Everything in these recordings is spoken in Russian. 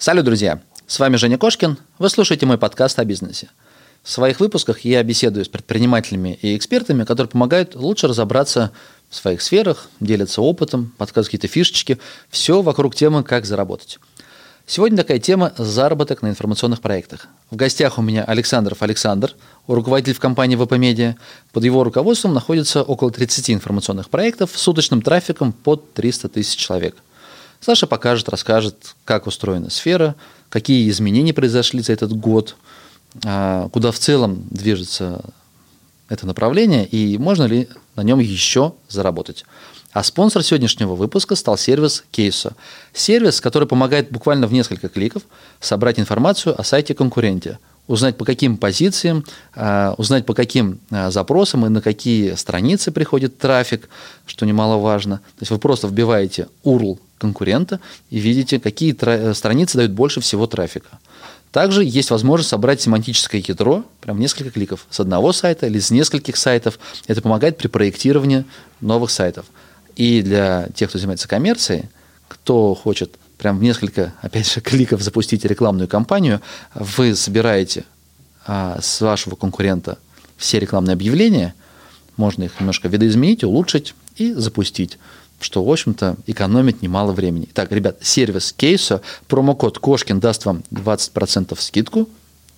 Салют, друзья! С вами Женя Кошкин. Вы слушаете мой подкаст о бизнесе. В своих выпусках я беседую с предпринимателями и экспертами, которые помогают лучше разобраться в своих сферах, делятся опытом, подсказывают какие-то фишечки. Все вокруг темы «Как заработать». Сегодня такая тема – заработок на информационных проектах. В гостях у меня Александров Александр, руководитель в компании ВП Медиа. Под его руководством находится около 30 информационных проектов с суточным трафиком под 300 тысяч человек – Саша покажет, расскажет, как устроена сфера, какие изменения произошли за этот год, а, куда в целом движется это направление и можно ли на нем еще заработать. А спонсор сегодняшнего выпуска стал сервис Кейсо. Сервис, который помогает буквально в несколько кликов собрать информацию о сайте конкуренте, узнать по каким позициям, а, узнать по каким а, запросам и на какие страницы приходит трафик, что немаловажно. То есть вы просто вбиваете URL конкурента и видите, какие э, страницы дают больше всего трафика. Также есть возможность собрать семантическое ядро, прям несколько кликов, с одного сайта или с нескольких сайтов. Это помогает при проектировании новых сайтов. И для тех, кто занимается коммерцией, кто хочет прям в несколько, опять же, кликов запустить рекламную кампанию, вы собираете а, с вашего конкурента все рекламные объявления, можно их немножко видоизменить, улучшить и запустить что, в общем-то, экономит немало времени. Так, ребят, сервис Кейсо, промокод Кошкин даст вам 20% скидку.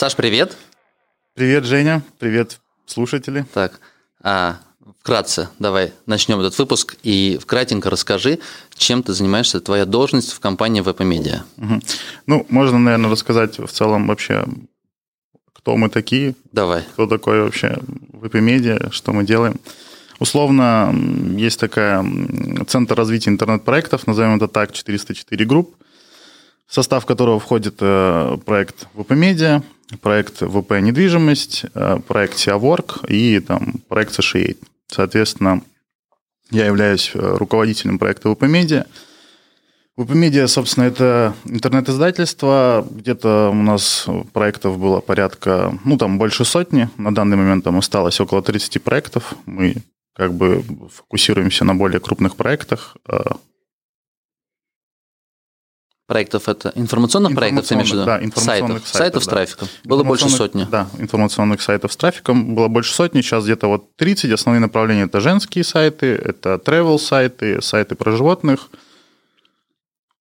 Саш, привет. Привет, Женя. Привет, слушатели. Так, а, вкратце давай начнем этот выпуск и вкратенько расскажи, чем ты занимаешься, твоя должность в компании VP Media. Угу. Ну, можно, наверное, рассказать в целом вообще кто мы такие. Давай. Кто такой вообще VP-медиа, что мы делаем. Условно, есть такая центр развития интернет-проектов, назовем это так, 404 групп, в состав которого входит э, проект VP Media, проект VP недвижимость, э, проект Seawork и там, проект Sashade. Соответственно, я являюсь э, руководителем проекта VP Media – Вупомедиа, собственно, это интернет-издательство. Где-то у нас проектов было порядка, ну, там больше сотни. На данный момент там осталось около 30 проектов. Мы как бы фокусируемся на более крупных проектах. Проектов это информационных проектов, ты имеешь в виду? Да, информационных сайтов, сайтов, сайтов да. с трафиком. Было больше сотни. Да, информационных сайтов с трафиком было больше сотни, сейчас где-то вот 30. Основные направления это женские сайты, это travel сайты, сайты про животных –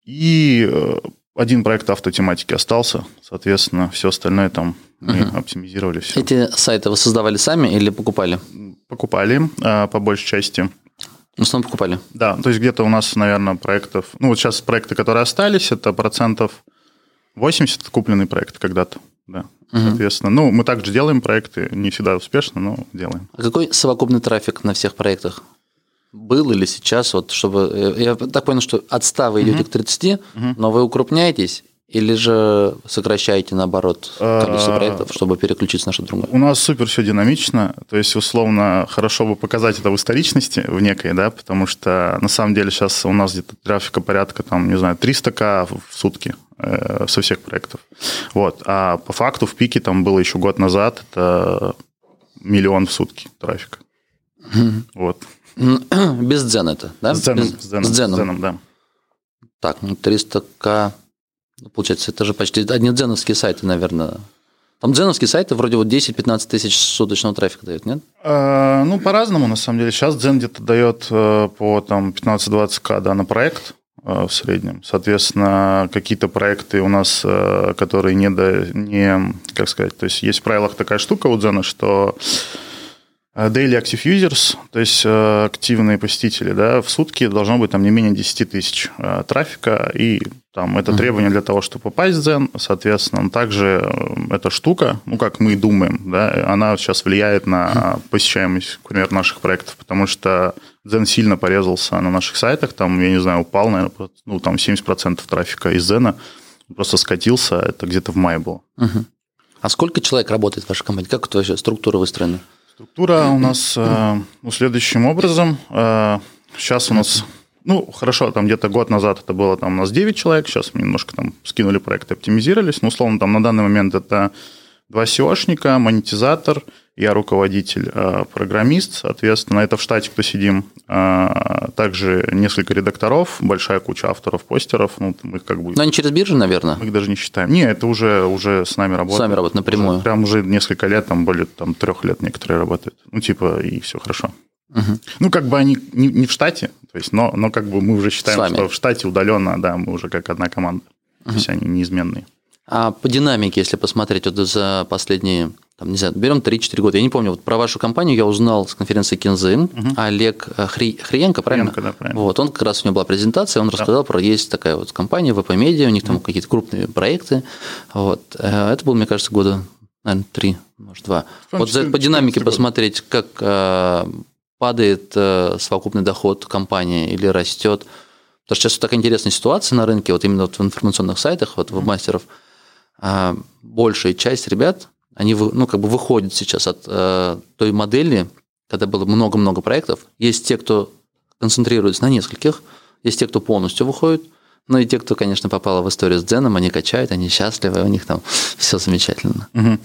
и э, один проект автотематики остался, соответственно, все остальное там мы угу. оптимизировали все. Эти сайты вы создавали сами или покупали? Покупали, а, по большей части. В основном покупали? Да, то есть где-то у нас, наверное, проектов... Ну, вот сейчас проекты, которые остались, это процентов 80 купленный проект когда-то. Да, угу. соответственно. Ну, мы также делаем проекты, не всегда успешно, но делаем. А какой совокупный трафик на всех проектах? был или сейчас, вот чтобы... Э, я так понял, что от 100 вы идете угу. к 30, угу. но вы укрупняетесь или же сокращаете, наоборот, количество а, проектов, чтобы переключиться на что-то другое? У нас супер все динамично. То есть, условно, хорошо бы показать это в историчности, в некой, да, потому что на самом деле сейчас у нас где-то трафика порядка, там, не знаю, 300к в сутки э, со всех проектов. Вот. А по факту в пике там было еще год назад, это миллион в сутки трафика. Вот. Без дзен это, да? С дзеном. Без... С дзеном, с дзеном. С дзеном да. Так, ну 300к, ну, получается, это же почти одни дзеновские сайты, наверное. Там дзеновские сайты вроде вот 10-15 тысяч суточного трафика дают, нет? А, ну, по-разному, на самом деле. Сейчас дзен где-то дает э, по там 15-20к да, на проект э, в среднем. Соответственно, какие-то проекты у нас, э, которые не, до, не, как сказать, то есть есть в правилах такая штука у дзена, что Э, daily Active Users, то есть э, активные посетители, да, в сутки должно быть там не менее 10 тысяч э, трафика, и там это требование для того, чтобы попасть в Zen, соответственно, также эта штука, ну, как мы думаем, да, она сейчас влияет на посещаемость, например, наших проектов, потому что Zen сильно порезался на наших сайтах, там, я не знаю, упал, наверное, ну, там 70% трафика из Zen просто скатился, это где-то в мае было. А сколько человек работает в вашей компании? Как это вообще структура выстроена? Структура у нас э, ну, следующим образом. Э, сейчас у нас, ну, хорошо, там где-то год назад это было там у нас 9 человек, сейчас мы немножко там скинули проекты, оптимизировались. Ну, условно, там на данный момент это два SEOшника, монетизатор, я руководитель, э, программист, соответственно, это в штате, кто сидим. Э, также несколько редакторов, большая куча авторов, постеров. Ну, мы как бы... Но они через биржу, наверное? Мы их даже не считаем. Не, это уже, уже с нами работают. С вами работают напрямую? Уже, прям уже несколько лет, там более там, трех лет некоторые работают. Ну, типа, и все хорошо. Угу. Ну, как бы они не, не в штате, то есть, но, но как бы мы уже считаем, что в штате удаленно, да, мы уже как одна команда. Угу. То есть они неизменные. А по динамике, если посмотреть вот за последние, там, не знаю, берем 3-4 года, я не помню, вот про вашу компанию я узнал с конференции Кинзин, угу. Олег э, Хри, Хриенко, правильно? Хриенко, да, правильно. Вот, он как раз у него была презентация, он да. рассказал про есть такая вот компания VP Media, у них там угу. какие-то крупные проекты. Вот. Э, это было, мне кажется, года, наверное, три, может, два. Вот за, по динамике посмотреть, как э, падает э, совокупный доход компании или растет. Потому что сейчас вот такая интересная ситуация на рынке, вот именно вот в информационных сайтах, вот веб-мастеров, mm а большая часть ребят, они ну, как бы выходят сейчас от э, той модели, когда было много-много проектов. Есть те, кто концентрируется на нескольких, есть те, кто полностью выходит, ну и те, кто, конечно, попал в историю с Дзеном, они качают, они счастливы, у них там все замечательно. Угу.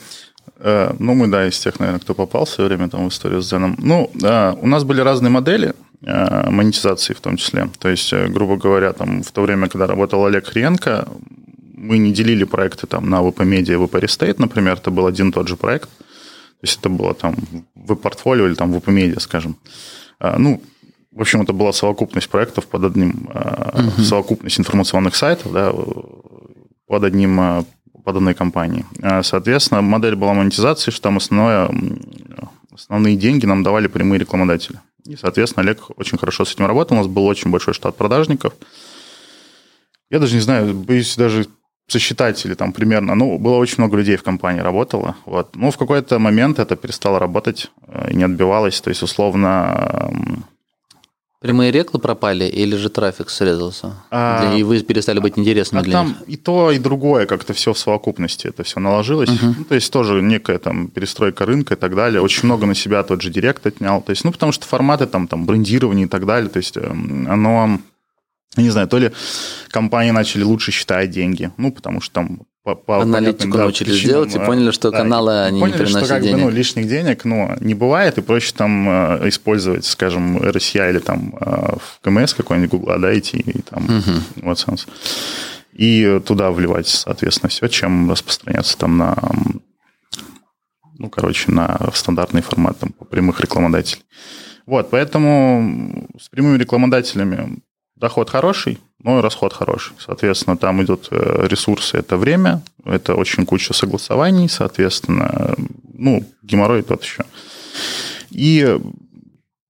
Ну, мы, да, из тех, наверное, кто попал в свое время там, в историю с Дзеном. Ну, у нас были разные модели э, монетизации в том числе. То есть, грубо говоря, там, в то время, когда работал Олег Хренко, мы не делили проекты там на VP Media и VP Restate, например, это был один и тот же проект. То есть это было там в портфолио или там VP Media, скажем. А, ну, в общем, это была совокупность проектов под одним, uh-huh. совокупность информационных сайтов, да, под одним, а, под одной компанией. Соответственно, модель была монетизации, что там основное, основные деньги нам давали прямые рекламодатели. И, соответственно, Олег очень хорошо с этим работал. У нас был очень большой штат продажников. Я даже не знаю, боюсь даже сосчитать или там примерно, ну, было очень много людей в компании работало, вот. Ну, в какой-то момент это перестало работать э, и не отбивалось, то есть, условно... Прямые рекламы пропали или же трафик срезался? А, и вы перестали быть интересными а для там них? и то, и другое, как-то все в совокупности, это все наложилось. Uh-huh. Ну, то есть тоже некая там перестройка рынка и так далее. Очень много на себя тот же директ отнял. То есть, ну, потому что форматы там, там брендирование и так далее, то есть эм, оно не знаю, то ли компании начали лучше считать деньги, ну, потому что там по, по Аналитику да, научились причинам, делать и поняли, что да, каналы они поняли, не приносят что, как денег. Бы, ну, лишних денег ну, не бывает, и проще там э, использовать, скажем, RSI или там э, в КМС какой-нибудь Google, да, идти и там угу. AdSense. И туда вливать, соответственно, все, чем распространяться там на, ну, короче, на стандартный формат там, прямых рекламодателей. Вот, поэтому с прямыми рекламодателями доход хороший, но и расход хороший. Соответственно, там идут э, ресурсы, это время, это очень куча согласований, соответственно, ну, геморрой тот еще. И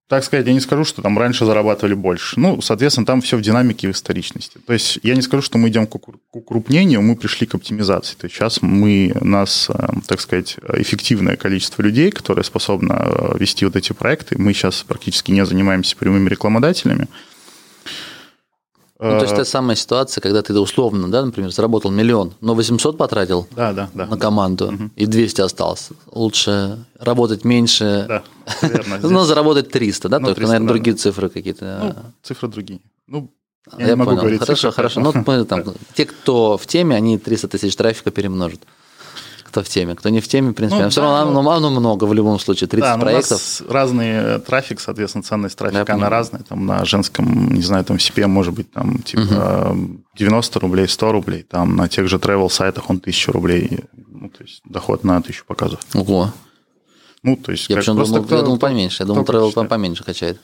так сказать, я не скажу, что там раньше зарабатывали больше. Ну, соответственно, там все в динамике и в историчности. То есть я не скажу, что мы идем к укрупнению, мы пришли к оптимизации. То есть сейчас мы, нас, э, так сказать, эффективное количество людей, которые способны э, вести вот эти проекты, мы сейчас практически не занимаемся прямыми рекламодателями, ну, то есть, та самая ситуация, когда ты условно, да, например, заработал миллион, но 800 потратил да, да, да, на команду, да. и 200 осталось. Лучше работать меньше, да, верно, но заработать 300, да? Ну, Только, 300, наверное, да, другие цифры какие-то. Ну, цифры другие. Ну, я, я не могу понял. говорить Хорошо, цифры, хорошо. Ну, мы, там, те, кто в теме, они 300 тысяч трафика перемножат кто в теме, кто не в теме, в принципе. Ну, все да, равно ну, оно много в любом случае, 30 да, проектов. У нас разный э, трафик, соответственно, ценность трафика, да, она разная. Там на женском, не знаю, там CPM может быть там типа угу. 90 рублей, 100 рублей. Там на тех же travel сайтах он 1000 рублей. Ну, то есть доход на 1000 показывает. Ого. Ну, то есть... Я, причем думал, кто, я думал поменьше. Я думал, travel поменьше качает.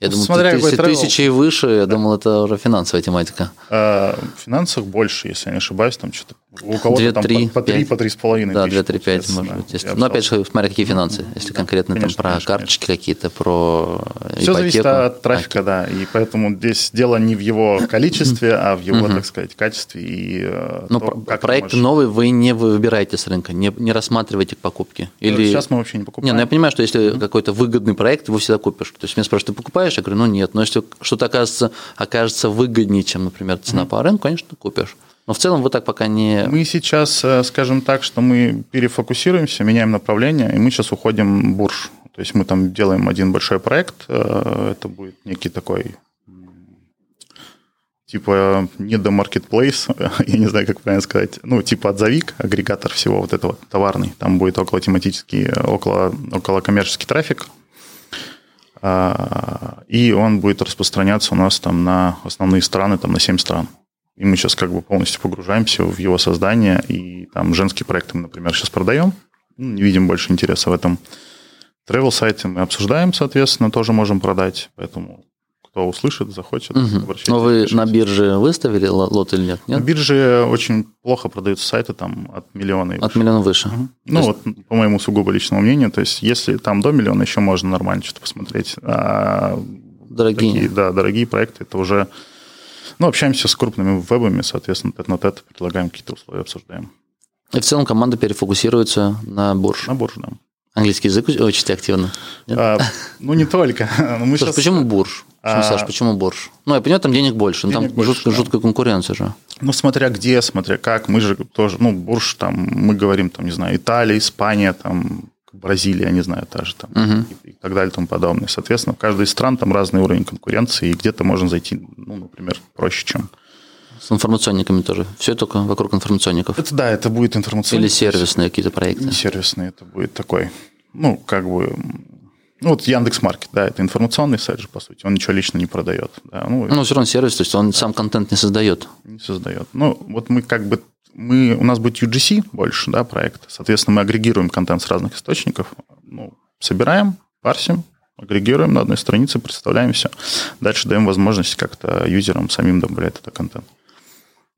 Я думал, Смотря тысячи, тысячи и выше, я да. это уже финансовая тематика. А, в финансах больше, если я не ошибаюсь, там что-то у кого-то 2, там 3, по, по 3, 5. по 3,5 Да, 2, 3, 5, может быть. Если, но опять же, смотря какие финансы. Если конкретно конечно, там про конечно, карточки какие-то, про Все ипотеку. зависит от трафика, да. И поэтому здесь дело не в его количестве, а в его, так сказать, качестве. И э, но то, как проекты новые вы не выбираете с рынка, не, не рассматриваете к покупке? Или... Сейчас мы вообще не покупаем. Не, ну я понимаю, что если какой-то выгодный проект, его всегда купишь. То есть меня спрашивают, ты покупаешь? Я говорю, ну нет. Но если что-то окажется, окажется выгоднее, чем, например, цена по рынку, конечно, купишь. Но в целом вы так пока не... Мы сейчас, э, скажем так, что мы перефокусируемся, меняем направление, и мы сейчас уходим в бурж. То есть мы там делаем один большой проект, э, это будет некий такой типа не до marketplace, я не знаю, как правильно сказать, ну, типа отзовик, агрегатор всего вот этого товарный. Там будет около тематический, около, около коммерческий трафик, а, и он будет распространяться у нас там на основные страны, там на 7 стран. И мы сейчас как бы полностью погружаемся в его создание, и там женские проекты мы, например, сейчас продаем, ну, не видим больше интереса в этом. Travel сайте мы обсуждаем, соответственно, тоже можем продать, поэтому кто услышит, захочет, угу. Но вы пишите. на бирже выставили лот или нет? нет? На бирже очень плохо продаются сайты там от миллиона и От выше. миллиона выше. Угу. Ну есть... вот, по моему сугубо личному мнению, то есть если там до миллиона, еще можно нормально что-то посмотреть. А дорогие. Такие, да, дорогие проекты, это уже... Ну, общаемся с крупными вебами, соответственно, тет на тет предлагаем какие-то условия, обсуждаем. И в целом команда перефокусируется на бурж. На бурж, да. Английский язык учите активно? А, ну, не только. Мы Слушай, сейчас... почему бурж? Почему, а... Саш, почему борщ? Ну, я понимаю, там денег больше, но денег там больше, жуткая, да. жуткая конкуренция же. Ну, смотря где, смотря как. Мы же тоже, ну, бурж там, мы говорим, там, не знаю, Италия, Испания, там, Бразилия, не знаю, та же там, угу. и, и так далее и тому подобное. Соответственно, в каждой из стран там разный уровень конкуренции, и где-то можно зайти, ну, например, проще, чем с информационниками тоже. Все только вокруг информационников. Это да, это будет информационные. Или сервисные какие-то проекты. Не сервисные, это будет такой, ну, как бы ну, вот Яндекс Маркет, да, это информационный сайт же, по сути, он ничего лично не продает. Да, ну, Но все равно сервис, то есть он да. сам контент не создает. Не создает. Ну, вот мы как бы, мы, у нас будет UGC больше, да, проект, соответственно, мы агрегируем контент с разных источников, ну, собираем, парсим, агрегируем на одной странице, представляем все. Дальше даем возможность как-то юзерам самим добавлять этот контент.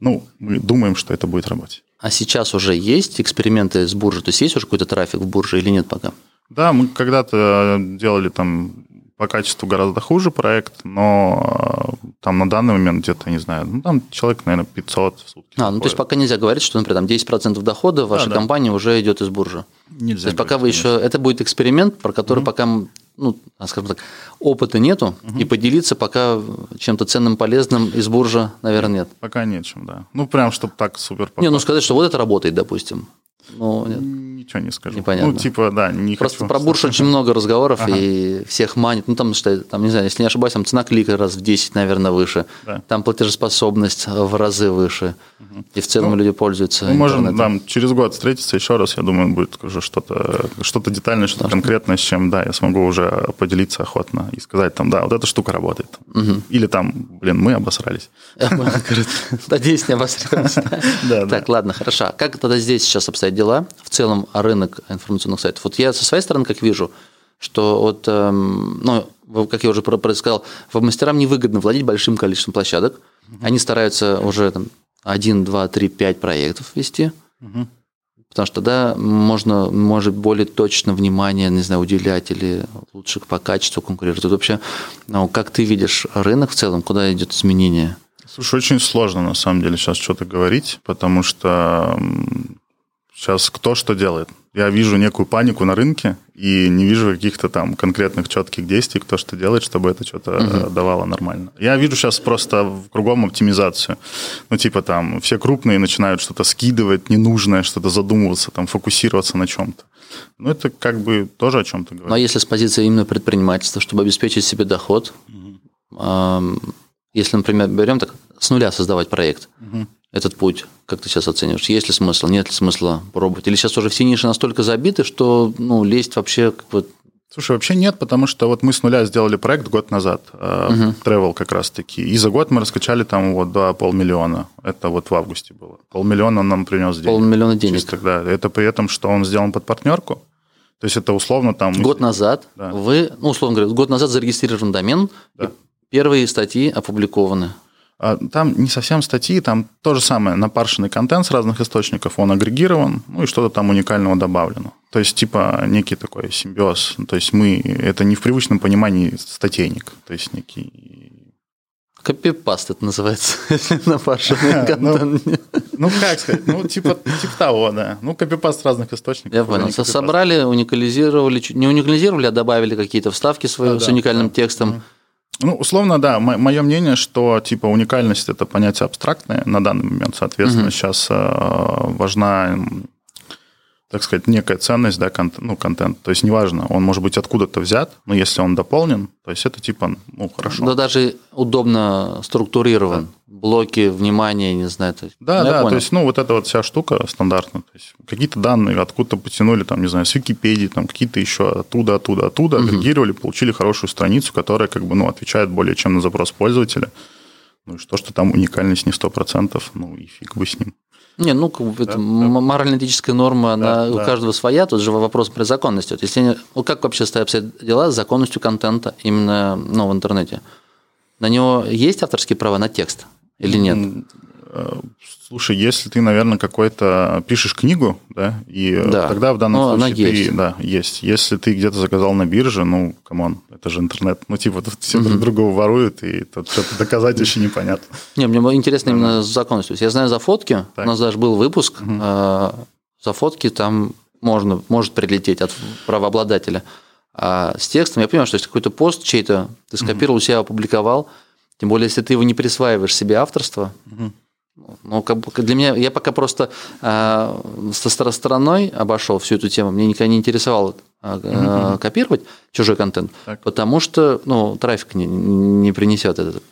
Ну, мы думаем, что это будет работать. А сейчас уже есть эксперименты с буржей? То есть есть уже какой-то трафик в бурже или нет пока? Да, мы когда-то делали там по качеству гораздо хуже проект, но э, там на данный момент где-то, не знаю, ну там человек, наверное, 500 в сутки. А, ну то есть пока нельзя говорить, что, например, там 10% дохода вашей да, да. компании уже идет из буржи. Нельзя. То есть пока вы еще, это будет эксперимент, про который mm-hmm. пока, ну, скажем так, опыта нету, mm-hmm. и поделиться пока чем-то ценным, полезным из буржа, наверное, нет. Пока нечем, да. Ну, прям, чтобы так супер. Не, ну сказать, что вот это работает, допустим. Ну, нет. Ничего не скажу. Непонятно. Ну, типа, да, не Просто хочу. про бурж очень много разговоров, ага. и всех манит. Ну, там, что, там, не знаю, если не ошибаюсь, там цена клика раз в 10, наверное, выше. Да. Там платежеспособность в разы выше. Угу. И в целом ну, люди пользуются Мы можем там, через год встретиться еще раз, я думаю, будет уже что-то что детальное, что-то конкретное, с чем, да, я смогу уже поделиться охотно и сказать там, да, вот эта штука работает. Угу. Или там, блин, мы обосрались. Надеюсь, не обосрались. Так, ладно, хорошо. Как тогда здесь сейчас обстоят дела? В целом рынок информационных сайтов. Вот я со своей стороны как вижу, что вот, эм, ну, как я уже сказал, веб-мастерам невыгодно владеть большим количеством площадок. Они стараются уже там, 1, 2, 3, 5 проектов вести. Потому что тогда можно, может более точно внимание, не знаю, уделять или лучше по качеству конкурировать. Тут вообще, ну, как ты видишь рынок в целом, куда идет изменение? Слушай, очень сложно на самом деле сейчас что-то говорить, потому что сейчас кто что делает. Я вижу некую панику на рынке и не вижу каких-то там конкретных четких действий, кто что делает, чтобы это что-то угу. давало нормально. Я вижу сейчас просто кругом оптимизацию. Ну, типа там все крупные начинают что-то скидывать ненужное, что-то задумываться, там фокусироваться на чем-то. Ну, это как бы тоже о чем-то говорит. Ну, а если с позиции именно предпринимательства, чтобы обеспечить себе доход, угу. если, например, берем так, с нуля создавать проект, угу. Этот путь, как ты сейчас оцениваешь? Есть ли смысл, нет ли смысла пробовать? Или сейчас уже все ниши настолько забиты, что ну, лезть вообще как бы Слушай, вообще нет, потому что вот мы с нуля сделали проект год назад, uh-huh. Travel как раз-таки, и за год мы раскачали там вот до полмиллиона. Это вот в августе было. Полмиллиона он нам принес денег. Полмиллиона денег. Чисто, да. Это при этом, что он сделан под партнерку. То есть это условно там... Год назад да. вы, ну, условно говоря, год назад зарегистрирован домен, да. и первые статьи опубликованы. А там не совсем статьи, там то же самое, напаршенный контент с разных источников, он агрегирован, ну и что-то там уникального добавлено. То есть, типа, некий такой симбиоз. То есть, мы, это не в привычном понимании статейник, то есть, некий... Копипаст это называется, если напаршенный ну, контент. Ну, как сказать, ну, типа, типа того, да. Ну, копипаст разных источников. Я понял. Собрали, уникализировали, не уникализировали, а добавили какие-то вставки свои с уникальным текстом, Ну, условно, да. Мое мнение, что типа уникальность это понятие абстрактное на данный момент. Соответственно, угу. сейчас э, важна так сказать, некая ценность, да, контент, ну, контент. То есть неважно, он может быть откуда-то взят, но если он дополнен, то есть это типа, ну, хорошо. Да даже удобно структурирован. Да. Блоки внимания, не знаю. То есть, да, ну, да, то есть, ну, вот эта вот вся штука стандартная. То есть какие-то данные откуда-то потянули, там, не знаю, с Википедии, там, какие-то еще оттуда, оттуда, оттуда, угу. агрегировали, получили хорошую страницу, которая, как бы, ну, отвечает более чем на запрос пользователя. Ну, и что, что там уникальность не 100%, ну, и фиг бы с ним. Не, ну, это да, морально-этическая норма, она да, у каждого своя, тут же вопрос при законности. Вот если, ну, как вообще стоят дела с законностью контента именно ну, в интернете? На него есть авторские права на текст или нет? Э, слушай, если ты, наверное, какой-то пишешь книгу, да, и да. тогда в данном ну, случае ты, есть. да, есть. Если ты где-то заказал на бирже, ну, come on, это же интернет, ну, типа, тут все друг друга воруют, и тут что-то доказать еще непонятно. Не, мне интересно именно с законностью. Я знаю за фотки, у нас даже был выпуск, а, за фотки там можно, может прилететь от правообладателя. А с текстом я понимаю, что если какой-то пост чей-то ты скопировал, у себя опубликовал, тем более, если ты его не присваиваешь себе авторство, ну, как бы для меня, я пока просто э, со стороной обошел всю эту тему, мне никогда не интересовало э, угу. копировать чужой контент, так. потому что, ну, трафик не, не принесет этот.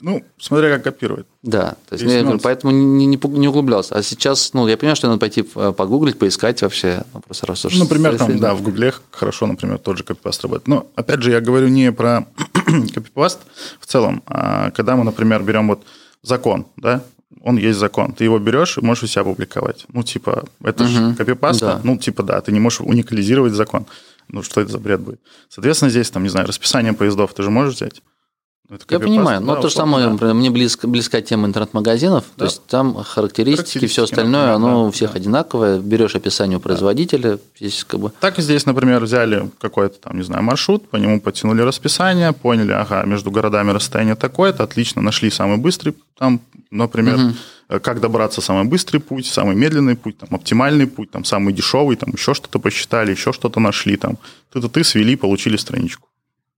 Ну, смотря как копировать. Да, то есть, я, поэтому не, не, не углублялся. А сейчас, ну, я понимаю, что надо пойти погуглить, поискать вообще. Ну, просто раз, ну, например, там, да, в Гугле хорошо, например, тот же копипаст работает. Но, опять же, я говорю не про копипаст в целом, а когда мы, например, берем вот закон, да, он есть закон. Ты его берешь и можешь у себя публиковать. Ну, типа, это угу. же копипаста. Да. Ну, типа, да, ты не можешь уникализировать закон. Ну, что это за бред будет? Соответственно, здесь, там, не знаю, расписание поездов ты же можешь взять. Ну, я понимаю, но да, то же самое, например, мне близко, близка тема интернет-магазинов, да. то есть там характеристики, характеристики все остальное, например, оно да, у всех да. одинаковое, берешь описание у производителя, здесь как бы... Так здесь, например, взяли какой-то там, не знаю, маршрут, по нему потянули расписание, поняли, ага, между городами расстояние такое-то, отлично, нашли самый быстрый, там, например, угу. как добраться самый быстрый путь, самый медленный путь, там, оптимальный путь, там, самый дешевый, там, еще что-то посчитали, еще что-то нашли, там, ты-то-ты свели, получили страничку.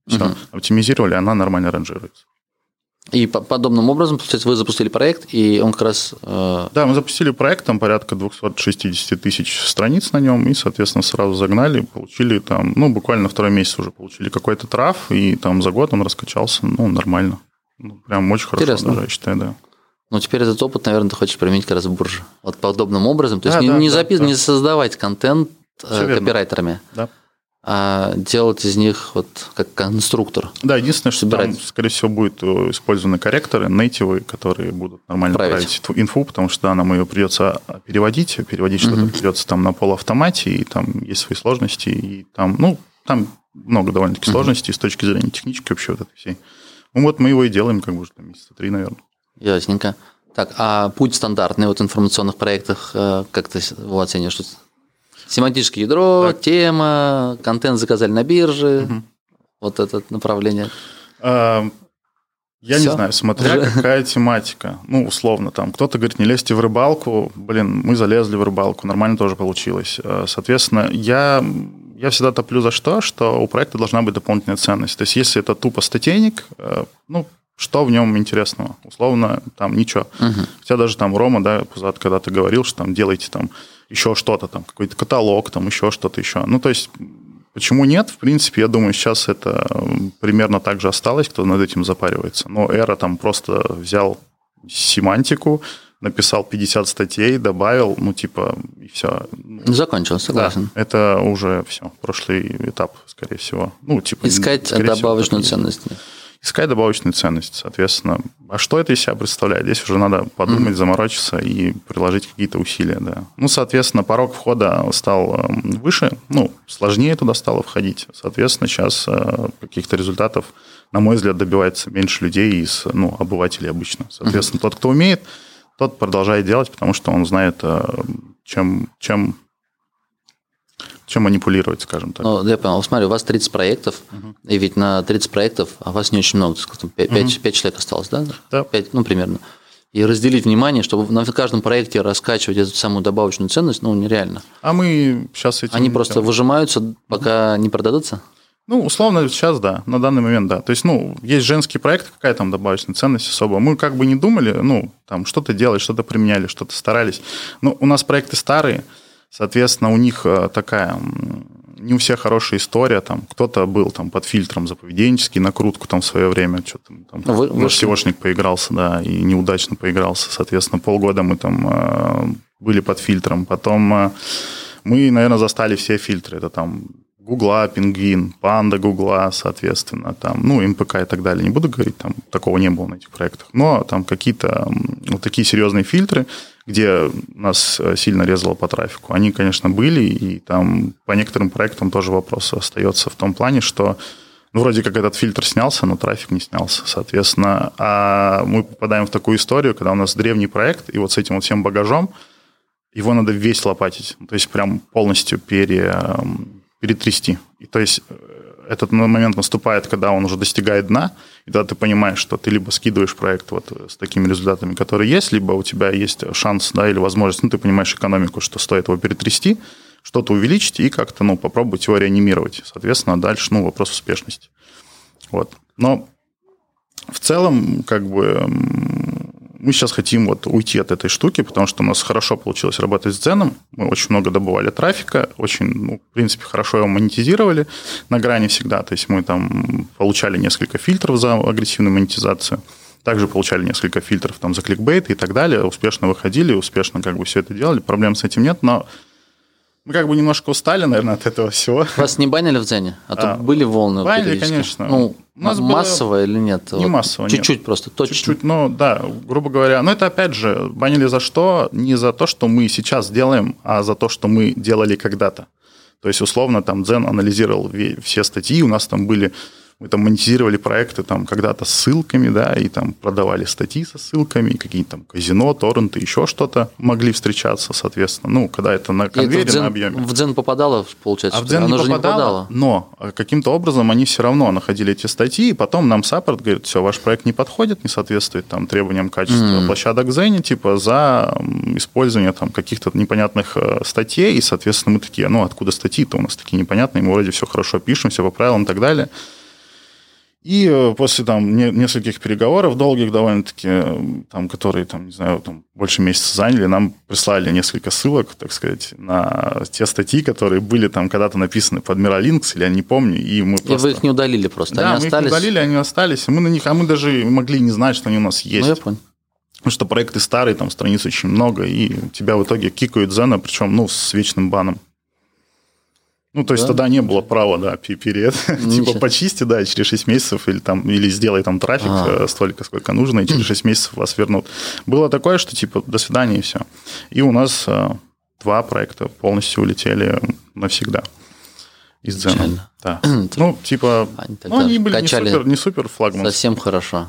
Все, угу. оптимизировали, она нормально ранжируется. И по подобным образом, получается, вы запустили проект, и он как раз... Э... Да, мы запустили проект, там порядка 260 тысяч страниц на нем, и, соответственно, сразу загнали, получили там, ну, буквально второй месяц уже получили какой-то трав, и там за год он раскачался, ну, нормально. Ну, прям очень хорошо Интересно. даже, я считаю, да. Ну, теперь этот опыт, наверное, ты хочешь применить как раз в бурже. Вот подобным образом. То есть да, не, не, да, запис... да. не создавать контент Все э, копирайтерами. Да а делать из них вот как конструктор. Да, единственное, что собирать. там, скорее всего, будут э, использованы корректоры, нейтивы, которые будут нормально править, править инфу, потому что да, нам ее придется переводить, переводить угу. что-то придется там на полуавтомате, и там есть свои сложности, и там, ну, там много довольно-таки угу. сложностей с точки зрения технической вообще вот этой всей. Ну, вот мы его и делаем как бы уже там месяца три, наверное. Ясненько. Так, а путь стандартный вот в информационных проектах, э, как ты его оценишь? Семантическое ядро, так. тема, контент заказали на бирже, угу. вот это направление. А, я Все? не знаю, смотря какая тематика. Ну, условно, там кто-то говорит, не лезьте в рыбалку. Блин, мы залезли в рыбалку, нормально тоже получилось. А, соответственно, я, я всегда топлю за что? Что у проекта должна быть дополнительная ценность. То есть, если это тупо статейник, э, ну, что в нем интересного? Условно, там ничего. Угу. Хотя даже там Рома, да, Пузат, когда ты говорил, что там делайте там еще что-то там, какой-то каталог, там еще что-то еще. Ну, то есть, почему нет? В принципе, я думаю, сейчас это примерно так же осталось, кто над этим запаривается. Но Эра там просто взял семантику, написал 50 статей, добавил, ну, типа, и все. Закончил, согласен. Да, это уже все, прошлый этап, скорее всего. Ну, типа, Искать добавочную всего, ценность искать добавочную ценность, соответственно. А что это из себя представляет? Здесь уже надо подумать, mm-hmm. заморочиться и приложить какие-то усилия, да. Ну, соответственно, порог входа стал эм, выше, ну, сложнее туда стало входить. Соответственно, сейчас э, каких-то результатов, на мой взгляд, добивается меньше людей из, ну, обывателей обычно. Соответственно, mm-hmm. тот, кто умеет, тот продолжает делать, потому что он знает, э, чем, чем чем манипулировать, скажем так. Ну, я понял. Смотри, у вас 30 проектов, угу. и ведь на 30 проектов, а вас не очень много, 5, 5, угу. 5 человек осталось, да? Да. 5, ну, примерно. И разделить внимание, чтобы на каждом проекте раскачивать эту самую добавочную ценность, ну, нереально. А мы сейчас этим... Они просто выжимаются, пока угу. не продадутся? Ну, условно, сейчас да, на данный момент да. То есть, ну, есть женский проект, какая там добавочная ценность особо. Мы как бы не думали, ну, там, что-то делать, что-то применяли, что-то старались. Но у нас проекты старые, соответственно, у них э, такая не у всех хорошая история, там кто-то был там под фильтром за поведенческий накрутку там в свое время, что-то там Ну, Вы, поигрался, да, и неудачно поигрался, соответственно, полгода мы там э, были под фильтром, потом э, мы, наверное, застали все фильтры, это там Гугла, Пингвин, Панда Гугла, соответственно, там, ну, МПК и так далее. Не буду говорить, там такого не было на этих проектах. Но там какие-то вот такие серьезные фильтры, где нас э, сильно резало по трафику, они, конечно, были, и там по некоторым проектам тоже вопрос остается в том плане, что ну, вроде как этот фильтр снялся, но трафик не снялся, соответственно. А мы попадаем в такую историю, когда у нас древний проект, и вот с этим вот всем багажом, его надо весь лопатить, то есть прям полностью пере, перетрясти. И то есть э, этот момент наступает, когда он уже достигает дна, и тогда ты понимаешь, что ты либо скидываешь проект вот с такими результатами, которые есть, либо у тебя есть шанс, да, или возможность, ну, ты понимаешь экономику, что стоит его перетрясти, что-то увеличить и как-то, ну, попробовать его реанимировать. Соответственно, дальше, ну, вопрос успешности. Вот. Но в целом, как бы, мы сейчас хотим вот уйти от этой штуки, потому что у нас хорошо получилось работать с Дзеном. Мы очень много добывали трафика, очень, ну, в принципе, хорошо его монетизировали на грани всегда. То есть мы там получали несколько фильтров за агрессивную монетизацию. Также получали несколько фильтров там за кликбейт и так далее. Успешно выходили, успешно как бы все это делали. Проблем с этим нет, но мы как бы немножко устали, наверное, от этого всего. Вас не банили в Дзене? А то а, были волны Банили, конечно. Ну, у нас массово или нет? Не вот массово, Чуть-чуть нет. просто, точно. Чуть-чуть, ну да, грубо говоря. Но это опять же, банили за что? Не за то, что мы сейчас делаем, а за то, что мы делали когда-то. То есть, условно, там Дзен анализировал все статьи, у нас там были мы там монетизировали проекты там когда-то ссылками, да, и там продавали статьи со ссылками, какие-то там казино, торренты, еще что-то могли встречаться, соответственно. Ну, когда это на конвейере, это дзен, на объеме. В Дзен попадало, получается? А в Дзен не попадало, не попадало, но каким-то образом они все равно находили эти статьи, и потом нам саппорт говорит, все, ваш проект не подходит, не соответствует там требованиям качества mm. площадок Дзене, типа за использование там каких-то непонятных э, статей, и, соответственно, мы такие, ну, откуда статьи-то у нас такие непонятные, мы вроде все хорошо пишем, все по правилам и так далее. И э, после там нескольких переговоров, долгих довольно-таки, э, там, которые, там, не знаю, там, больше месяца заняли, нам прислали несколько ссылок, так сказать, на те статьи, которые были там когда-то написаны под Mirrorlinks, или я не помню, и мы просто... И вы их не удалили просто, да, они мы остались? их удалили, они остались, мы на них, а мы даже могли не знать, что они у нас есть. Ну, я понял. Потому что проекты старые, там страниц очень много, и тебя в итоге кикают Зена, причем, ну, с вечным баном. Ну, то есть да? тогда не было права, да, перед, типа почисти, да, через 6 месяцев или там, или сделай там трафик а. столько, сколько нужно, и через 6 месяцев вас вернут. Было такое, что типа до свидания и все. И у нас а, два проекта полностью улетели навсегда из Дзена. Да. ну, типа, они, ну, они были не супер, не супер флагман. Совсем хорошо.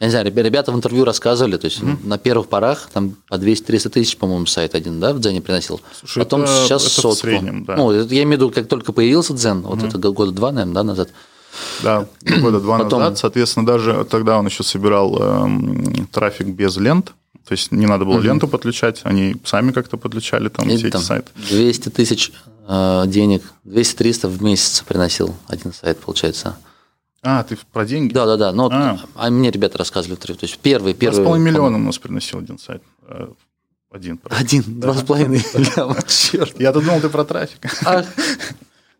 Я не знаю, ребята в интервью рассказывали, то есть mm-hmm. на первых порах там по 200-300 тысяч, по-моему, сайт один, да, в Дзене приносил. Слушай, Потом это, сейчас это сотку. в среднем, да. Ну, я имею в виду, как только появился Дзен, вот mm-hmm. это года два, наверное, да, назад. Да, года два Потом... назад, соответственно, даже тогда он еще собирал э, трафик без лент, то есть не надо было угу. ленту подключать, они сами как-то подключали там И все там эти сайты. 200 тысяч э, денег, 200-300 в месяц приносил один сайт, получается. А, ты про деньги? Да, да, да. Но а. а мне ребята рассказывали. То есть первый, первый. Два с миллиона у нас приносил один сайт. Э, один. Один, два с половиной миллиона. Черт. Я-то думал, ты про трафик.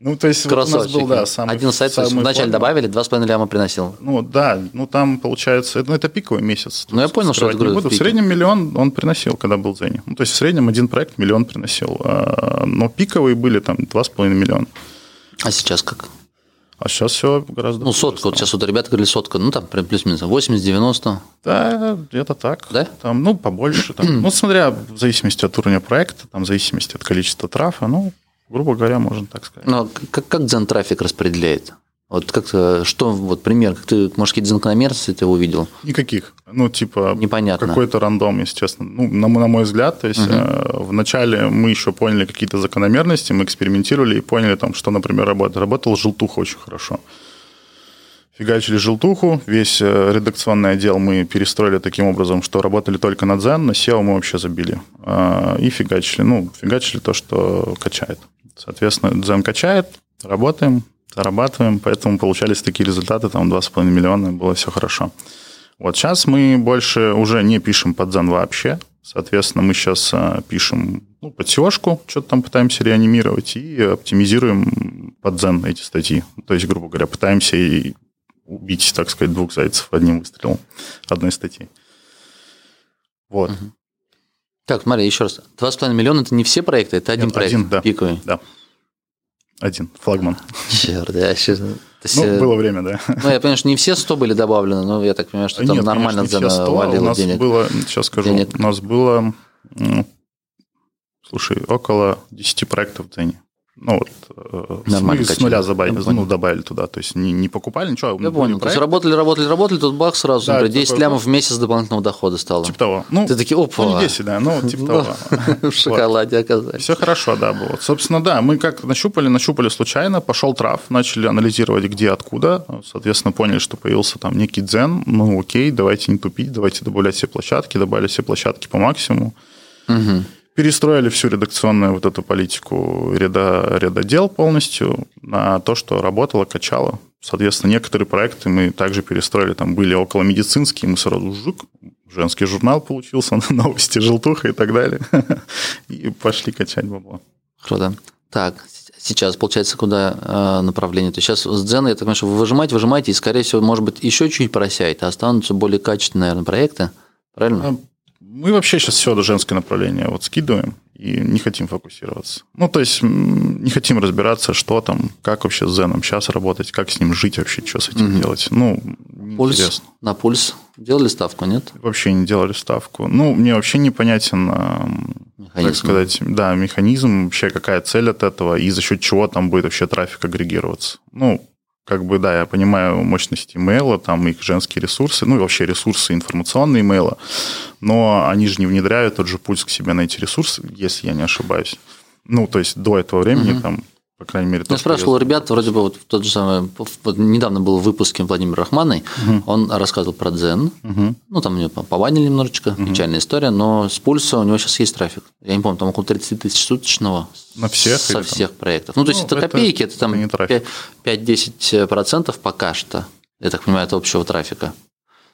Ну, то есть вот у нас был, да, самый... Один сайт самый вначале добавили, два с половиной ляма приносил. Ну, да, ну, там, получается, ну, это пиковый месяц. Ну, я понял, что это буду. В среднем миллион он приносил, когда был в Зене. Ну, то есть, в среднем один проект миллион приносил. А, но пиковые были там два с половиной миллиона. А сейчас как? А сейчас все гораздо Ну, сотка, вот сейчас вот ребята говорили сотка, ну, там плюс-минус 80-90. Да, где-то так. Да? Там, ну, побольше. Там. ну, смотря в зависимости от уровня проекта, там, в зависимости от количества трафа, ну, грубо говоря, можно так сказать. Но как, как Дзен трафик распределяет? Вот как что, вот пример, как ты, может, какие-то закономерности ты увидел? Никаких. Ну, типа, Непонятно. какой-то рандом, естественно. Ну, на, на мой взгляд, то есть угу. э, вначале мы еще поняли какие-то закономерности, мы экспериментировали и поняли, там, что, например, работает. Работал желтуха очень хорошо. Фигачили желтуху, весь э, редакционный отдел мы перестроили таким образом, что работали только на Zen, на SEO мы вообще забили. Э, и фигачили, ну, фигачили то, что качает. Соответственно, Zen качает, работаем, зарабатываем, поэтому получались такие результаты, там 2,5 миллиона, было все хорошо. Вот сейчас мы больше уже не пишем под Zen вообще, соответственно, мы сейчас а, пишем ну, под seo что-то там пытаемся реанимировать и оптимизируем под Zen эти статьи. То есть, грубо говоря, пытаемся и убить, так сказать, двух зайцев одним выстрелом одной статьи. Вот. Угу. Так, смотри, еще раз. 2,5 миллиона – это не все проекты, это один Нет, проект один, да, пиковый. Да. Один, флагман. Черт, да, сейчас... Ну, э, было время, да. Ну, я понимаю, что не все 100 были добавлены, но я так понимаю, что там Нет, нормально конечно, Дзена валило у нас денег. было, сейчас скажу, денег. у нас было, слушай, около 10 проектов в Дзене. Ну, вот, э, Нормально мы с нуля добавили, ну, добавили туда. То есть не, не покупали ничего. Я понял. То есть работали, работали, работали, тут бах сразу, да, например, 10 такой, лямов в месяц дополнительного дохода стало. Типа того. Ну, Ты такие, опа. Ну, не 10, да, ну, типа того. В шоколаде оказались. Все хорошо, да, было. Собственно, да, мы как нащупали, нащупали случайно, пошел трав, начали анализировать, где, откуда. Соответственно, поняли, что появился там некий дзен. Ну, окей, давайте не тупить, давайте добавлять все площадки, добавили все площадки по максимуму. Угу перестроили всю редакционную вот эту политику ряда, ряда дел полностью на то, что работало, качало. Соответственно, некоторые проекты мы также перестроили. Там были около медицинские, мы сразу жук, женский журнал получился, новости, желтуха и так далее. И пошли качать бабло. Круто. Так, сейчас, получается, куда э, направление? То есть сейчас с Дзена, я так понимаю, что вы выжимаете, выжимаете, и, скорее всего, может быть, еще чуть просяете, а останутся более качественные, наверное, проекты, правильно? Мы вообще сейчас все до женское направление вот скидываем и не хотим фокусироваться. Ну, то есть не хотим разбираться, что там, как вообще с Зеном сейчас работать, как с ним жить вообще, что с этим угу. делать. Ну, пульс, интересно. На пульс делали ставку, нет? Вообще не делали ставку. Ну, мне вообще непонятен, механизм. так сказать, да, механизм, вообще какая цель от этого и за счет чего там будет вообще трафик агрегироваться. Ну, как бы, да, я понимаю мощность имейла, там их женские ресурсы, ну и вообще ресурсы информационные имейла, но они же не внедряют тот же пульс к себе на эти ресурсы, если я не ошибаюсь. Ну, то есть до этого времени угу. там по крайней мере. Я спрашивал я... ребят, вроде бы вот тот же самый, вот недавно был в выпуске Владимир Рахманный, угу. он рассказывал про Дзен, угу. ну там у него пованили немножечко, угу. печальная история, но с пульса у него сейчас есть трафик. Я не помню, там около 30 тысяч суточного. На всех? Со всех проектов. Ну, то есть ну, это копейки, это, это там 5-10% пока что, я так понимаю, от общего трафика.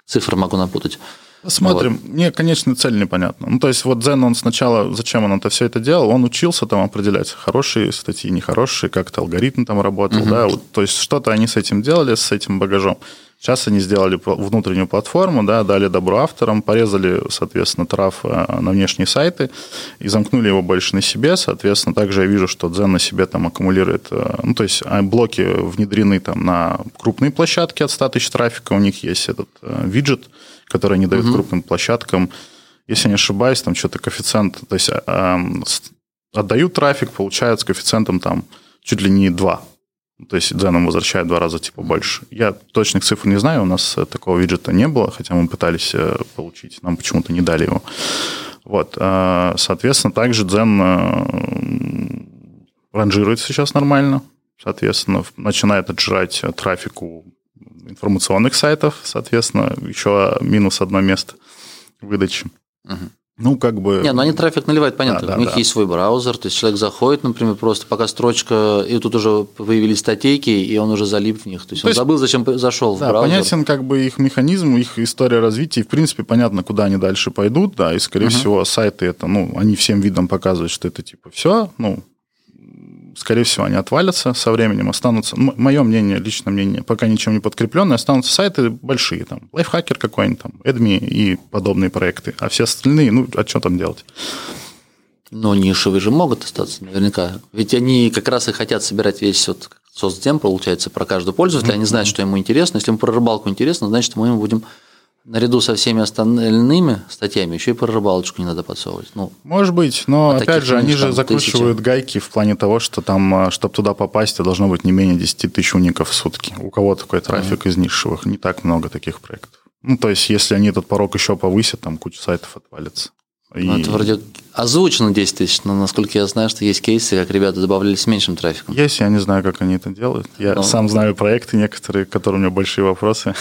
Цифры могу напутать. Смотрим. Вот. Мне, конечно, цель непонятна. Ну, то есть, вот Дзен, он сначала, зачем он это все это делал, он учился там определять хорошие статьи, нехорошие, как-то алгоритм там работал, угу. да, вот, то есть, что-то они с этим делали, с этим багажом. Сейчас они сделали внутреннюю платформу, да, дали добро авторам, порезали, соответственно, трав э, на внешние сайты и замкнули его больше на себе. Соответственно, также я вижу, что Дзен на себе там аккумулирует, э, ну, то есть а, блоки внедрены там на крупные площадки от 100 тысяч трафика, у них есть этот э, виджет, который они дают угу. крупным площадкам. Если не ошибаюсь, там что-то коэффициент, то есть э, отдают трафик, получают с коэффициентом там чуть ли не 2. То есть Дзеном возвращают два раза типа больше. Я точных цифр не знаю, у нас э, такого виджета не было, хотя мы пытались э, получить, нам почему-то не дали его. Вот, соответственно, также Дзен ранжируется сейчас нормально, соответственно, начинает отжирать трафик у информационных сайтов, соответственно, еще минус одно место выдачи. Угу. Ну, как бы... Не, ну они трафик наливают, понятно. Да, да, У них да. есть свой браузер, то есть человек заходит, например, просто пока строчка, и тут уже появились статейки, и он уже залип в них. То есть то он есть, забыл, зачем зашел да, в браузер. понятен как бы их механизм, их история развития, и, в принципе, понятно, куда они дальше пойдут, да, и, скорее угу. всего, сайты это, ну, они всем видом показывают, что это типа все, ну, скорее всего, они отвалятся со временем, останутся, мое мнение, личное мнение, пока ничем не подкрепленное, останутся сайты большие, там, лайфхакер какой-нибудь, там, Эдми и подобные проекты, а все остальные, ну, а что там делать? Но нишевые же могут остаться наверняка. Ведь они как раз и хотят собирать весь вот соцдем, получается, про каждого пользователя. Они знают, что ему интересно. Если ему про рыбалку интересно, значит, мы ему будем наряду со всеми остальными статьями еще и про рыбалочку не надо подсовывать. Ну, Может быть, но а опять же, они же закручивают тысячи. гайки в плане того, что там, а, чтобы туда попасть, должно быть не менее 10 тысяч уников в сутки. У кого такой трафик mm-hmm. из нишевых? Не так много таких проектов. Ну, то есть, если они этот порог еще повысят, там куча сайтов отвалится. И... Ну, это вроде озвучено 10 тысяч, но насколько я знаю, что есть кейсы, как ребята добавляли с меньшим трафиком. Есть, я не знаю, как они это делают. Я Ну. сам знаю проекты некоторые, которые у меня большие вопросы.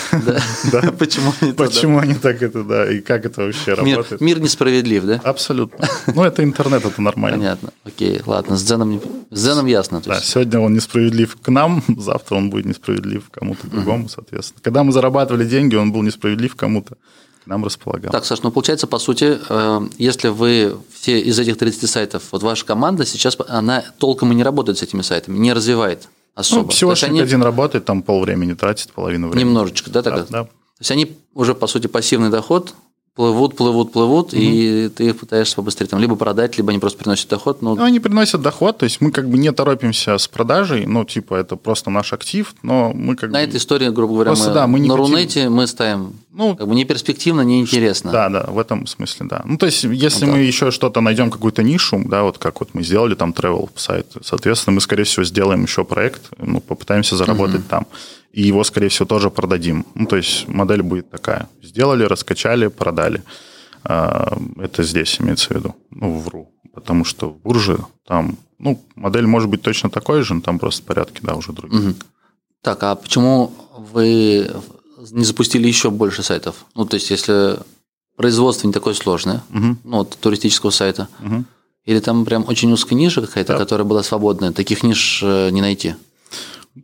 Да? Почему они так, Почему они так это, да, и как это вообще работает? мир несправедлив, да? Абсолютно. Ну, это интернет, это нормально. Понятно. Окей, ладно, с Дзеном, ясно. Да, сегодня он несправедлив к нам, завтра он будет несправедлив кому-то другому, соответственно. Когда мы зарабатывали деньги, он был несправедлив кому-то, к нам располагал. Так, Саш, ну получается, по сути, э, если вы все из этих 30 сайтов, вот ваша команда сейчас, она толком и не работает с этими сайтами, не развивает особо. Ну, всего они один работает, там полвремени тратит, половину времени. немножечко, да, так? Да, да. То есть они уже, по сути, пассивный доход, плывут, плывут, плывут, и ты их пытаешься побыстрее там либо продать, либо они просто приносят доход. Ну, Ну, они приносят доход, то есть мы как бы не торопимся с продажей, ну, типа, это просто наш актив, но мы как на бы... этой истории, грубо говоря, Просто мы, да, мы не на хотим- Рунете мы ставим Ну, как бы не перспективно, не интересно. Да, да, в этом смысле, да. Ну, то есть, если Ну, мы да. еще что-то найдем, какую-то нишу, да, вот как вот мы сделали там travel сайт, соответственно, мы, скорее всего, сделаем еще проект, ну, попытаемся заработать там. И его, скорее всего, тоже продадим. Ну, то есть, модель будет такая. Сделали, раскачали, продали. А, Это здесь имеется в виду. Ну, вру. Потому что в бурже там, ну, модель может быть точно такой же, но там просто порядки, да, уже другие. Мгм. Так, а почему вы не запустили еще больше сайтов? Ну, то есть, если производство не такое сложное, Мгм. ну, вот туристического сайта, Мгм. или там прям очень узкая ниша какая-то, Да. которая была свободная, таких ниш э, не найти.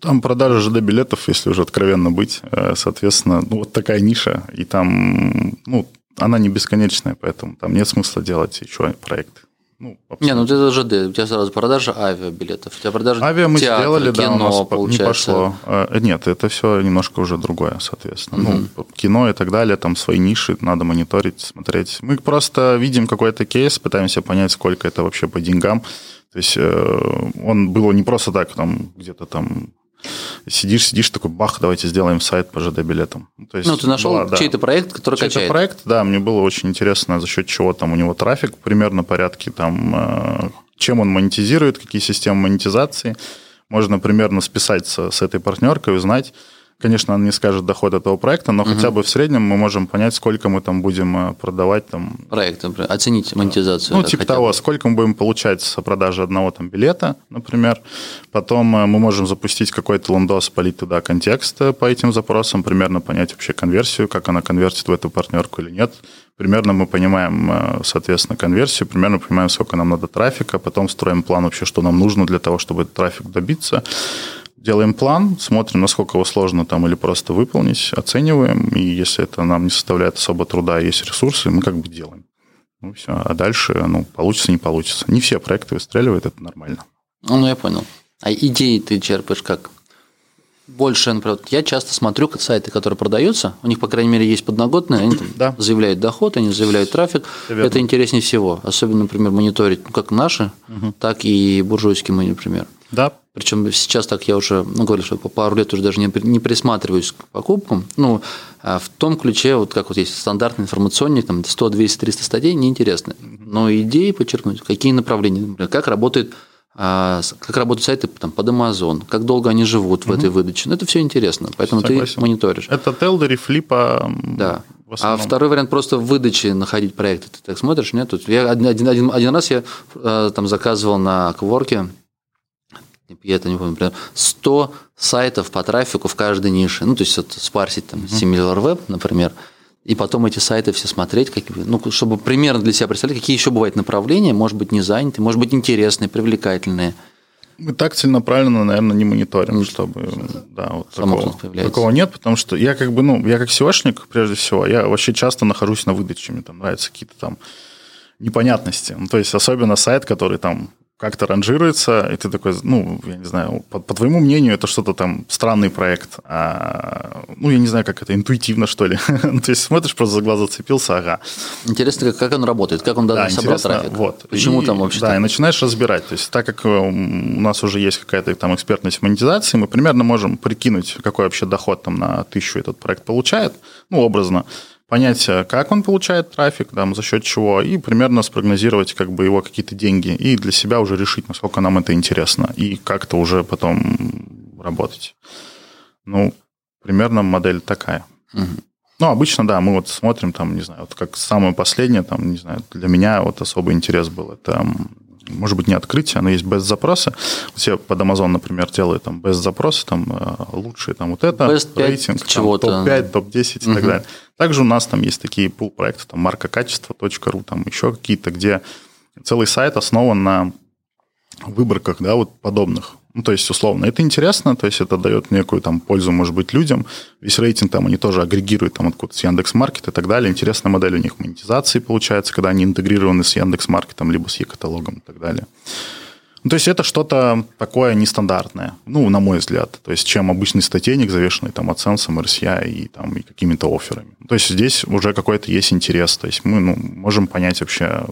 Там продажа ЖД-билетов, если уже откровенно быть, э, соответственно, ну, вот такая ниша, и там, ну, она не бесконечная, поэтому там нет смысла делать еще проект. Ну, Не, ну это ЖД, у тебя сразу продажа авиабилетов, у тебя продажа Авиа мы театра, сделали, да, кино, у нас по- не получается. пошло. Э, Нет, это все немножко уже другое, соответственно. Ну, кино и так далее, там свои ниши, надо мониторить, смотреть. Мы просто видим какой-то кейс, пытаемся понять, сколько это вообще по деньгам. То есть э, он был не просто так, там где-то там сидишь, сидишь, такой, бах, давайте сделаем сайт по ЖД-билетам. Ну, то есть Ну, ты нашел была, да. чей-то проект, который Чей-то качает. проект, да, мне было очень интересно, за счет чего там у него трафик примерно порядке, там, э, чем он монетизирует, какие системы монетизации. Можно примерно списаться с этой партнеркой, узнать. Конечно, она не скажет доход этого проекта, но хотя бы в среднем мы можем понять, сколько мы там будем э, продавать там, Проект, например, оценить монетизацию. ну, да, типа того, бы. сколько мы будем получать с продажи одного там билета, например. Потом э, мы можем запустить какой-то лондос, полить туда контекст э, по этим запросам, примерно понять вообще конверсию, как она конвертит в эту партнерку или нет. Примерно мы понимаем, соответственно, конверсию, примерно понимаем, сколько нам надо трафика, потом строим план вообще, что нам нужно для того, чтобы этот трафик добиться. Делаем план, смотрим, насколько его сложно там или просто выполнить, оцениваем, и если это нам не составляет особо труда, есть ресурсы, мы как бы делаем. Ну, все. А дальше, ну, получится, не получится. Не все проекты выстреливают, это нормально. Ну, ну, я понял. А идеи ты черпаешь как? Больше, например, я часто смотрю сайты, которые продаются, у них, по крайней мере, есть подноготные, они там Да. заявляют доход, они заявляют трафик. Верно. Это интереснее всего. Особенно, например, мониторить ну, как наши, так и буржуйские мы, например. Да, Причем сейчас так я уже, ну, говорю, что по пару лет уже даже не, не присматриваюсь к покупкам. Ну, а в том ключе, вот как вот есть стандартный информационник, там 100, 200, 300 статей, неинтересно. Но идеи подчеркнуть, какие направления, например, как работает как работают сайты там, под Amazon, как долго они живут в этой выдаче. Ну, это все интересно, поэтому Согласен. ты мониторишь. это Телдери, Флипа. Да. А второй вариант просто в выдаче находить проекты. Ты так смотришь, нет? Тут я один, один, один, раз я э, там заказывал на Кворке, я это не помню, например, 100 сайтов по трафику в каждой нише. Ну, то есть, вот спарсить там SimilarWeb, например, и потом эти сайты все смотреть, как, ну, чтобы примерно для себя представлять, какие еще бывают направления, может быть, не заняты, может быть, интересные, привлекательные. Мы так целенаправленно, наверное, не мониторим, чтобы да, вот такого, такого нет, потому что я как бы, ну, я как SEOшник, прежде всего, я вообще часто нахожусь на выдаче, мне там нравятся какие-то там непонятности. Ну, то есть, особенно сайт, который там как-то ранжируется, и ты такой, ну, я не знаю, по, по твоему мнению, это что-то там странный проект, а, ну, я не знаю, как это, интуитивно, что ли. Ну, то есть, смотришь, просто за глаз зацепился, ага. Интересно, как, как он работает, как он Да, собрал трафик. вот. Почему И- там вообще Да, и начинаешь разбирать. То есть, так как э, у нас уже есть какая-то там экспертность в монетизации, мы примерно можем прикинуть, какой вообще доход там на тысячу этот проект получает, ну, образно, понять, э, как он получает трафик, там, за счет чего, и примерно спрогнозировать как бы его какие-то деньги, и для себя уже решить, насколько нам это интересно, и как-то уже потом работать. Ну, примерно модель такая. Ну, обычно, да, мы вот смотрим там, не знаю, вот как самое последнее, там, не знаю, для меня вот особый интерес был. Это, может быть, не открытие, но есть без запроса. Все под Amazon, например, делают там без запроса, там э, лучшие там вот это, Best 5 рейтинг, чего-то. топ-5, топ-10 и Мгм. так далее. Также у нас там есть такие пул проекты, там маркакачество.ру, там еще какие-то, где целый сайт основан на выборках, да, вот подобных. Ну, то есть, условно, это интересно, то есть это дает некую там пользу, может быть, людям. Весь рейтинг там они тоже агрегируют там откуда с Яндекс.Маркет и так далее. Интересная модель у них монетизации получается, когда они интегрированы с Яндекс.Маркетом, либо с Е-каталогом и так далее. Ну, то есть это что-то такое нестандартное, ну, на мой взгляд. То есть чем обычный статейник, завешенный там AdSense, RSI и, там, и какими-то офферами. То есть здесь уже какой-то есть интерес. То есть мы ну, можем понять вообще,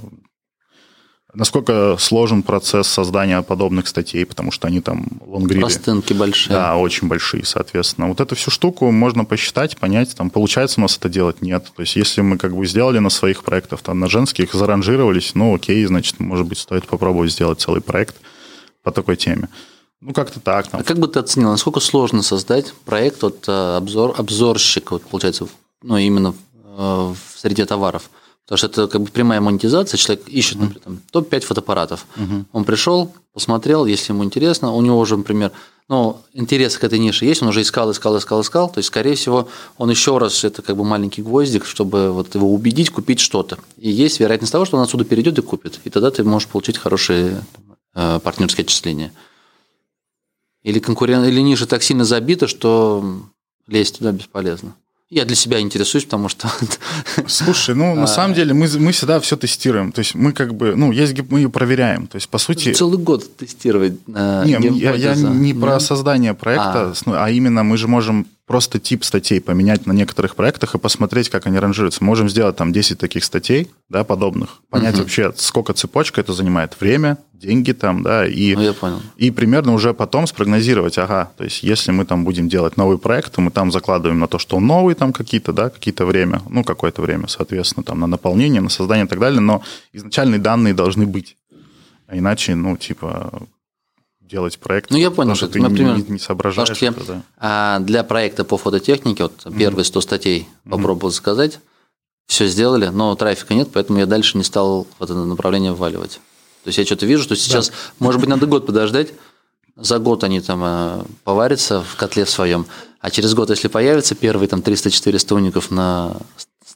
насколько сложен процесс создания подобных статей, потому что они там лонгриды. Простынки большие. Да, очень большие, соответственно. Вот эту всю штуку можно посчитать, понять, там, получается у нас это делать, нет. То есть, если мы как бы сделали на своих проектах, там, на женских, заранжировались, ну, окей, значит, может быть, стоит попробовать сделать целый проект по такой теме. Ну, как-то так. Там. А как бы ты оценил, насколько сложно создать проект вот э, обзор, обзорщик, вот, получается, ну, именно э, в среде товаров? Потому что это как бы прямая монетизация, человек ищет, например, там, топ-5 фотоаппаратов. Он пришел, посмотрел, если ему интересно, у него уже, например, ну, интерес к этой нише есть, он уже искал, искал, искал, искал, то есть, скорее всего, он еще раз, это как бы маленький гвоздик, чтобы вот его убедить купить что-то. И есть вероятность того, что он отсюда перейдет и купит. И тогда ты можешь получить хорошие э, партнерские отчисления. Или конкурент, или ниша так сильно забита, что лезть туда бесполезно. Я для себя интересуюсь, потому что Слушай, ну, на самом деле, мы, мы всегда все тестируем. То есть, мы как бы, ну, есть мы ее проверяем. То есть, по сути... целый год тестировать. э, Не, я, я не про создание проекта, А. ну, а именно мы же можем просто тип статей поменять на некоторых проектах и посмотреть, как они ранжируются. Можем сделать там 10 таких статей, да, подобных, понять Мгм. вообще, сколько цепочка это занимает, время, деньги там, да, и, Ну, я понял. и примерно уже потом спрогнозировать, ага, то есть если мы там будем делать новый проект, то мы там закладываем на то, что он новый там какие-то, да, какие-то время, ну, какое-то время, соответственно, там на наполнение, на создание и так далее, но изначальные данные должны быть. А иначе, ну, типа, делать проект, Ну, я понял, потому что ты например, не, не соображаешь. Потому что это, да. а, для проекта по фототехнике, вот первые 100 статей попробовал заказать, все сделали, но трафика нет, поэтому я дальше не стал в это направление вваливать. То есть я что-то вижу, что сейчас, может быть, надо год подождать, за год они там э, поварятся в котле в своем, а через год, если появятся первые там 300-400 уников на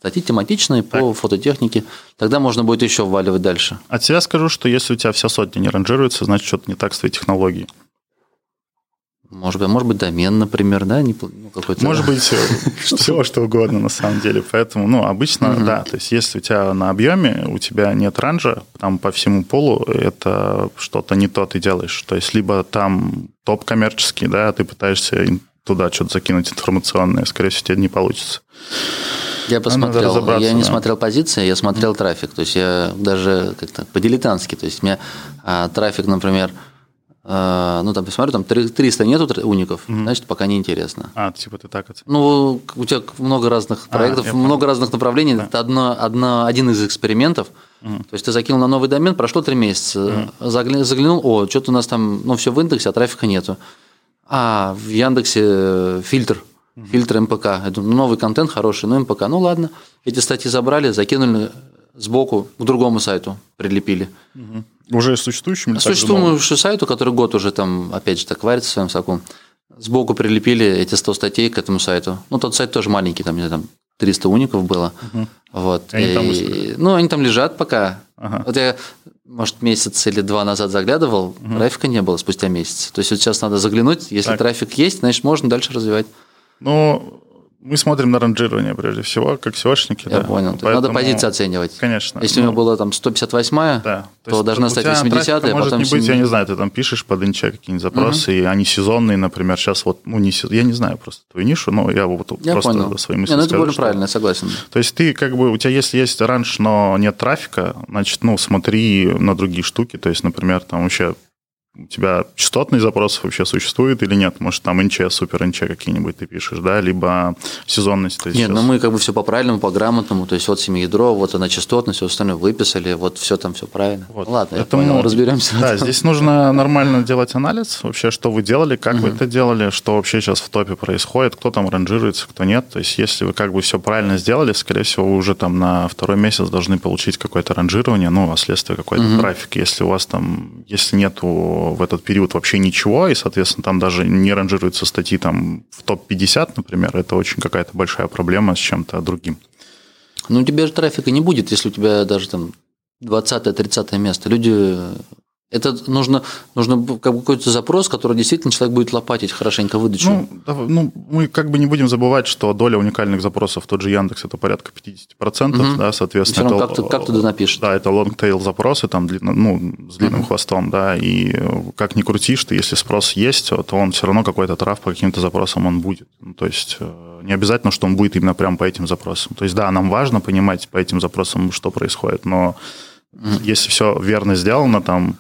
статьи тематичные по фототехнике, тогда можно будет еще вваливать дальше. От себя скажу, что если у тебя вся сотня не ранжируется, значит, что-то не так с твоей технологией. Может быть, может быть, домен, например, да, не, ну, какой-то. Может быть, все что угодно на самом деле. Поэтому, ну, обычно, да, то есть если у тебя на объеме, у тебя нет ранжа, там по всему полу это что-то не то ты делаешь. То есть либо там топ коммерческий, да, ты пытаешься туда что-то закинуть информационное, скорее всего, тебе не получится. Я посмотрел, я не да. смотрел позиции, я смотрел трафик. То есть я даже как-то по-дилетантски. То есть у меня а, трафик, например, а, ну там посмотрю, там три- 300 нету уников, значит, пока не интересно. А, типа ты так это... Ну, у тебя много разных А, проектов, я много разных направлений. Это одно, одно, один из экспериментов. То есть ты закинул на новый домен, прошло три месяца, загля- заглянул, о, что-то у нас там, ну, все в индексе, а трафика нету. А, в Яндексе э, фильтр, фильтр МПК. Я думаю, ну, новый контент хороший, ну, МПК. Ну, ладно. Эти статьи забрали, закинули сбоку к другому сайту, прилепили. Уже существующим или также новым? Существующему сайту, который год уже там, опять же, так варится в своем соку, сбоку прилепили эти 100 статей к этому сайту. Ну, тот сайт тоже маленький, там, не знаю, там 300 уников было. Вот. И они там И- ну, они там лежат пока. Ага. Вот я, может, месяц или два назад заглядывал, трафика не было спустя месяц. То есть вот сейчас надо заглянуть, если Так. трафик есть, значит, можно дальше развивать. Ну, мы смотрим на ранжирование прежде всего, как SEOшники. Я да. понял. То есть Надо Поэтому, позиции оценивать. Конечно. Если у Ну, него было там 158, Да. то, есть должна у стать тебя 80 трафика а может потом не быть, я 7. не знаю, ты там пишешь под инче какие-нибудь запросы, и они сезонные, например, сейчас вот, ну, не сезон, я не знаю просто твою нишу, но я вот Я просто понял. свои Не, мысли ну это скажу, более что- правильно, я согласен. То есть ты как бы, у тебя если есть ранж, но нет трафика, значит, ну, смотри на другие штуки, то есть, например, там вообще у тебя частотный запрос вообще существует или нет? Может, там НЧ, супер НЧ какие-нибудь ты пишешь, да, либо сезонность. Нет, сейчас... ну мы как бы все по правильному, по грамотному, то есть вот семиядро, вот она частотность, все остальное выписали, вот все там все правильно. Вот. Ладно, Поэтому, я понял, разберемся. Да, здесь нужно нормально делать анализ, вообще, что вы делали, как угу. вы это делали, что вообще сейчас в топе происходит, кто там ранжируется, кто нет. То есть если вы как бы все правильно сделали, скорее всего, вы уже там на второй месяц должны получить какое-то ранжирование, ну, а следствие какой-то угу. трафик. Если у вас там, если нету в этот период вообще ничего, и, соответственно, там даже не ранжируются статьи там в топ-50, например, это очень какая-то большая проблема с чем-то другим. Ну, у тебя же трафика не будет, если у тебя даже там 20-30 место. Люди это нужно, нужно какой-то запрос, который действительно человек будет лопатить хорошенько выдачу. Ну, ну, мы как бы не будем забывать, что доля уникальных запросов, тот же Яндекс, это порядка 50%, угу. да, соответственно. Это, как, ты, как туда напишешь? Да, это long-tail запросы, там, ну, с длинным угу. хвостом, да, и как ни крутишь ты, если спрос есть, то он все равно какой-то трав по каким-то запросам он будет. Ну, то есть э, не обязательно, что он будет именно прям по этим запросам. То есть, да, нам важно понимать по этим запросам, что происходит, но угу. если все верно сделано, там,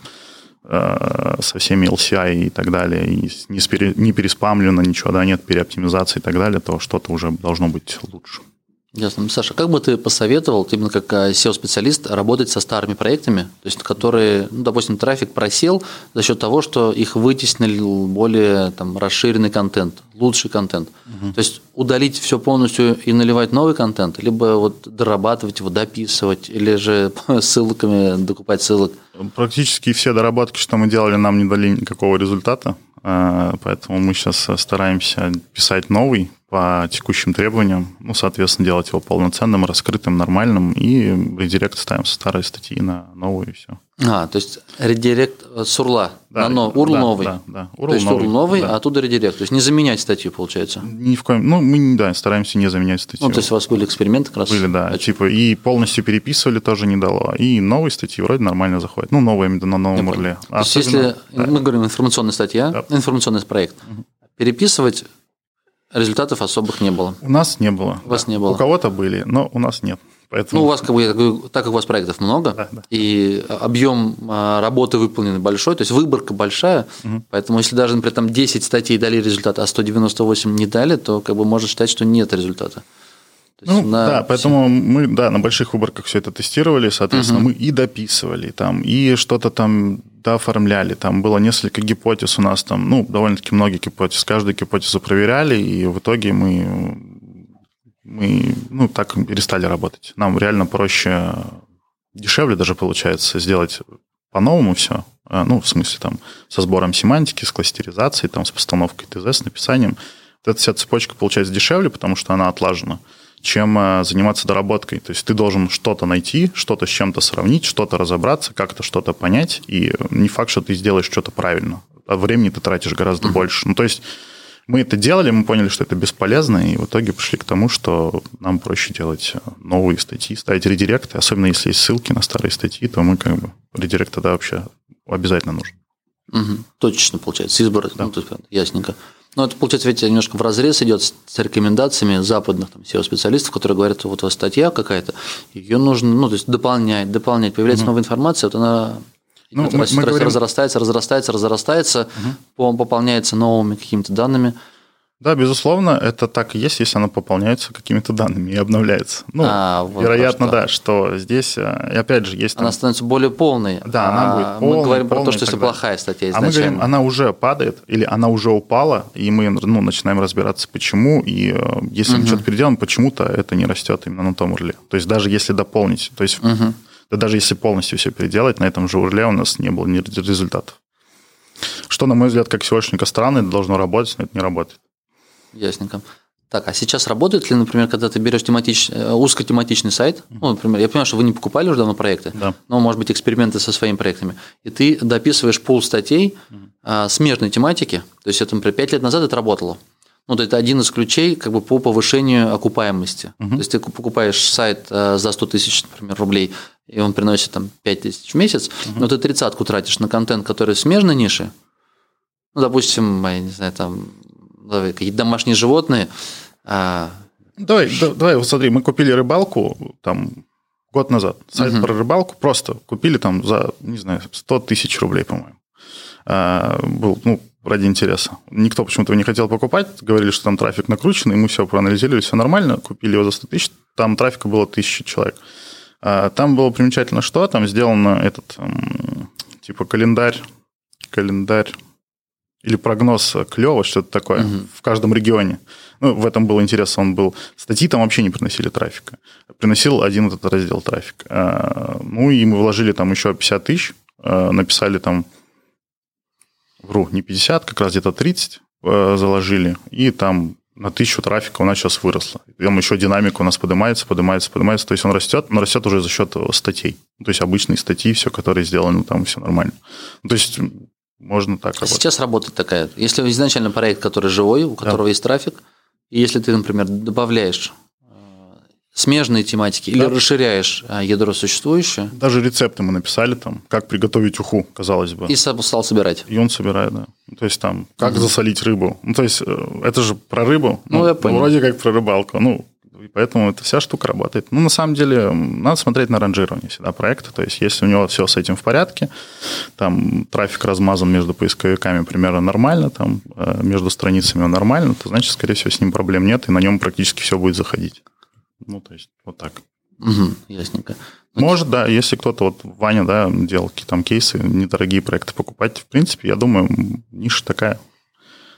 со всеми LCI и так далее, и не, спери, не переспамлено ничего, да, нет переоптимизации и так далее, то что-то уже должно быть лучше. Ясно. Саша, как бы ты посоветовал, именно как э, SEO-специалист, работать со старыми проектами, то есть которые, ну, допустим, трафик просел за счет того, что их вытеснил более там, расширенный контент, лучший контент. Угу. То есть удалить все полностью и наливать новый контент, либо вот дорабатывать его, дописывать, или же ссылками докупать ссылок? Практически все доработки, что мы делали, нам не дали никакого результата. Э, поэтому мы сейчас стараемся писать новый по текущим требованиям, ну, соответственно, делать его полноценным, раскрытым, нормальным, и редирект ставим со старой статьи на новую, и все. А, то есть редирект с урла да, на нов, URL да, новый. Да, да. URL то есть новый, URL новый, да. а оттуда редирект. То есть не заменять статью, получается. Ни в коем. Ну, мы да, стараемся не заменять статью. Ну, то есть у вас были эксперименты как раз. Были, да. А типа и полностью переписывали тоже не дало. И новые статьи вроде нормально заходят. Ну, новые на новом URL. То есть, если да. мы говорим информационная статья, да. информационный проект, угу. переписывать результатов особых не было. У нас не было. У вас не было. У кого-то были, но у нас нет. Поэтому... Ну, у вас, как бы, так как у вас проектов много, да, да. и объем а, работы выполнен большой, то есть выборка большая, угу. поэтому если даже, например, там 10 статей дали результат, а 198 не дали, то как бы можно считать, что нет результата. Ну, на... да, поэтому мы да, на больших выборках все это тестировали, соответственно, угу. мы и дописывали там, и что-то там дооформляли. Там было несколько гипотез у нас, там, ну, довольно-таки много гипотез. Каждую гипотезу проверяли, и в итоге мы мы ну, так перестали работать. Нам реально проще, дешевле даже получается сделать по-новому все. А, ну, в смысле, там, со сбором семантики, с кластеризацией, там, с постановкой ТЗ, с написанием. Вот эта вся цепочка получается дешевле, потому что она отлажена, чем а, заниматься доработкой. То есть ты должен что-то найти, что-то с чем-то сравнить, что-то разобраться, как-то что-то понять, и не факт, что ты сделаешь что-то правильно. А времени ты тратишь гораздо uh-huh. больше. Ну, то есть мы это делали, мы поняли, что это бесполезно, и в итоге пришли к тому, что нам проще делать новые статьи, ставить редиректы, особенно если есть ссылки на старые статьи, то мы как бы редирект тогда вообще обязательно нужен. Угу. Точечно, получается, избор, да. ну, есть, ясненько. Но это, получается, ведь немножко в разрез идет с рекомендациями западных там, SEO-специалистов, которые говорят, что вот у вас статья какая-то, ее нужно ну, то есть дополнять, дополнять. Появляется угу. новая информация, вот она ну, мы, мы говорим... разрастается, разрастается, разрастается, угу. пополняется новыми какими-то данными. Да, безусловно, это так и есть, если она пополняется какими-то данными и обновляется. Ну, а, вот вероятно, что. да, что здесь, э, и опять же, есть... Там... Она становится более полной. Да, она а будет полной. Мы говорим полной, про то, что если плохая статья изначально. А мы говорим, она уже падает, или она уже упала, и мы ну, начинаем разбираться, почему, и э, если угу. мы что-то переделаем, почему-то это не растет именно на том урле. То есть даже если дополнить, то есть... Угу да даже если полностью все переделать, на этом же урле у нас не было ни результатов. Что, на мой взгляд, как SEOшника странно, это должно работать, но это не работает. Ясненько. Так, а сейчас работает ли, например, когда ты берешь тематич... Э, узкотематичный сайт, ну, например, я понимаю, что вы не покупали уже давно проекты, да. но, может быть, эксперименты со своими проектами, и ты дописываешь пул статей а, смежной тематики, то есть это, например, 5 лет назад это работало, ну, это один из ключей как бы, по повышению окупаемости. Угу. То есть ты покупаешь сайт э, за 100 тысяч, например, рублей, и он приносит там 5 тысяч в месяц, угу. но ты тридцатку тратишь на контент, который смежной ниши, ну, допустим, я не знаю, там какие-то домашние животные. А... Давай, да, давай, вот смотри, мы купили рыбалку там год назад. Сайт угу. про рыбалку просто купили там за, не знаю, 100 тысяч рублей, по-моему. а, был, ну, ради интереса. Никто почему-то не хотел покупать, говорили, что там трафик накручен, и мы все проанализировали, все нормально, купили его за 100 тысяч, там трафика было тысяча человек. А, там было примечательно, что там сделано этот, типа, календарь, календарь или прогноз клево, что-то такое угу. в каждом регионе. Ну, в этом был интерес, он был... Статьи там вообще не приносили трафика. Приносил один этот раздел трафик. А, ну, и мы вложили там еще 50 тысяч, а, написали там, вру, не 50, как раз где-то 30 а, заложили, и там на тысячу трафика у нас сейчас выросло. Там еще динамика у нас поднимается, поднимается, поднимается. То есть он растет, но растет уже за счет статей. То есть обычные статьи, все, которые сделаны, там все нормально. То есть можно так работать. Сейчас работает такая. Если изначально проект, который живой, у которого да. есть трафик, и если ты, например, добавляешь э, смежные тематики да. или расширяешь э, ядро существующее. Даже рецепты мы написали там, как приготовить уху, казалось бы. И стал собирать. И он собирает, да. То есть там, как угу. засолить рыбу. Ну, то есть э, это же про рыбу. Ну, ну я понял. Вроде как про рыбалку. Ну, и поэтому эта вся штука работает. Ну, на самом деле, надо смотреть на ранжирование всегда проекта. То есть, если у него все с этим в порядке, там трафик размазан между поисковиками примерно нормально, там э, между страницами нормально, то значит, скорее всего, с ним проблем нет, и на нем практически все будет заходить. Ну, то есть, вот так. Угу, ясненько. Ну, Может, да, если кто-то, вот Ваня, да, делал какие-то там кейсы, недорогие проекты покупать, в принципе, я думаю, ниша такая.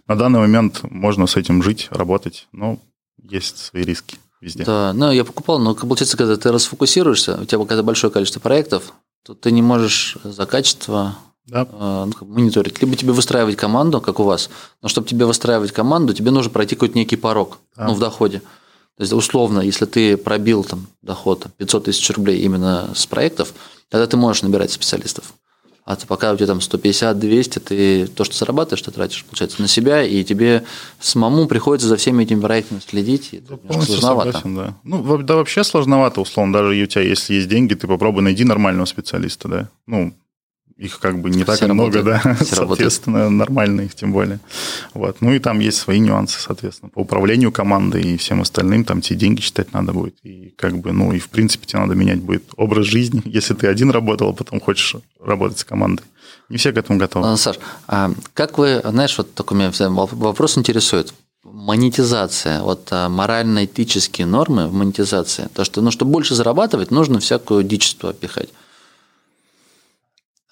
На данный момент можно с этим жить, работать, но есть свои риски везде. Да, ну, я покупал, но получается, когда ты расфокусируешься, у тебя когда большое количество проектов, то ты не можешь за качество да. э, мониторить. Либо тебе выстраивать команду, как у вас, но чтобы тебе выстраивать команду, тебе нужно пройти какой-то некий порог да. ну, в доходе. То есть, условно, если ты пробил там, доход 500 тысяч рублей именно с проектов, тогда ты можешь набирать специалистов. А ты пока у тебя там 150-200, ты то, что зарабатываешь, ты тратишь, получается, на себя, и тебе самому приходится за всеми этими проектами следить. И это да, сложновато. Согласен, да. Ну, да, вообще сложновато, условно. Даже у тебя, если есть деньги, ты попробуй найди нормального специалиста, да. Ну, их как бы не так Все много, да, Все соответственно, работают. нормально их тем более. Вот. Ну и там есть свои нюансы, соответственно, по управлению командой и всем остальным, там тебе деньги считать надо будет, и как бы, ну и в принципе тебе надо менять будет образ жизни, если ты один работал, а потом хочешь работать с командой. Не все к этому готовы. Ну, Саш, а как вы, знаешь, вот такой меня вопрос интересует. Монетизация, вот а, морально-этические нормы в монетизации, то, что, ну, чтобы больше зарабатывать, нужно всякую дичь пихать.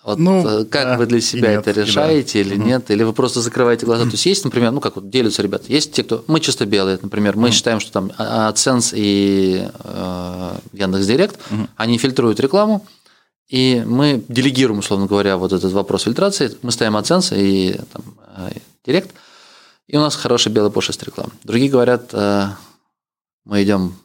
Вот ну, э, как да, вы для себя это нет, решаете да. или угу. нет? Или вы просто закрываете глаза? То есть есть, например, ну как вот делятся ребята, есть те, кто... Мы чисто белые, например, мы угу. считаем, что там AdSense и э, Яндекс.Директ, угу. они фильтруют рекламу, и мы делегируем, условно говоря, вот этот вопрос фильтрации. Мы ставим AdSense и там, э, Директ, и у нас хороший белый пушистый реклама. Другие говорят, э, мы идем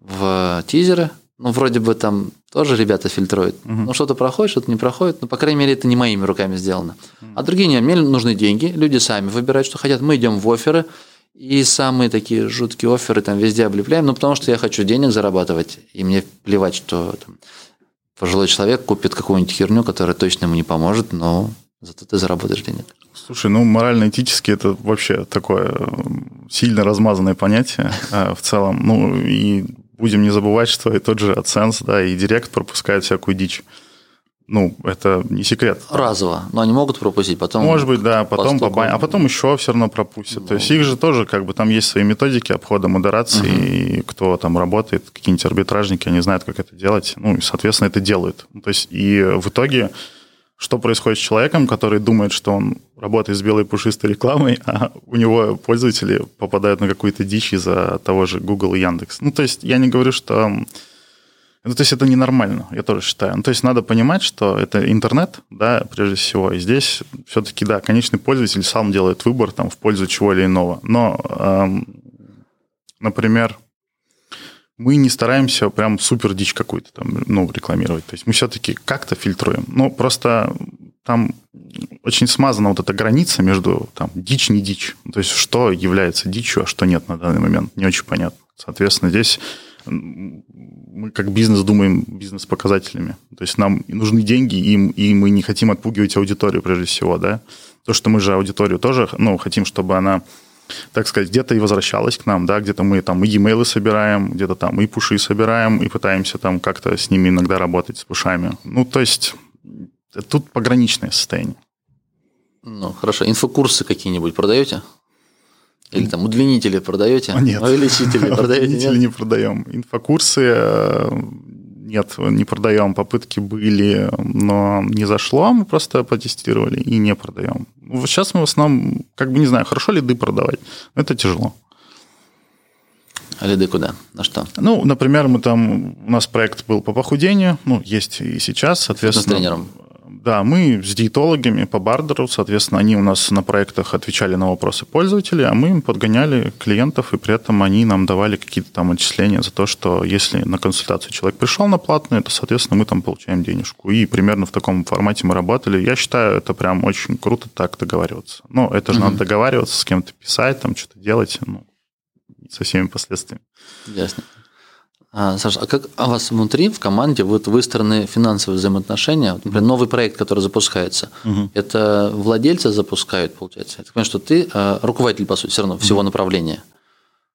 в тизеры, ну, вроде бы там тоже ребята фильтруют. Угу. Ну, что-то проходит, что-то не проходит. Но, по крайней мере, это не моими руками сделано. Угу. А другие не, мне нужны деньги, люди сами выбирают, что хотят. Мы идем в оферы, и самые такие жуткие оферы там везде облепляем, ну, потому что я хочу денег зарабатывать, и мне плевать, что там, пожилой человек купит какую-нибудь херню, которая точно ему не поможет, но зато ты заработаешь денег. Слушай, ну морально-этически это вообще такое сильно размазанное понятие а, в целом. Ну и будем не забывать, что и тот же AdSense, да, и Директ пропускают всякую дичь. Ну, это не секрет. Разово, но они могут пропустить, потом... Может быть, да, потом побань, а потом еще все равно пропустят. Ну, То есть их же тоже, как бы, там есть свои методики обхода модерации, угу. и кто там работает, какие-нибудь арбитражники, они знают, как это делать, ну, и, соответственно, это делают. То есть и в итоге что происходит с человеком, который думает, что он работает с белой пушистой рекламой, а у него пользователи попадают на какую-то дичь из-за того же Google и Яндекс. Ну, то есть я не говорю, что... Ну, то есть это ненормально, я тоже считаю. Ну, то есть надо понимать, что это интернет, да, прежде всего. И здесь все-таки, да, конечный пользователь сам делает выбор там, в пользу чего или иного. Но, эм, например, мы не стараемся прям супер дичь какую-то там, ну, рекламировать. То есть мы все-таки как-то фильтруем. Но просто там очень смазана вот эта граница между там дичь, не дичь. То есть что является дичью, а что нет на данный момент. Не очень понятно. Соответственно, здесь мы как бизнес думаем бизнес-показателями. То есть нам нужны деньги, и, и мы не хотим отпугивать аудиторию прежде всего, да. То, что мы же аудиторию тоже, ну, хотим, чтобы она так сказать, где-то и возвращалась к нам, да, где-то мы там и e-mail собираем, где-то там и пуши собираем, и пытаемся там как-то с ними иногда работать, с пушами. Ну, то есть тут пограничное состояние. Ну, хорошо. Инфокурсы какие-нибудь продаете? Или там удлинители продаете? Нет. Увеличители продаете? Удлинители не продаем. Инфокурсы э, нет, не продаем. Попытки были, но не зашло. Мы просто потестировали и не продаем. Сейчас мы в основном, как бы не знаю, хорошо лиды продавать. но Это тяжело. А лиды куда? На что? Ну, например, мы там, у нас проект был по похудению, ну, есть и сейчас, соответственно. тренером. Да, мы с диетологами по бардеру, соответственно, они у нас на проектах отвечали на вопросы пользователей, а мы им подгоняли клиентов, и при этом они нам давали какие-то там отчисления за то, что если на консультацию человек пришел на платную, то, соответственно, мы там получаем денежку. И примерно в таком формате мы работали. Я считаю, это прям очень круто так договариваться. Но это же Мгм. надо договариваться с кем-то, писать, там что-то делать, ну, со всеми последствиями. Ясно. А, Саша, а как у вас внутри, в команде, вот выстроены финансовые взаимоотношения? Вот, например, новый проект, который запускается, это владельцы запускают, получается? Я так понимаю, что ты а, руководитель, по сути, все равно всего направления.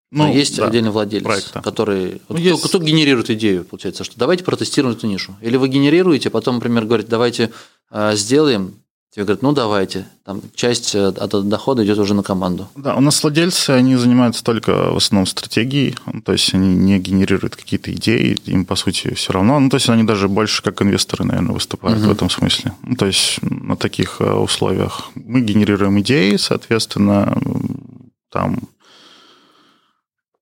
Но Ну, есть да, отдельный владелец, проекта. который... Ну, вот есть- кто, кто генерирует идею, получается, что давайте протестируем эту нишу. Или вы генерируете, потом, например, говорите, давайте а, сделаем, тебе говорят, ну давайте, там часть э, от дохода идет уже на команду. Да, у нас владельцы, они занимаются только в основном стратегией, ну, то есть они не генерируют какие-то идеи, им, по сути, все равно. Ну, то есть они даже больше как инвесторы, наверное, выступают Мгм. в этом смысле. Ну, то есть на таких э, условиях мы генерируем идеи, соответственно, там...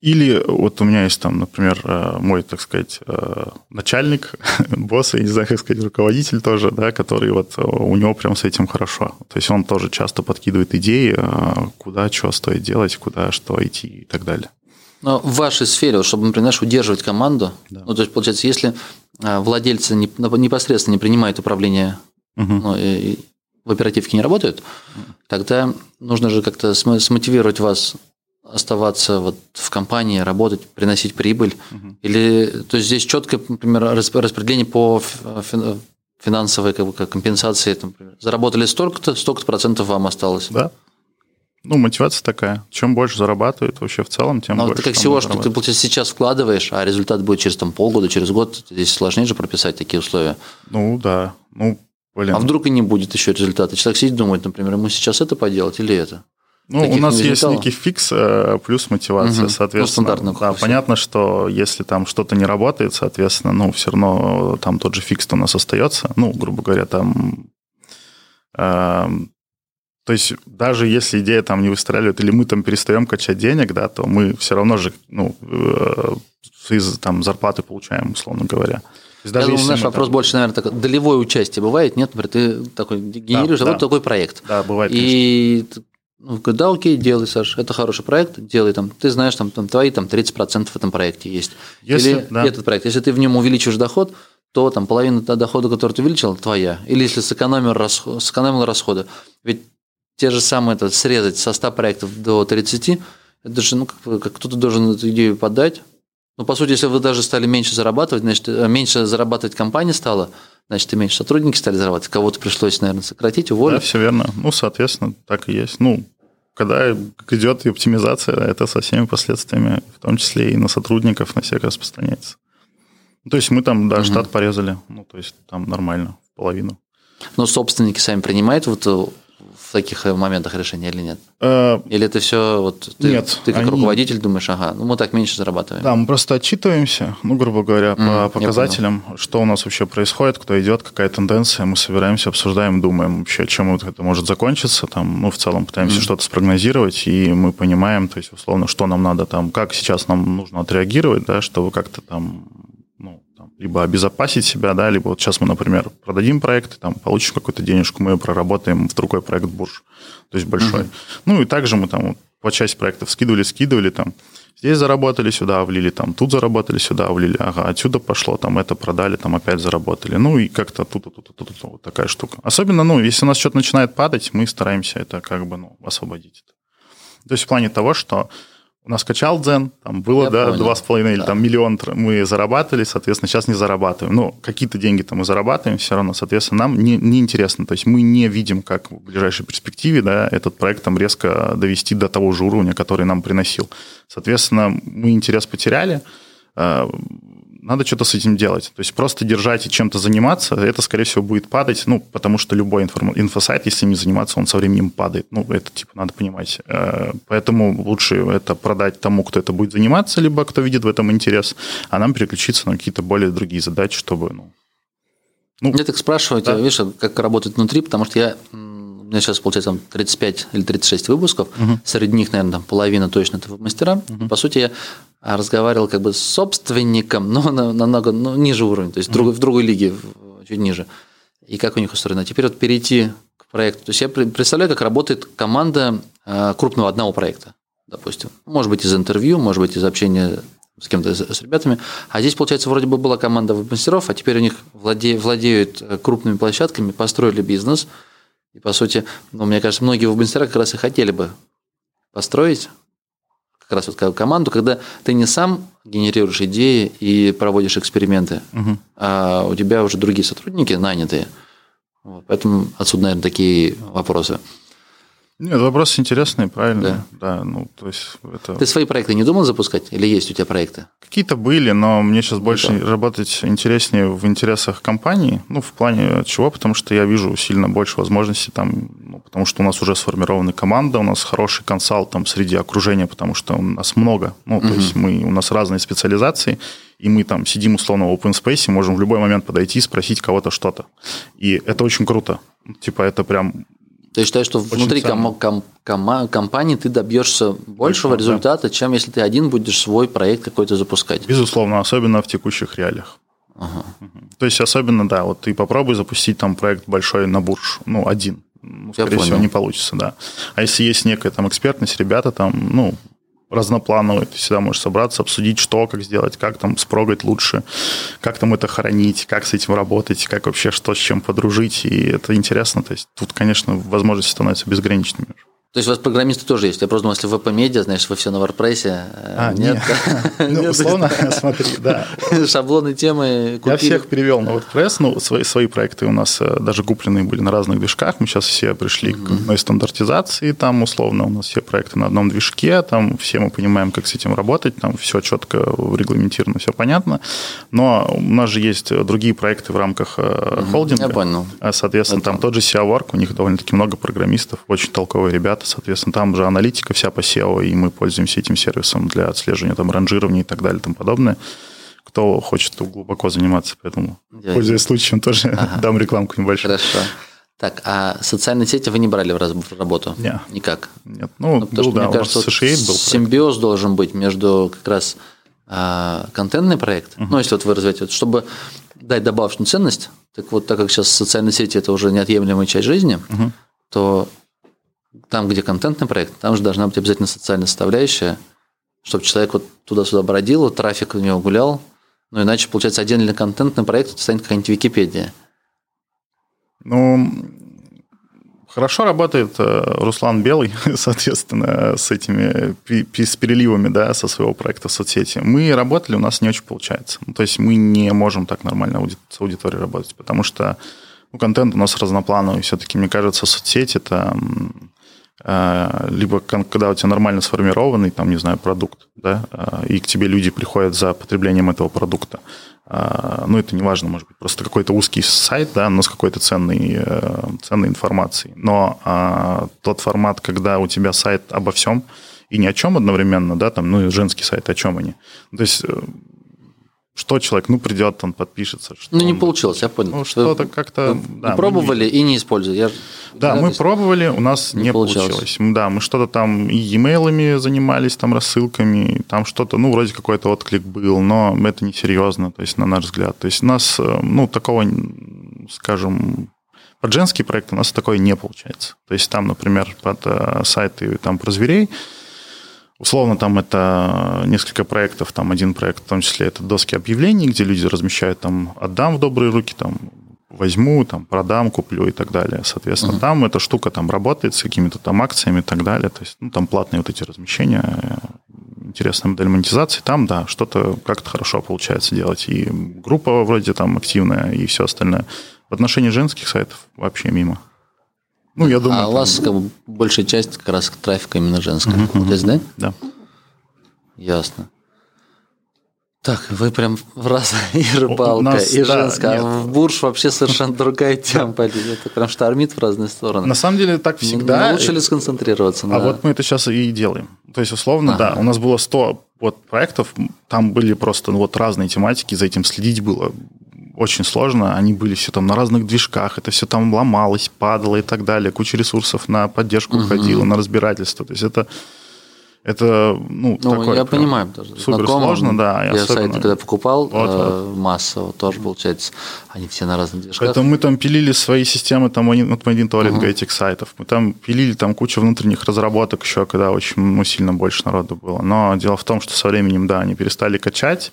Или вот у меня есть там, например, э, мой, так сказать, э, начальник, босс, я не знаю, как сказать, руководитель тоже, да, который вот э, у него прям с этим хорошо. То есть он тоже часто подкидывает идеи, куда что стоит делать, куда что идти и так далее. Но в вашей сфере, вот чтобы, например, знаешь, удерживать команду, Да. ну, то есть, получается, если владельцы не- непосредственно не принимают управление Мгм. ну, и- и в оперативке не работают, тогда нужно же как-то смо- смотивировать вас оставаться вот в компании, работать, приносить прибыль. Или, то есть здесь четкое, например, расп- распределение по финансовой как бы, компенсации. Там, например, заработали столько-то, столько-то процентов вам осталось. Да. Ну, мотивация такая. Чем больше зарабатывает вообще в целом, тем Но больше. это как всего, что ты, получается, сейчас вкладываешь, а результат будет через там, полгода, через год. Здесь сложнее же прописать такие условия. Ну, да. Ну, блин. А вдруг и не будет еще результата? Человек сидит думает, например, ему сейчас это поделать или это? Ну, у нас есть некий фикс э, плюс мотивация, Мгм. соответственно. Ну, да, понятно, что если там что-то не работает, соответственно, ну, все равно э, там тот же фикс у нас остается. Ну, грубо говоря, там... эм, то есть даже если идея там не выстреливает, или мы там перестаем качать денег, да, то мы все равно же, ну, э, из там зарплаты получаем, условно говоря. То есть Я думаю, наш вопрос там- больше, наверное, такое, долевое участие бывает, нет? Например, ты такой генерируешь, а да. вот такой проект. Да, бывает, конечно. И ты, ну, говорит, да, окей, делай, Саш, это хороший проект, делай там. Ты знаешь, там, там твои там 30% в этом проекте есть. Если- Или да. этот проект, если ты в нем увеличишь доход, то там половина до- дохода, который ты увеличил, твоя. Или если сэкономил, расход, сэкономил расходы. Ведь те же самые, это, срезать со 100 проектов до 30, это же, ну, как, как кто-то должен эту идею подать. Ну, по сути, если вы даже стали меньше зарабатывать, значит, э, меньше зарабатывать компания стала, значит, и меньше сотрудники стали зарабатывать. Кого-то пришлось, наверное, сократить, Да, уволить. все верно. Ну, соответственно, так и есть. Ну, когда идет и оптимизация, это со всеми последствиями, в том числе и на сотрудников, на всех распространяется. Ну, То есть мы там, да, Мгм. штат порезали, ну, то есть там нормально, половину. Но собственники сами принимают вот э, в таких э, моментах решения или нет? Э, Или это все вот ты, Нет, ты как они- руководитель думаешь, ага, ну мы так меньше зарабатываем. Да, мы просто отчитываемся, ну, грубо говоря, я по показателям, что у нас вообще происходит, кто идет, какая тенденция. Мы собираемся, обсуждаем, думаем вообще, чем вот это может закончиться. Там, ну, в целом пытаемся Мгм. что-то спрогнозировать, и мы понимаем, то есть, условно, что нам надо там, как сейчас нам нужно отреагировать, да, чтобы как-то там, либо обезопасить себя, да, либо вот сейчас мы, например, продадим проект, там, получим какую-то денежку, мы ее проработаем в другой проект бурж, то есть большой. Мгм. Ну, и также мы там вот по часть проектов скидывали, скидывали, там, здесь заработали, сюда влили, там, тут заработали, сюда влили, ага, отсюда пошло, там, это продали, там, опять заработали. Ну, и как-то тут, тут, тут, тут, тут, вот такая штука. Особенно, ну, если у нас что-то начинает падать, мы стараемся это как бы, ну, освободить. То есть в плане того, что у нас качал дзен, там было, Я да, два с половиной или там миллион мы зарабатывали, соответственно, сейчас не зарабатываем. Ну, какие-то деньги-то мы зарабатываем все равно, соответственно, нам не, не интересно. То есть мы не видим, как в ближайшей перспективе, да, этот проект там резко довести до того же уровня, который нам приносил. Соответственно, мы интерес потеряли, э, надо что-то с этим делать. То есть просто держать и чем-то заниматься, это, скорее всего, будет падать, ну, потому что любой информ... инфосайт, если не заниматься, он со временем падает. Ну, это, типа, надо понимать. Э, поэтому лучше это продать тому, кто это будет заниматься, либо кто видит в этом интерес, а нам переключиться на какие-то более другие задачи, чтобы, ну... ну я так спрашиваю да. тебя, видишь, как работать внутри, потому что я у меня сейчас, получается, там 35 или 36 выпусков. Угу. Среди них, наверное, там половина точно это мастера. Угу. По сути, я разговаривал как бы с собственником, но намного ну, ниже уровня, то есть угу. в другой лиге, чуть ниже. И как у них устроено. А теперь вот перейти к проекту. То есть я представляю, как работает команда а, крупного одного проекта, допустим. Может быть, из интервью, может быть, из общения с кем-то, с ребятами. А здесь, получается, вроде бы была команда веб-мастеров, а теперь у них владе, владеют э, крупными площадками, построили бизнес – и, по сути, ну, мне кажется, многие веб-мастера как раз и хотели бы построить как раз вот команду, когда ты не сам генерируешь идеи и проводишь эксперименты, угу. а у тебя уже другие сотрудники нанятые. Вот, поэтому отсюда, наверное, такие вопросы. Нет, вопрос интересный, правильно. Да. да, ну, то есть это... Ты свои проекты не думал запускать? Или есть у тебя проекты? Какие-то были, но мне сейчас ну больше да. работать интереснее в интересах компании. Ну, в плане чего? Потому что я вижу сильно больше возможностей там, ну, потому что у нас уже сформирована команда, у нас хороший консалт там среди окружения, потому что у нас много. Ну, то угу. есть мы, у нас разные специализации, и мы там сидим условно в open space, можем в любой момент подойти и спросить кого-то что-то. И это очень круто. Типа это прям ты считаешь, что Очень внутри ком- ком- ком- компании ты добьешься большего Очень, результата, да. чем если ты один будешь свой проект какой-то запускать? Безусловно, особенно в текущих реалиях. Ага. То есть, особенно, да, вот ты попробуй запустить там проект большой на бурж, ну, один. Ну, скорее всего, не получится, да. А если есть некая там экспертность, ребята там, ну, разноплановый. Ты всегда можешь собраться, обсудить, что, как сделать, как там спрогать лучше, как там это хранить, как с этим работать, как вообще что с чем подружить. И это интересно. То есть тут, конечно, возможности становятся безграничными. То есть у вас программисты тоже есть? Я просто думал, если в VP-медиа, знаешь, вы все на WordPress. Э, а, нет. Ну, условно, смотри, да. Шаблоны темы Я всех перевел на WordPress. Ну, свои, свои проекты у нас э, даже купленные были на разных движках. Мы сейчас все пришли к одной стандартизации. Там, условно, у нас все проекты на одном движке. Там все мы понимаем, как с этим работать. Там все четко регламентировано, все понятно. Но у нас же есть другие проекты в рамках э, холдинга. Я понял. Соответственно, там тот же SEO у них довольно-таки много программистов, очень толковые ребята соответственно, там же аналитика вся по SEO, и мы пользуемся этим сервисом для отслеживания там ранжирования и так далее и тому подобное. Кто хочет глубоко заниматься, поэтому, Я пользуясь случаем, тоже ага. дам рекламку небольшую. Хорошо. Так, а социальные сети вы не брали в работу? Нет. Никак? Нет. Ну, ну был, что, да, мне кажется, вот был симбиоз проект. должен быть между как раз а, контентный проект, uh ну, если вот вы развиваете, чтобы дать добавочную ценность, так вот, так как сейчас социальные сети – это уже неотъемлемая часть жизни, uh то там, где контентный проект, там же должна быть обязательно социальная составляющая, чтобы человек вот туда-сюда бродил, трафик у него гулял. Ну, иначе, получается, отдельный контентный проект это станет какая-нибудь Википедия. Ну, хорошо работает э, Руслан Белый, соответственно, с этими с переливами, да, со своего проекта в соцсети. Мы работали, у нас не очень получается. Ну, то есть мы не можем так нормально с аудиторией работать, потому что ну, контент у нас разноплановый. Все-таки, мне кажется, соцсеть – это либо когда у тебя нормально сформированный, там, не знаю, продукт, да, э, и к тебе люди приходят за потреблением этого продукта. Э, ну, это не важно, может быть, просто какой-то узкий сайт, да, но с какой-то ценной, ценной информацией. Но тот формат, когда у тебя сайт обо всем и ни о чем одновременно, да, там, ну, женский сайт, о чем они. То есть что человек, ну, придет, он подпишется. Что ну, не он... получилось, я понял. Ну, что-то как-то... Да, пробовали не... и не использовали. Я... Да, мы пробовали, у нас не, не получилось. получилось. Да, мы что-то там и e-mailами занимались, там рассылками, там что-то, ну, вроде какой-то отклик был, но это несерьезно, то есть, на наш взгляд. То есть, у нас, э, ну, такого, скажем, под женский проект у нас такое не получается. То есть, там, например, под э, сайты там про зверей, Условно, там это несколько проектов, там один проект, в том числе это доски объявлений, где люди размещают там «отдам в добрые руки», там возьму, там, продам, куплю и так далее. Соответственно, uh-huh. там эта штука там работает с какими-то там акциями и так далее. То есть, ну, там платные вот эти размещения, интересная модель монетизации. Там, да, что-то как-то хорошо получается делать. И группа вроде там активная, и все остальное. В отношении женских сайтов вообще мимо. Ну, я думаю. А у вас как бы, большая часть как раз трафика именно женская. Угу, uh да? Да. Ясно. Так, вы прям в раз и рыбалка, нас, и да, женская. нет. А в бурж вообще совершенно другая тема. Это прям штормит в разные стороны. На самом деле так всегда. Лучше ли сконцентрироваться А на... вот мы это сейчас и делаем. То есть, условно, Ага. да, у нас было 100 вот проектов, там были просто ну, вот разные тематики, за этим следить было очень сложно. Они были все там на разных движках, это все там ломалось, падало и так далее. Куча ресурсов на поддержку уходила, на разбирательство. То есть это, это ну, Ну, такое я понимаю тоже. Супер сложно, да. Я особенно- сайты, когда покупал, Вот, э, массово тоже, получается, они все на разных движках. Поэтому мы там пилили свои системы, там один, вот один туалет uh этих сайтов. Мы там пилили там кучу внутренних разработок еще, когда очень ну, сильно больше народу было. Но дело в том, что со временем, да, они перестали качать,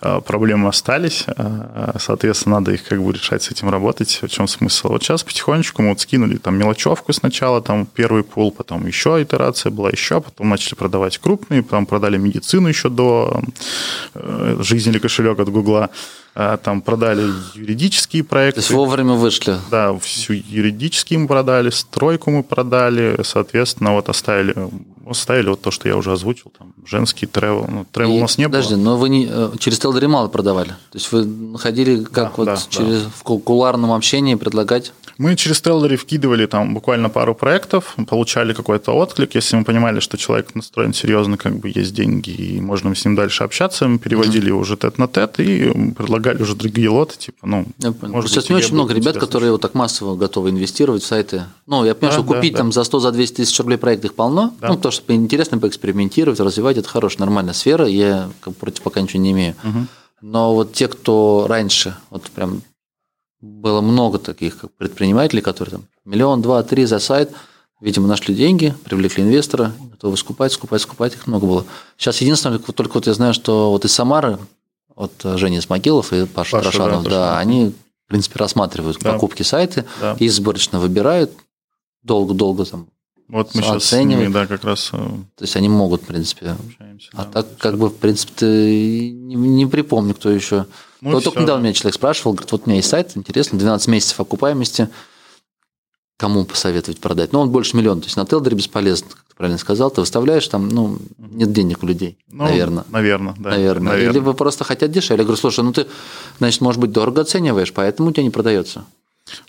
проблемы остались, э, соответственно, надо их как бы решать, с этим работать. В чем смысл? Вот сейчас потихонечку мы вот скинули там мелочевку сначала, там первый пул, потом еще итерация была, еще, потом начали продавать крупные, потом продали медицину еще до э, жизни или кошелек от Гугла, Э, там продали юридические проекты. То есть вовремя вышли. Да, всю юридические мы продали, стройку мы продали, соответственно, вот оставили, оставили вот то, что я уже озвучил, там, женский тревел. Ну, тревел И- у нас не Подожди, было. но вы не, э, через Телдери мало продавали? То есть вы находили, как Да, вот да, через в ку- кулуарном общении предлагать? Мы через Телдери вкидывали там буквально пару проектов, получали какой-то отклик. Если мы понимали, что человек настроен серьезно, как бы есть деньги, и можно с ним дальше общаться, мы переводили его уже тет на тет и предлагали уже другие лоты, типа, ну, может Сейчас быть, не очень много ребят, интересно. которые вот так массово готовы инвестировать в сайты. Ну, я понимаю, Да, что да, купить да. там за 100, за 200 тысяч рублей проект их полно. Да. Ну, потому что интересно поэкспериментировать, развивать, это хорошая, нормальная сфера. Я против пока ничего не имею. Но вот те, кто раньше, вот прям было много таких как предпринимателей, которые там миллион, два, три за сайт, видимо, нашли деньги, привлекли инвестора, готовы скупать, скупать, скупать, их много было. Сейчас единственное, только вот я знаю, что вот из Самары, вот Женя Смогилов и Паша, Паша, да, Трошанов, да, Трошанов. они, в принципе, рассматривают Да. покупки сайты, Да. и изборочно выбирают, долго-долго там, Вот мы сейчас с ними, да, как раз э, то есть они могут, в принципе, общаемся. а да. так, как бы, в принципе, не, не припомню, кто еще. Ну, вот только недавно меня человек спрашивал, говорит, вот у меня есть сайт, интересно, 12 месяцев окупаемости, кому посоветовать продать? Ну, он больше миллиона, то есть на Телдере бесполезно, как ты правильно сказал, ты выставляешь, там, ну, нет денег у людей, Ну, наверное. Наверное, да. Наверное. наверное. Или вы просто хотят дешевле. Я говорю, слушай, ну ты, значит, может быть, дорого оцениваешь, поэтому у тебя не продается.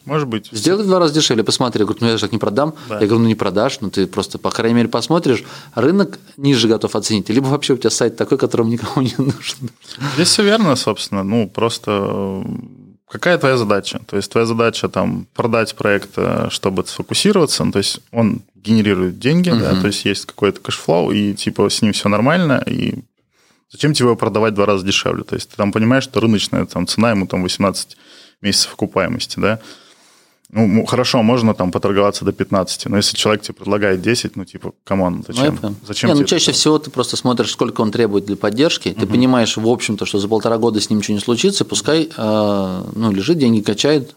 Может быть. Сделай в два раза дешевле, посмотри. Я говорю, ну я же так не продам. Да. Я говорю, ну не продашь, ну ты просто, по крайней мере, посмотришь, рынок ниже готов оценить. Либо вообще у тебя сайт такой, которому никому не нужен. Здесь все верно, собственно. Ну, просто э, какая твоя задача? То есть твоя задача там продать проект, э, чтобы сфокусироваться. Ну, то есть он генерирует деньги, да, то есть есть какой-то cash flow, и типа с ним все нормально, и зачем тебе его продавать в два раза дешевле? То есть ты там понимаешь, что рыночная там, цена ему там 18 месяцев окупаемости, да? Ну, хорошо, можно там поторговаться до 15, но если человек тебе предлагает 10, ну, типа, come on, Ну, зачем? понял. зачем Не, ну, чаще это? всего ты просто смотришь, сколько он требует для поддержки. Ты понимаешь, в общем-то, что за полтора года с ним ничего не случится, пускай э, ну, лежит, деньги качает.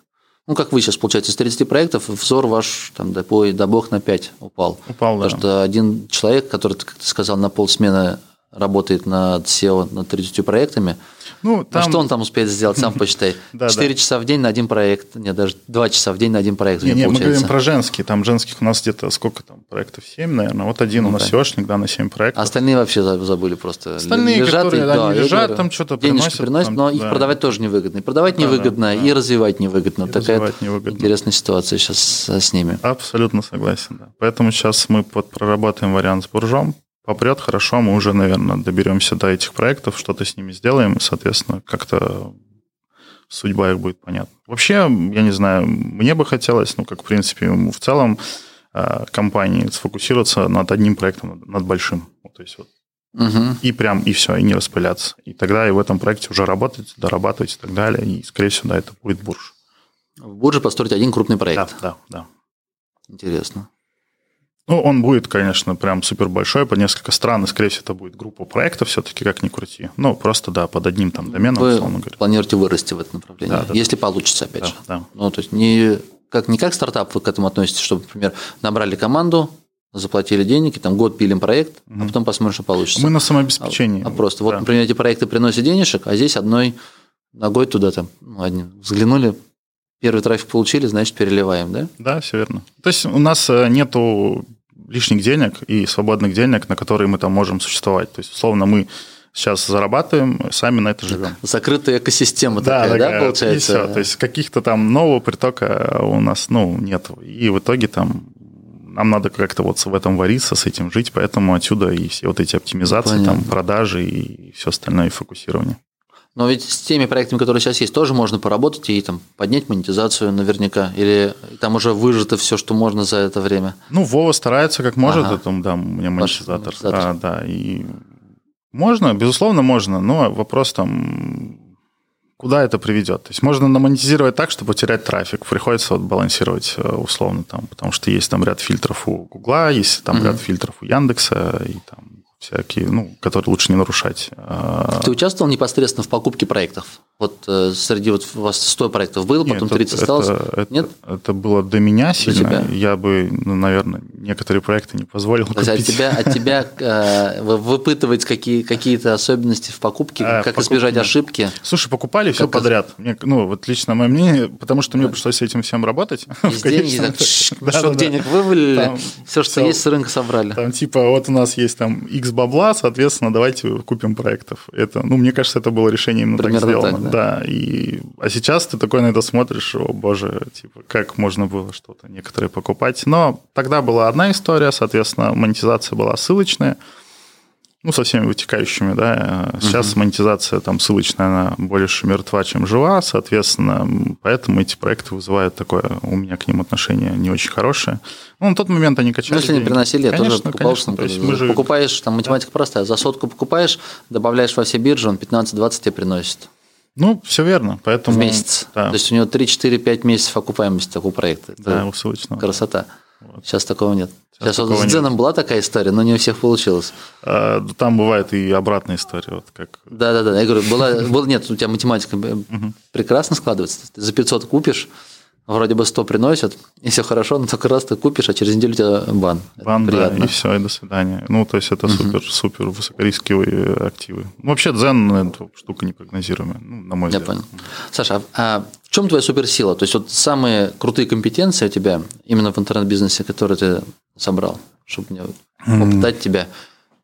Ну, как вы сейчас, получается, из 30 проектов взор ваш там, до, по- до бог на 5 упал. Упал, да. Потому что один человек, который, как ты сказал, на полсмены работает над SEO, над 30 проектами, Ну, ну, там... что он там успеет сделать, сам. Да, 4 часа в день на один проект, нет, даже 2 часа в день на один проект Не, не, мы говорим про женские. Там женских у нас где-то сколько там проектов? 7, наверное. Вот один Ну, у нас. SEOшник, да, на 7 проектов. А остальные вообще за- забыли просто. Остальные, лежат, которые, да, лежат, там что-то приносят, приносят, но их да. продавать тоже невыгодно. И продавать Да, да, невыгодно, и развивать невыгодно. Такая интересная ситуация сейчас с, ними. Абсолютно согласен, да. Поэтому сейчас мы под проработаем вариант с буржом. Попрет хорошо, мы уже, наверное, доберемся до этих проектов, что-то с ними сделаем, и, соответственно, как-то судьба их будет понятна. Вообще, я не знаю, мне бы хотелось, ну, как, в принципе, в целом, э, компании сфокусироваться над одним проектом, над большим. То есть вот Мгм. и прям, и все, и не распыляться. И тогда и в этом проекте уже работать, дорабатывать и так далее. И, скорее всего, да, это будет бурж. В Бурже построить один крупный проект. Да, да, да. Интересно. Ну, он будет, конечно, прям супер большой, по несколько стран, и, скорее всего, это будет группа проектов все-таки, как ни крути. Ну, просто, да, под одним там доменом, Вы условно говоря. планируете вырасти в это направление, Да, да, если получится, опять Да, же. да. Ну, то есть не как, не как стартап вы к этому относитесь, чтобы, например, набрали команду, заплатили денег, и там год пилим проект, а потом посмотрим, что получится. Мы на самообеспечении. А просто вот, Да. например, эти проекты приносят денежек, а здесь одной ногой туда там, ну, одним взглянули, первый трафик получили, значит, переливаем, да? Да, все верно. То есть у нас э, нету лишних денег и свободных денег, на которые мы там можем существовать. То есть, условно, мы сейчас зарабатываем, сами на это живем. Закрытая экосистема да, такая, да, получается? И все. То есть каких-то там нового притока у нас, ну, нет. И в итоге там нам надо как-то вот в этом вариться, с этим жить, поэтому отсюда и все вот эти оптимизации, Понятно. там, продажи и все остальное, и фокусирование. Но ведь с теми проектами, которые сейчас есть, тоже можно поработать и там поднять монетизацию наверняка. Или там уже выжито все, что можно за это время. Ну, Вова старается как может, ага. это, да, у меня монетизатор. монетизатор. Да, да. И можно, безусловно, можно, но вопрос там, куда это приведет. То есть можно намонетизировать так, чтобы потерять трафик. Приходится вот балансировать э, условно там, потому что есть там ряд фильтров у Гугла, есть там mm-hmm. ряд фильтров у Яндекса и там всякие, ну, которые лучше не нарушать. А, Ты участвовал непосредственно в покупке проектов? Вот э, среди вот у вас 100 проектов было, потом Нет, 30 это, осталось? Это, Нет? Это было до меня сильно. До тебя? Я бы, ну, наверное, некоторые проекты не позволил То купить. От тебя, от тебя э, выпытывать какие, какие-то особенности в покупке, а, как покуп... избежать ошибки? Слушай, покупали как все подряд. Мне, ну, вот лично мое мнение, потому что мне пришлось с этим всем работать. Из деньги, так, денег вывалили, все, что есть, с рынка собрали. Там типа вот у нас есть там X бабла, соответственно, давайте купим проектов. Это, ну, мне кажется, это было решение именно Примерно так сделано. Так, да? да. И, а сейчас ты такой на это смотришь, о боже, типа, как можно было что-то некоторые покупать. Но тогда была одна история, соответственно, монетизация была ссылочная ну, со всеми вытекающими, да. Сейчас угу. монетизация там ссылочная, она больше мертва, чем жива, соответственно, поэтому эти проекты вызывают такое, у меня к ним отношение не очень хорошее. Ну, на тот момент они качали. Ну, если деньги. не приносили, я конечно, тоже покупал. Конечно, то есть мы же... Покупаешь, там математика простая, за сотку покупаешь, добавляешь во все биржи, он 15-20 тебе приносит. Ну, все верно. Поэтому, в месяц. Да. То есть у него 3-4-5 месяцев окупаемости такого проекта. Да, у ссылочного. Красота. Вот. Сейчас такого нет. Сейчас, Сейчас вот с Дзеном была такая история, но не у всех получилось. А, там бывает и обратная история. Вот как... Да, да, да. Я говорю, была, был, нет, у тебя математика прекрасно складывается. Ты за 500 купишь, вроде бы 100 приносят, и все хорошо, но только раз ты купишь, а через неделю у тебя бан. Бан, да, и все, и до свидания. Ну, то есть это угу. супер, супер высокорисковые активы. Ну, вообще дзен – это штука непрогнозируемая, ну, на мой Я взгляд. понял. Саша, а в чем твоя суперсила? То есть вот самые крутые компетенции у тебя именно в интернет-бизнесе, которые ты собрал, чтобы мне попытать тебя –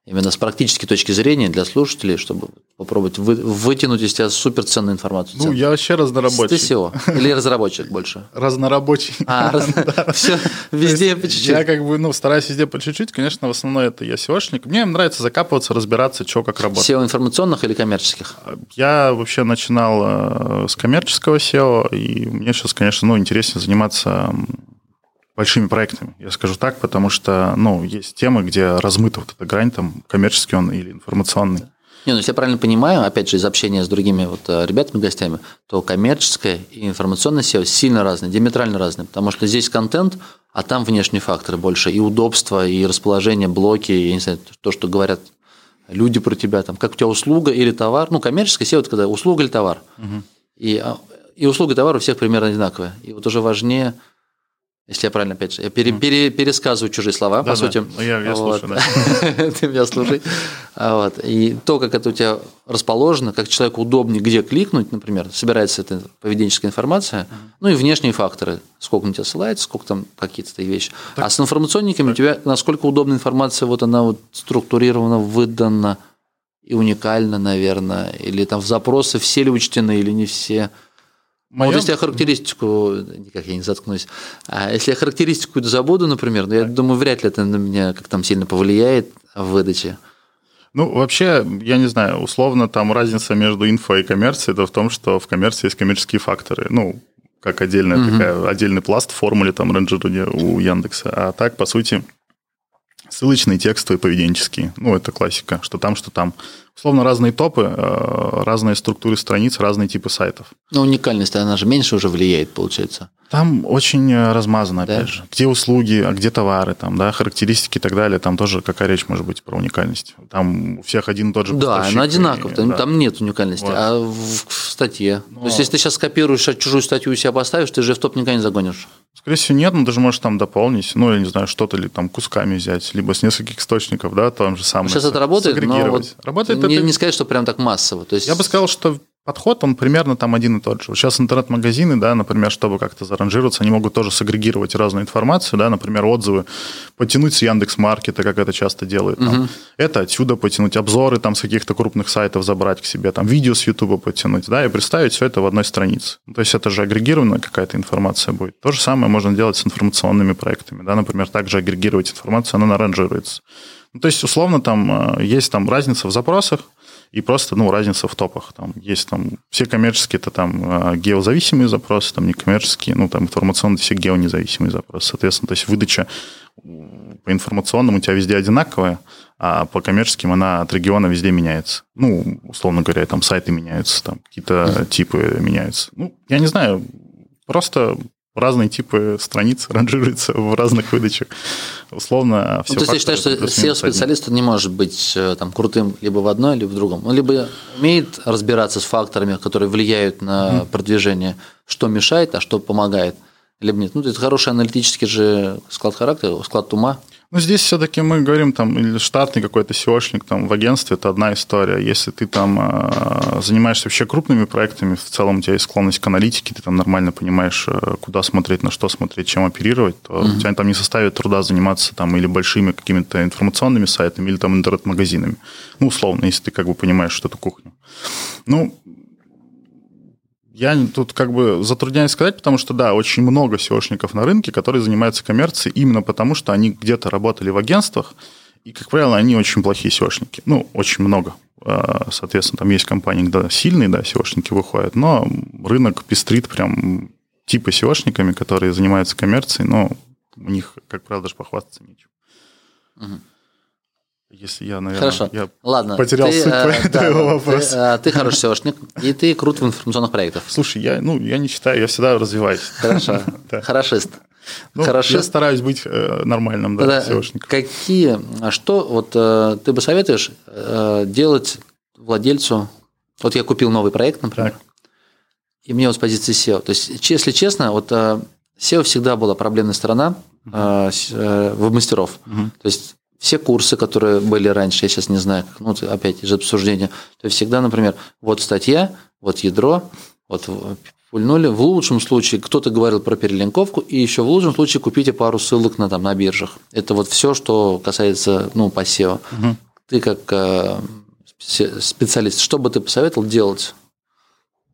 именно с практической точки зрения для слушателей, чтобы попробовать вы, вытянуть из тебя суперценную информацию. Ну, я вообще разнорабочий. Ты SEO или разработчик больше? Разнорабочий. А, все, везде по чуть-чуть. Я как бы, ну, стараюсь везде по чуть-чуть. Конечно, в основном это я SEOшник. Мне нравится закапываться, разбираться, что как работает. SEO информационных или коммерческих? Я вообще начинал э, с коммерческого SEO, и мне сейчас, конечно, ну, интереснее заниматься большими проектами, я скажу так, потому что, ну, есть темы, где размыта вот эта грань, там, коммерческий он или информационный. Не, ну, если я правильно понимаю, опять же, из общения с другими вот э, ребятами, гостями, то коммерческое и информационное SEO сильно разные, диаметрально разные, потому что здесь контент, а там внешние факторы больше, и удобство, и расположение, блоки, я не знаю, то, что говорят люди про тебя, там, как у тебя услуга или товар, ну, коммерческое SEO – это когда услуга или товар, угу. и, а, и услуга и товар у всех примерно одинаковые, и вот уже важнее – если я правильно, опять же, я пере, пере, пересказываю чужие слова, да, по да. сути. Я, я вот. слушаю, да. Ты меня слушай. А вот. И то, как это у тебя расположено, как человеку удобнее, где кликнуть, например, собирается эта поведенческая информация, ну и внешние факторы, сколько на тебя ссылается, сколько там какие-то такие вещи. Так. А с информационниками у тебя насколько удобная информация, вот она вот структурирована, выдана и уникальна, наверное, или там в запросы все ли учтены или не все – Моем... Вот если я характеристику, никак я не заткнусь, а если я характеристику забуду, например, ну, я думаю, вряд ли это на меня как там сильно повлияет в выдаче. Ну, вообще, я не знаю, условно, там разница между инфо и коммерцией, это в том, что в коммерции есть коммерческие факторы. Ну, как отдельная угу. такая, отдельный пласт в формуле там рейнджере у Яндекса. А так, по сути, ссылочные, текстовые, поведенческие. Ну, это классика, что там, что там. Условно, разные топы, э, разные структуры страниц, разные типы сайтов. Но уникальность, она же меньше уже влияет, получается. Там очень э, размазано, опять да? же. Где услуги, а где товары, там, да, характеристики и так далее. Там тоже какая речь может быть про уникальность. Там у всех один и тот же Да, она одинаков, и, там, да. там нет уникальности. Вот. А в, в статье? Но... То есть, если ты сейчас скопируешь чужую статью и себя поставишь, ты же в топ никогда не загонишь. Скорее всего, нет, но даже можешь там дополнить, ну, я не знаю, что-то ли там кусками взять, либо с нескольких источников, да, там же самое. Сейчас это работает, но вот работает не, это... не сказать, что прям так массово. То есть... Я бы сказал, что подход, он примерно там один и тот же. Сейчас интернет-магазины, да, например, чтобы как-то заранжироваться, они могут тоже сагрегировать разную информацию, да, например, отзывы, потянуть с Яндекс.Маркета, как это часто делают. Там. Угу. Это отсюда потянуть, обзоры там с каких-то крупных сайтов забрать к себе, там видео с Ютуба потянуть, да, и представить все это в одной странице. То есть это же агрегированная какая-то информация будет. То же самое можно делать с информационными проектами, да, например, также агрегировать информацию, она наранжируется. Ну, то есть, условно, там э, есть там разница в запросах, и просто, ну, разница в топах. Там есть там все коммерческие, это там э, геозависимые запросы, там некоммерческие, ну, там информационные все геонезависимые запросы. Соответственно, то есть выдача по информационным у тебя везде одинаковая, а по коммерческим она от региона везде меняется. Ну, условно говоря, там сайты меняются, там какие-то типы меняются. Ну, я не знаю, просто разные типы страниц ранжируются в разных выдачах. Условно, все ну, То есть ты считаешь, что SEO-специалист не может быть э, там, крутым либо в одной, либо в другом? Он либо умеет разбираться с факторами, которые влияют на mm. продвижение, что мешает, а что помогает, либо нет. Ну, это хороший аналитический же склад характера, склад ума. Ну, здесь все-таки мы говорим, там, или штатный какой-то SEOшник там в агентстве, это одна история. Если ты там э, занимаешься вообще крупными проектами, в целом у тебя есть склонность к аналитике, ты там нормально понимаешь, э, куда смотреть, на что смотреть, чем оперировать, то mm-hmm. у тебя там не составит труда заниматься там или большими какими-то информационными сайтами, или там интернет-магазинами. Ну, условно, если ты как бы понимаешь, что это кухня. Ну, я тут как бы затрудняюсь сказать, потому что, да, очень много SEOшников на рынке, которые занимаются коммерцией именно потому, что они где-то работали в агентствах, и, как правило, они очень плохие SEOшники. Ну, очень много. А, соответственно, там есть компании, где сильные, да, SEOшники выходят, но рынок пестрит прям типа SEOшниками, которые занимаются коммерцией, но у них, как правило, даже похвастаться нечем. Угу. Если я, наверное, Хорошо. я Ладно. потерял ты, суть э, твоего да, вопроса. Ты, э, ты хороший SEOшник, и ты крут в информационных проектах. Слушай, я, ну, я не считаю, я всегда развиваюсь. Хорошо. да. Хорошист. Ну, Хорошист. Я стараюсь быть э, нормальным, да, да SEOшником. Какие, а что вот э, ты бы советуешь э, делать владельцу? Вот я купил новый проект, например, так. и мне вот с позиции SEO. То есть, если честно, вот э, SEO всегда была проблемная сторона э, э, веб-мастеров. Угу. То есть все курсы, которые были раньше, я сейчас не знаю, ну, опять из обсуждения, то есть всегда, например, вот статья, вот ядро, вот пульнули. В лучшем случае кто-то говорил про перелинковку, и еще в лучшем случае купите пару ссылок на, там, на биржах. Это вот все, что касается ну, по SEO. Угу. Ты как э, специалист, что бы ты посоветовал делать?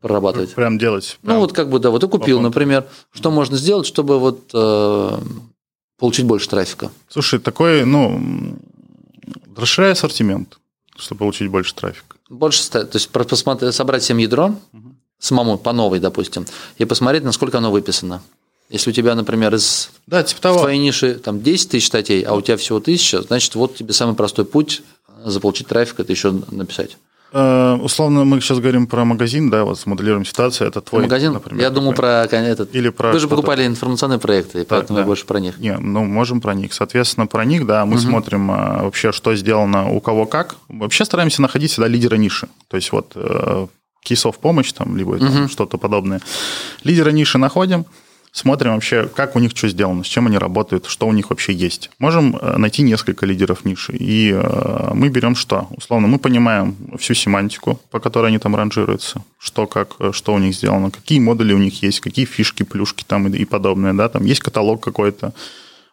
прорабатывать. Прям делать. Ну, прям. Ну, вот как бы, да, вот ты купил, например, что можно сделать, чтобы вот э, получить больше трафика? Слушай, такой, ну, расширяй ассортимент, чтобы получить больше трафика. Больше, то есть посмотреть, собрать всем ядро, угу. самому, по новой, допустим, и посмотреть, насколько оно выписано. Если у тебя, например, из да, типа того. твоей ниши там 10 тысяч статей, а у тебя всего тысяча, значит, вот тебе самый простой путь заполучить трафик, это еще написать. Э, условно, мы сейчас говорим про магазин, да, вот смоделируем ситуацию, это твой, Магазин? например. Я думал про этот. Или про Вы же покупали информационные проекты, и поэтому да, да. больше про них. Не, ну, можем про них. Соответственно, про них, да, мы угу. смотрим а, вообще, что сделано у кого как. Вообще стараемся находить всегда лидера ниши. То есть вот э, кейсов помощь там, либо угу. что-то подобное. Лидера ниши находим, смотрим вообще, как у них что сделано, с чем они работают, что у них вообще есть. Можем э, найти несколько лидеров ниши, и э, мы берем что? Условно, мы понимаем всю семантику, по которой они там ранжируются, что, как, э, что у них сделано, какие модули у них есть, какие фишки, плюшки там и, и подобное, да, там есть каталог какой-то,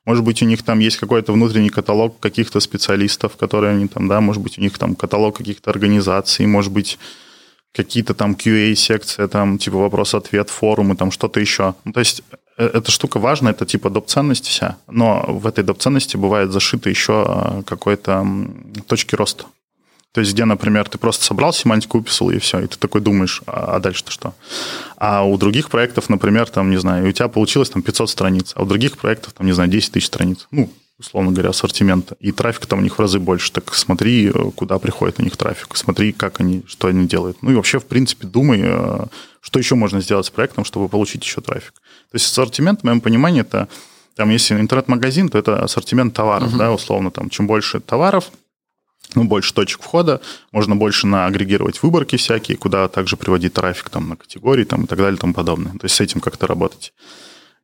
может быть, у них там есть какой-то внутренний каталог каких-то специалистов, которые они там, да, может быть, у них там каталог каких-то организаций, может быть, какие-то там QA-секции, там типа вопрос-ответ, форумы, там что-то еще. Ну, то есть э, эта штука важна, это типа доп-ценность вся, но в этой доп-ценности бывает зашито еще а, какой-то точки роста. То есть, где, например, ты просто собрал семантику, выписал, и все, и ты такой думаешь, а, а дальше-то что? А у других проектов, например, там, не знаю, у тебя получилось там 500 страниц, а у других проектов, там, не знаю, 10 тысяч страниц. Ну, условно говоря, ассортимента. И трафика там у них в разы больше. Так смотри, э, куда приходит у них трафик, смотри, как они, что они делают. Ну и вообще, в принципе, думай, э, что еще можно сделать с проектом, чтобы получить еще трафик. То есть ассортимент, в моем понимании, это там, если интернет-магазин, то это ассортимент товаров, uh-huh. да, условно, там, чем больше товаров, ну, больше точек входа, можно больше наагрегировать выборки всякие, куда также приводить трафик там, на категории там, и так далее и тому подобное. То есть с этим как-то работать.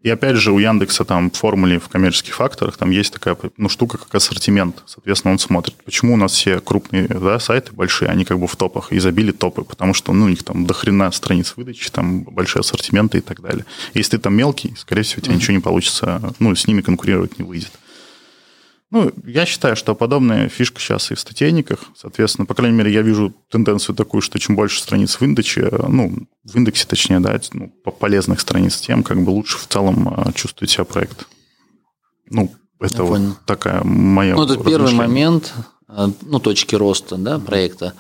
И опять же, у Яндекса там в формуле в коммерческих факторах там есть такая ну, штука, как ассортимент. Соответственно, он смотрит, почему у нас все крупные да, сайты большие, они как бы в топах, и забили топы, потому что ну, у них там дохрена страниц выдачи, там большие ассортименты и так далее. Если ты там мелкий, скорее всего, у тебя mm-hmm. ничего не получится, ну, с ними конкурировать не выйдет. Ну, я считаю, что подобная фишка сейчас и в статейниках. Соответственно, по крайней мере, я вижу тенденцию такую, что чем больше страниц в индексе, ну, в индексе, точнее, да, ну, полезных страниц, тем как бы лучше в целом а, чувствует себя проект. Ну, это я вот понял. такая моя Ну, это первый момент, а, ну, точки роста, да, проекта.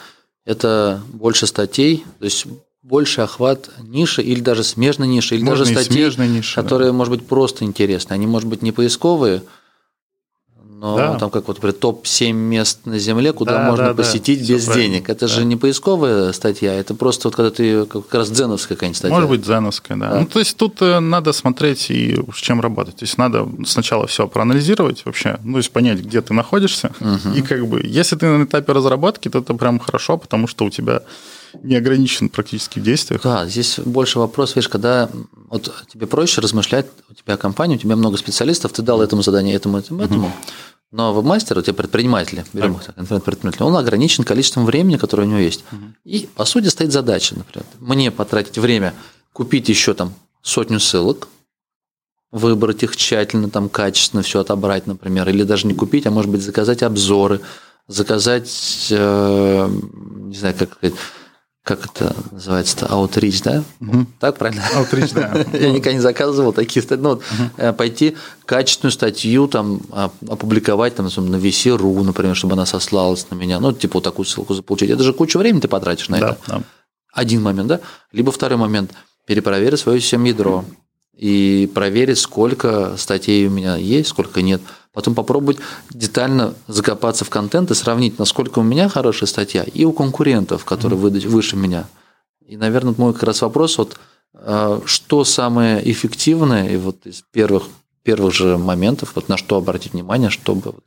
Это больше статей, то есть больше охват ниши или даже смежной ниши, или Можно даже статей, ниши, которые, да. может быть, просто интересны. Они, может быть, не поисковые, но да. там как вот топ-7 мест на Земле, куда да, можно да, посетить да, без денег. Это да. же не поисковая статья, это просто вот когда ты как раз дзеновская какая-нибудь статья. Может быть, дзеновская, да. да. Ну, то есть тут э, надо смотреть и с чем работать. То есть надо сначала все проанализировать вообще, ну, то есть понять, где ты находишься. Угу. И как бы, если ты на этапе разработки, то это прям хорошо, потому что у тебя не ограничен практически в действиях. Да, здесь больше вопрос, видишь, когда вот тебе проще размышлять, у тебя компания, у тебя много специалистов, ты дал этому задание, этому, этому, этому. Но веб-мастер, у тебя предприниматель, берем так, интернет-предприниматель, он ограничен количеством времени, которое у него есть. Угу. И, по сути, стоит задача, например, мне потратить время, купить еще там сотню ссылок, выбрать их тщательно, там, качественно все отобрать, например, или даже не купить, а может быть заказать обзоры, заказать, э, не знаю, как сказать, как это называется-то, Outreach, да? Угу. Так правильно? Outreach, да. Я никогда не заказывал такие статьи. Ну, вот, угу. Пойти качественную статью там опубликовать там, на VC.ru, например, чтобы она сослалась на меня. Ну, типа вот такую ссылку заполучить. Это же кучу времени ты потратишь на да, это. Да. Один момент, да? Либо второй момент. Перепроверить свое ядро и проверить, сколько статей у меня есть, сколько нет. Потом попробовать детально закопаться в контент и сравнить, насколько у меня хорошая статья и у конкурентов, которые mm-hmm. выше меня. И, наверное, мой как раз вопрос, вот, а, что самое эффективное, и вот из первых, первых же моментов, вот на что обратить внимание, чтобы вот,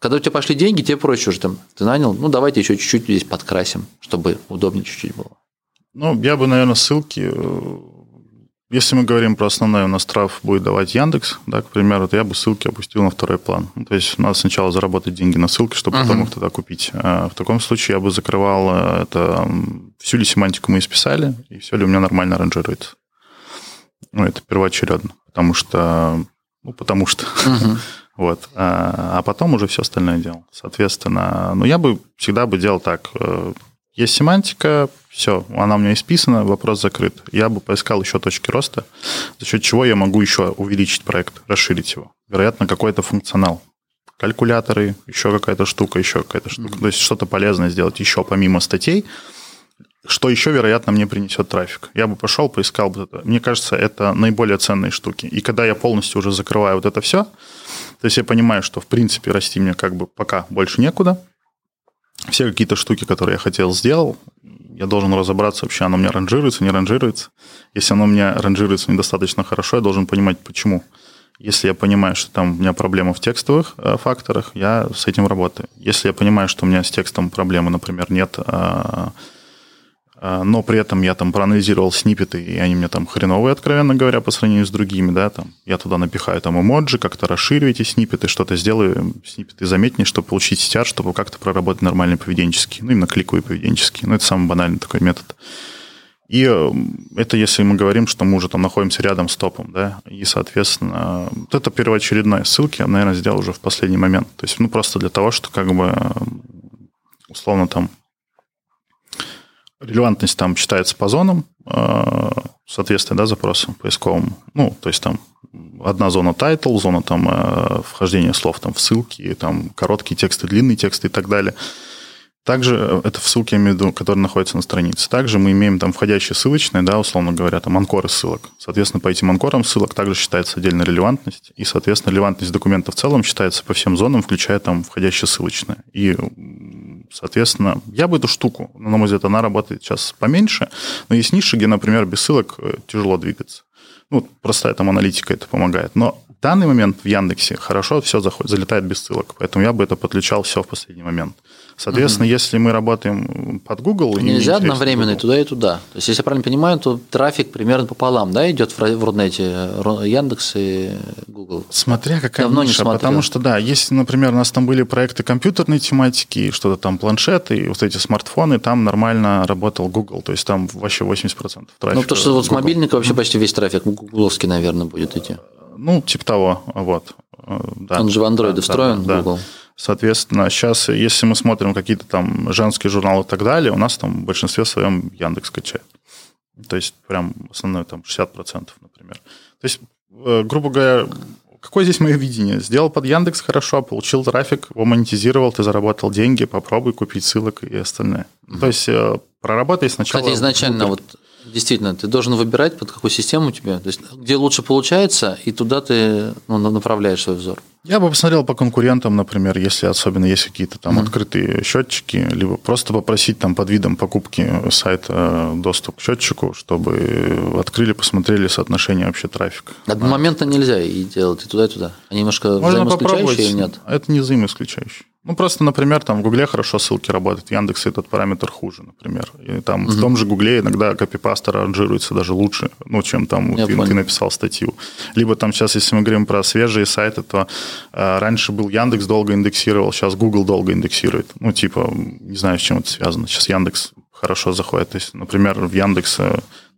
когда у тебя пошли деньги, тебе проще уже там, ты нанял, ну давайте еще чуть-чуть здесь подкрасим, чтобы удобнее чуть-чуть было. Ну, я бы, наверное, ссылки э, если мы говорим про основной, у нас трав будет давать Яндекс, да, к примеру, то я бы ссылки опустил на второй план. Ну, то есть надо сначала заработать деньги на ссылки, чтобы uh-huh. потом их тогда купить. А в таком случае я бы закрывал э, это, всю ли семантику мы исписали, и все ли у меня нормально ранжируется. Ну, это первоочередно, потому что, ну, потому что, uh-huh. вот. А, а потом уже все остальное делал. Соответственно, ну, я бы всегда бы делал так. Есть семантика, все, она у меня исписана, вопрос закрыт. Я бы поискал еще точки роста, за счет чего я могу еще увеличить проект, расширить его. Вероятно, какой-то функционал. Калькуляторы, еще какая-то штука, еще какая-то штука. Mm-hmm. То есть что-то полезное сделать еще помимо статей, что еще, вероятно, мне принесет трафик. Я бы пошел, поискал бы это. Мне кажется, это наиболее ценные штуки. И когда я полностью уже закрываю вот это все, то есть я понимаю, что, в принципе, расти мне как бы пока больше некуда, все какие-то штуки, которые я хотел, сделал, я должен разобраться вообще, оно у меня ранжируется, не ранжируется. Если оно у меня ранжируется недостаточно хорошо, я должен понимать, почему. Если я понимаю, что там у меня проблема в текстовых э, факторах, я с этим работаю. Если я понимаю, что у меня с текстом проблемы, например, нет, э, но при этом я там проанализировал снипеты, и они мне там хреновые, откровенно говоря, по сравнению с другими, да, там, я туда напихаю там эмоджи, как-то расширю эти снипеты, что-то сделаю, снипеты заметнее, чтобы получить стяр, чтобы как-то проработать нормальный поведенческий, ну, именно кликовый поведенческий, ну, это самый банальный такой метод. И э, это если мы говорим, что мы уже там находимся рядом с топом, да, и, соответственно, вот это первоочередная ссылка я, наверное, сделал уже в последний момент. То есть, ну, просто для того, что как бы условно там Релевантность там считается по зонам, э, соответственно, да, запросам поисковым. Ну, то есть там одна зона title, зона там э, вхождения слов там в ссылки, там короткие тексты, длинные тексты и так далее. Также э, это в ссылке, я имею в виду, которые находятся на странице. Также мы имеем там входящие ссылочные, да, условно говоря, там анкоры ссылок. Соответственно, по этим анкорам ссылок также считается отдельная релевантность. И, соответственно, релевантность документа в целом считается по всем зонам, включая там входящие ссылочные. И Соответственно, я бы эту штуку, на мой взгляд, она работает сейчас поменьше, но есть ниши, где, например, без ссылок э, тяжело двигаться. Ну, простая там аналитика это помогает. Но в данный момент в Яндексе хорошо все заходит, залетает без ссылок. Поэтому я бы это подключал все в последний момент. Соответственно, угу. если мы работаем под Google... Нельзя одновременно и туда, и туда. То есть, если я правильно понимаю, то трафик примерно пополам, да, идет в Рунете, Яндекс и Google. Смотря какая Давно ниша, не потому что, да, если, например, у нас там были проекты компьютерной тематики, что-то там планшеты, и вот эти смартфоны, там нормально работал Google, то есть там вообще 80% трафика. Ну, потому что вот с мобильника вообще почти весь трафик гугловский, наверное, будет идти. Ну, типа того, вот. Да. Он же в Android да, встроен, да, Google. Да. Соответственно, сейчас, если мы смотрим какие-то там женские журналы и так далее, у нас там в большинстве своем Яндекс качает. То есть прям основное там 60%, например. То есть, э, грубо говоря, какое здесь мое видение? Сделал под Яндекс хорошо, получил трафик, его монетизировал, ты заработал деньги, попробуй купить ссылок и остальное. Mm-hmm. То есть э, проработай сначала. Кстати, изначально вот Действительно, ты должен выбирать, под какую систему у тебя, то есть где лучше получается, и туда ты ну, направляешь свой взор. Я бы посмотрел по конкурентам, например, если особенно есть какие-то там mm-hmm. открытые счетчики, либо просто попросить там под видом покупки сайта доступ к счетчику, чтобы открыли, посмотрели соотношение вообще трафика. Одномоментно нельзя и делать и туда, и туда. Они немножко Можно взаимоисключающие или нет? Это не взаимоисключающие. Ну, просто, например, там в Гугле хорошо ссылки работают, в Яндексе этот параметр хуже, например. И там угу. в том же Гугле иногда копипаста ранжируется даже лучше, ну, чем там ты, ты написал статью. Либо там сейчас, если мы говорим про свежие сайты, то э, раньше был Яндекс долго индексировал, сейчас Google долго индексирует. Ну, типа, не знаю, с чем это связано. Сейчас Яндекс хорошо заходит. То есть, например, в Яндекс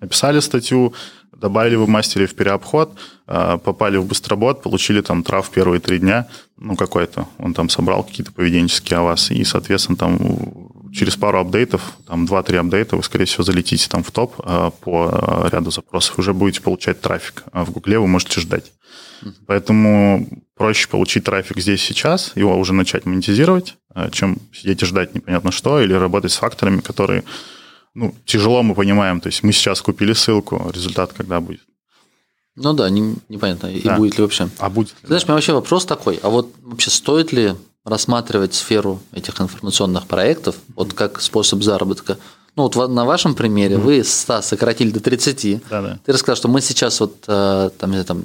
написали статью, добавили в мастере в переобход, а, попали в быстробот, получили там трав первые три дня, ну, какой-то. Он там собрал какие-то поведенческие о вас, и, соответственно, там через пару апдейтов, там 2-3 апдейта, вы, скорее всего, залетите там в топ а, по ряду запросов, уже будете получать трафик. А в Гугле вы можете ждать. Поэтому проще получить трафик здесь сейчас, его уже начать монетизировать, чем сидеть и ждать непонятно что, или работать с факторами, которые ну, тяжело мы понимаем. То есть мы сейчас купили ссылку, результат когда будет? Ну да, не, непонятно, да. и будет ли вообще. А будет ли? Знаешь, да. у меня вообще вопрос такой, а вот вообще стоит ли рассматривать сферу этих информационных проектов вот как способ заработка? Ну вот на вашем примере mm-hmm. вы 100 сократили до 30. Да, да. Ты рассказал, что мы сейчас вот э, там, там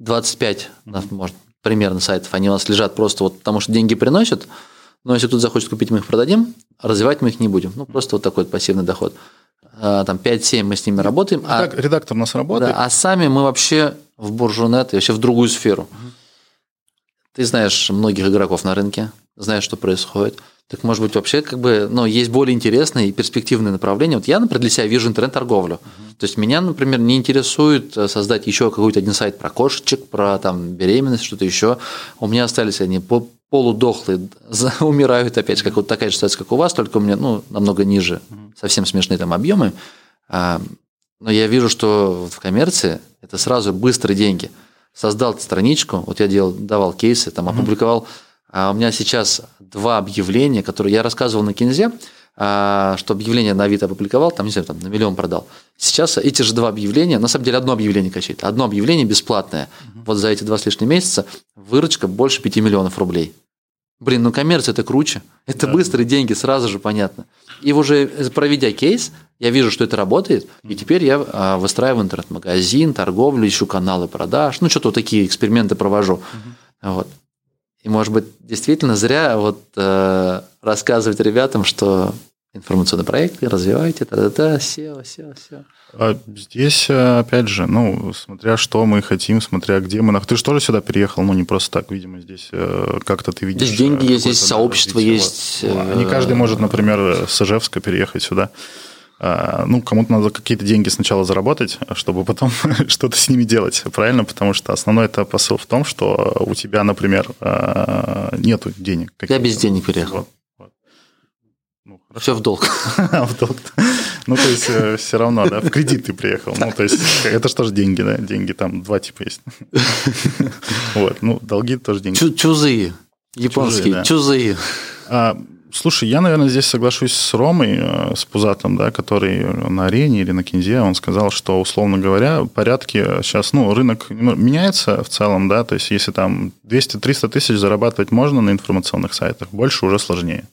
25, mm-hmm. может, примерно сайтов, они у нас лежат просто вот потому, что деньги приносят, но если кто-то захочет купить, мы их продадим, развивать мы их не будем. Ну, просто вот такой вот пассивный доход. А, там 5-7 мы с ними работаем. А, редактор у нас работает. Да, а сами мы вообще в буржунет и вообще в другую сферу. Угу. Ты знаешь многих игроков на рынке, знаешь, что происходит. Так может быть вообще как бы, ну, есть более интересные и перспективные направления. Вот я, например, для себя вижу интернет-торговлю. Uh-huh. То есть меня, например, не интересует э, создать еще какой-то один сайт про кошечек, про там беременность, что-то еще. У меня остались они по полудохлые, умирают опять как вот такая же ситуация, как у вас, только у меня ну, намного ниже, совсем смешные там объемы. А, но я вижу, что в коммерции это сразу быстрые деньги. Создал страничку, вот я делал, давал кейсы, там опубликовал. А у меня сейчас два объявления, которые я рассказывал на Кинзе, а, что объявление на Авито опубликовал, там, не знаю, там на миллион продал. Сейчас эти же два объявления, на самом деле одно объявление качает, одно объявление бесплатное. Вот за эти два с лишним месяца выручка больше 5 миллионов рублей. Блин, ну коммерция это круче. Это да. быстрые деньги, сразу же понятно. И уже проведя кейс, я вижу, что это работает, и теперь я а, выстраиваю интернет-магазин, торговлю, ищу каналы продаж, ну что-то вот такие эксперименты провожу. Угу. Вот. И может быть действительно зря вот э, рассказывать ребятам, что информационные проекты развивайте, та-та-та, SEO, SEO, SEO. А здесь, э, опять же, ну, смотря что мы хотим, смотря где мы... Ты же тоже сюда переехал, ну, не просто так, видимо, здесь э, как-то ты видишь... Здесь деньги есть, здесь сообщество есть. Не каждый может, например, с Ижевска переехать сюда. А, ну, кому-то надо какие-то деньги сначала заработать, чтобы потом что-то с ними делать, правильно? Потому что основной это посыл в том, что у тебя, например, нету денег. Я без денег переехал. Ну, Все в долг. в долг. Ну, то есть, э, все равно, да, в кредит ты приехал. Ну, то есть, это же тоже деньги, да? Деньги там два типа есть. вот, ну, долги тоже деньги. Чузы. Японские, чузы. А, слушай, я, наверное, здесь соглашусь с Ромой, э, с Пузатом, да, который на арене или на кинзе, он сказал, что, условно говоря, порядки сейчас, ну, рынок меняется в целом, да, то есть если там 200-300 тысяч зарабатывать можно на информационных сайтах, больше уже сложнее.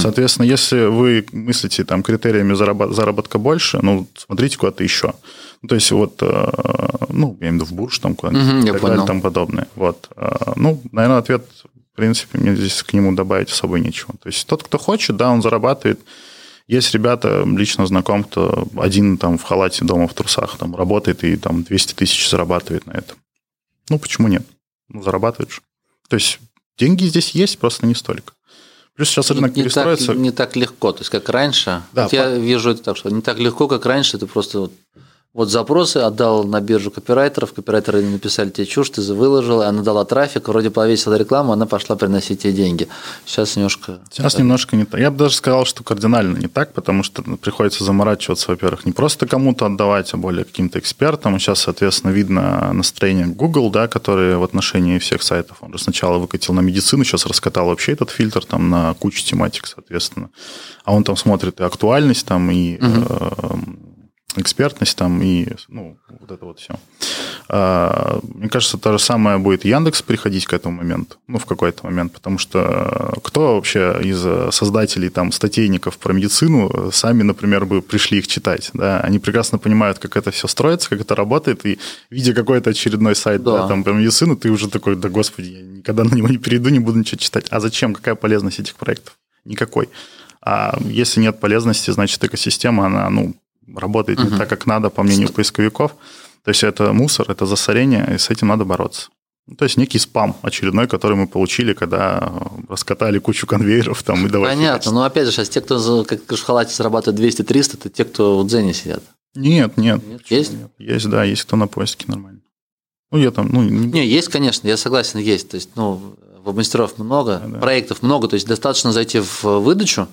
Соответственно, если вы мыслите там критериями заработ- заработка больше, ну, смотрите куда-то еще. Ну, то есть вот, э, ну, я имею в виду в бурж там куда-нибудь Мгм, и так далее, там подобное. Вот. Э, Ну, наверное, ответ, в принципе, мне здесь к нему добавить особо нечего. То есть тот, кто хочет, да, он зарабатывает. Есть ребята, лично знаком, кто один там в халате дома в трусах там работает и там 200 тысяч зарабатывает на этом. Ну, почему нет? Ну, зарабатывает же. То есть деньги здесь есть, просто не столько. Плюс сейчас рынок не, не так, перестроится. не так легко, то есть как раньше. Да, я вижу это так, что не так легко, как раньше, ты просто вот, запросы отдал на биржу копирайтеров, копирайтеры написали тебе чушь, ты выложил, она дала трафик, вроде повесила рекламу, она пошла приносить тебе деньги. Сейчас немножко... Сейчас немножко не так. Я бы даже сказал, что кардинально не так, потому что ну, приходится заморачиваться, во-первых, не просто кому-то отдавать, а более каким-то экспертам. Сейчас, соответственно, видно настроение Google, да, который в отношении всех сайтов. Он же сначала выкатил на медицину, сейчас раскатал вообще этот фильтр там на кучу тематик, соответственно. А он там смотрит и актуальность, там, и э, экспертность там и ну, вот это вот все. Мне кажется, то же самое будет Яндекс приходить к этому моменту, ну, в какой-то момент, потому что кто вообще из создателей там статейников про медицину сами, например, бы пришли их читать, да, они прекрасно понимают, как это все строится, как это работает, и видя какой-то очередной сайт Да. да, там про медицину, ты уже такой, да господи, я никогда на него не перейду, не буду ничего читать. А зачем? Какая полезность этих проектов? Никакой. А если нет полезности, значит, экосистема, она, ну, работает не так, как надо, по мнению поисковиков. То есть это мусор, это засорение, и с этим надо бороться. Ну, то есть некий спам очередной, который мы получили, когда раскатали кучу конвейеров там и давай. Понятно, фигачить. но опять же, сейчас те, кто как в халате зарабатывает 200-300, это те, кто в Дзене сидят. Нет, нет. Нет, почему есть? нет? Есть, да, есть кто на поиске нормально. Ну, я там, ну, не- Не, есть, конечно, я согласен, есть. То есть, ну, веб-мастеров много, Да. проектов много, то есть достаточно зайти в выдачу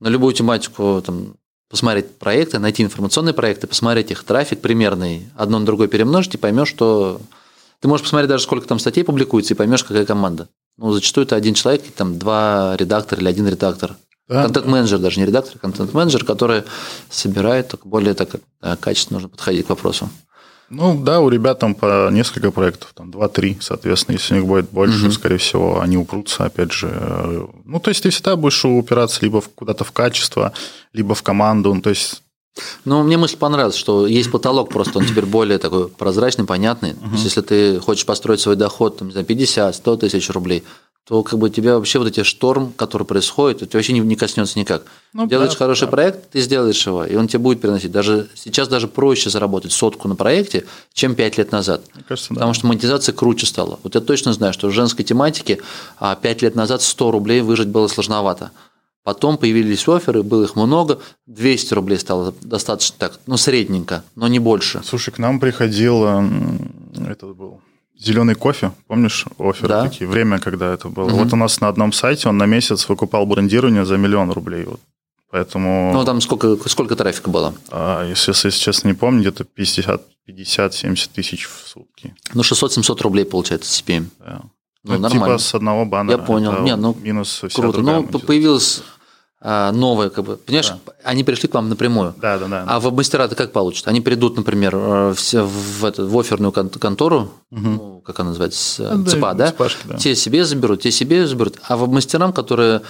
на любую тематику, там, посмотреть проекты, найти информационные проекты, посмотреть их трафик примерный, одно на другое перемножить, и поймешь, что ты можешь посмотреть даже сколько там статей публикуется, и поймешь, какая команда. Ну, зачастую это один человек, и там два редактора или один редактор. Да, контент-менеджер, даже не редактор, контент-менеджер, который собирает так более так э, качественно нужно подходить к вопросу. Ну да, у ребят там по несколько проектов, там 2-3, соответственно, если у них будет больше, скорее всего, они упрутся, опять же. Ну, то есть ты всегда будешь упираться либо куда-то в качество, либо в команду, ну, то есть Ну, мне мысль понравилась, что есть потолок просто, он теперь более такой прозрачный, понятный. То есть, если ты хочешь построить свой доход там, за 50-100 тысяч рублей, то как бы тебя вообще вот эти шторм, который происходит, тебя вообще не, не коснется никак. Ну, Делаешь да, хороший да. проект, ты сделаешь его, и он тебе будет приносить. Даже сейчас даже проще заработать сотку на проекте, чем 5 лет назад. Мне кажется, да. Потому что монетизация круче стала. Вот я точно знаю, что в женской тематике а, 5 лет назад 100 рублей выжить было сложновато. Потом появились оферы, было их много, 200 рублей стало достаточно так, ну, средненько, но не больше. Слушай, к нам приходил этот был зеленый кофе, помнишь, оферы Да. такие, время, когда это было. Вот у нас на одном сайте он на месяц выкупал брендирование за миллион рублей. Вот. Поэтому, Ну, там сколько, сколько трафика было? а, если, если честно не помню, где-то 50 50-70 тысяч в сутки. Ну, 600-700 рублей получается CPM. Да. Ну, Ну, нормально. Типа с одного баннера. Я понял. это Не, ну, минус Круто. Ну, появилась а, новая, как бы, понимаешь, они пришли к вам напрямую. Да, да, да. А веб-мастера-то как получат? Они придут, например, э, все в, это, в оферную кон- контору, ну, как она называется, Ну, да, ЦПА, да? ЦПАшки, да. Те себе заберут, те себе заберут. А веб-мастерам, которые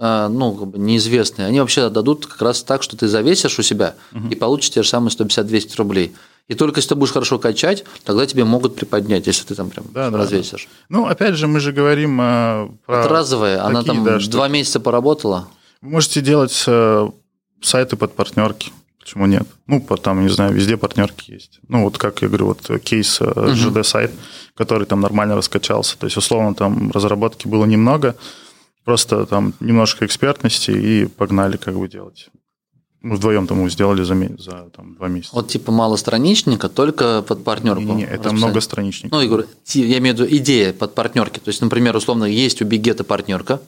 э, ну, как бы неизвестные, они вообще отдадут как раз так, что ты завесишь у себя и получишь те же самые 150-200 рублей. И только если ты будешь хорошо качать, тогда тебе могут приподнять, если ты там прям Да, да, развесишь. Ну, опять же, мы же говорим э, про... Это разовая, она там да, два месяца поработала. Вы можете делать э, сайты под партнерки. Почему нет? Ну, там, не знаю, везде партнерки есть. Ну, вот как я говорю, вот э, кейс э, ЖД-сайт, который там нормально раскачался. То есть, условно, там разработки было немного, просто там немножко экспертности и погнали как бы делать. Мы вдвоем там его сделали за, за там, два месяца. Вот типа малостраничника, только под партнерку. Не-не-не, это расписание. многостраничник. Ну, Игорь, ти- я имею в виду идея под партнерки. То есть, например, условно, есть у Бигета партнерка,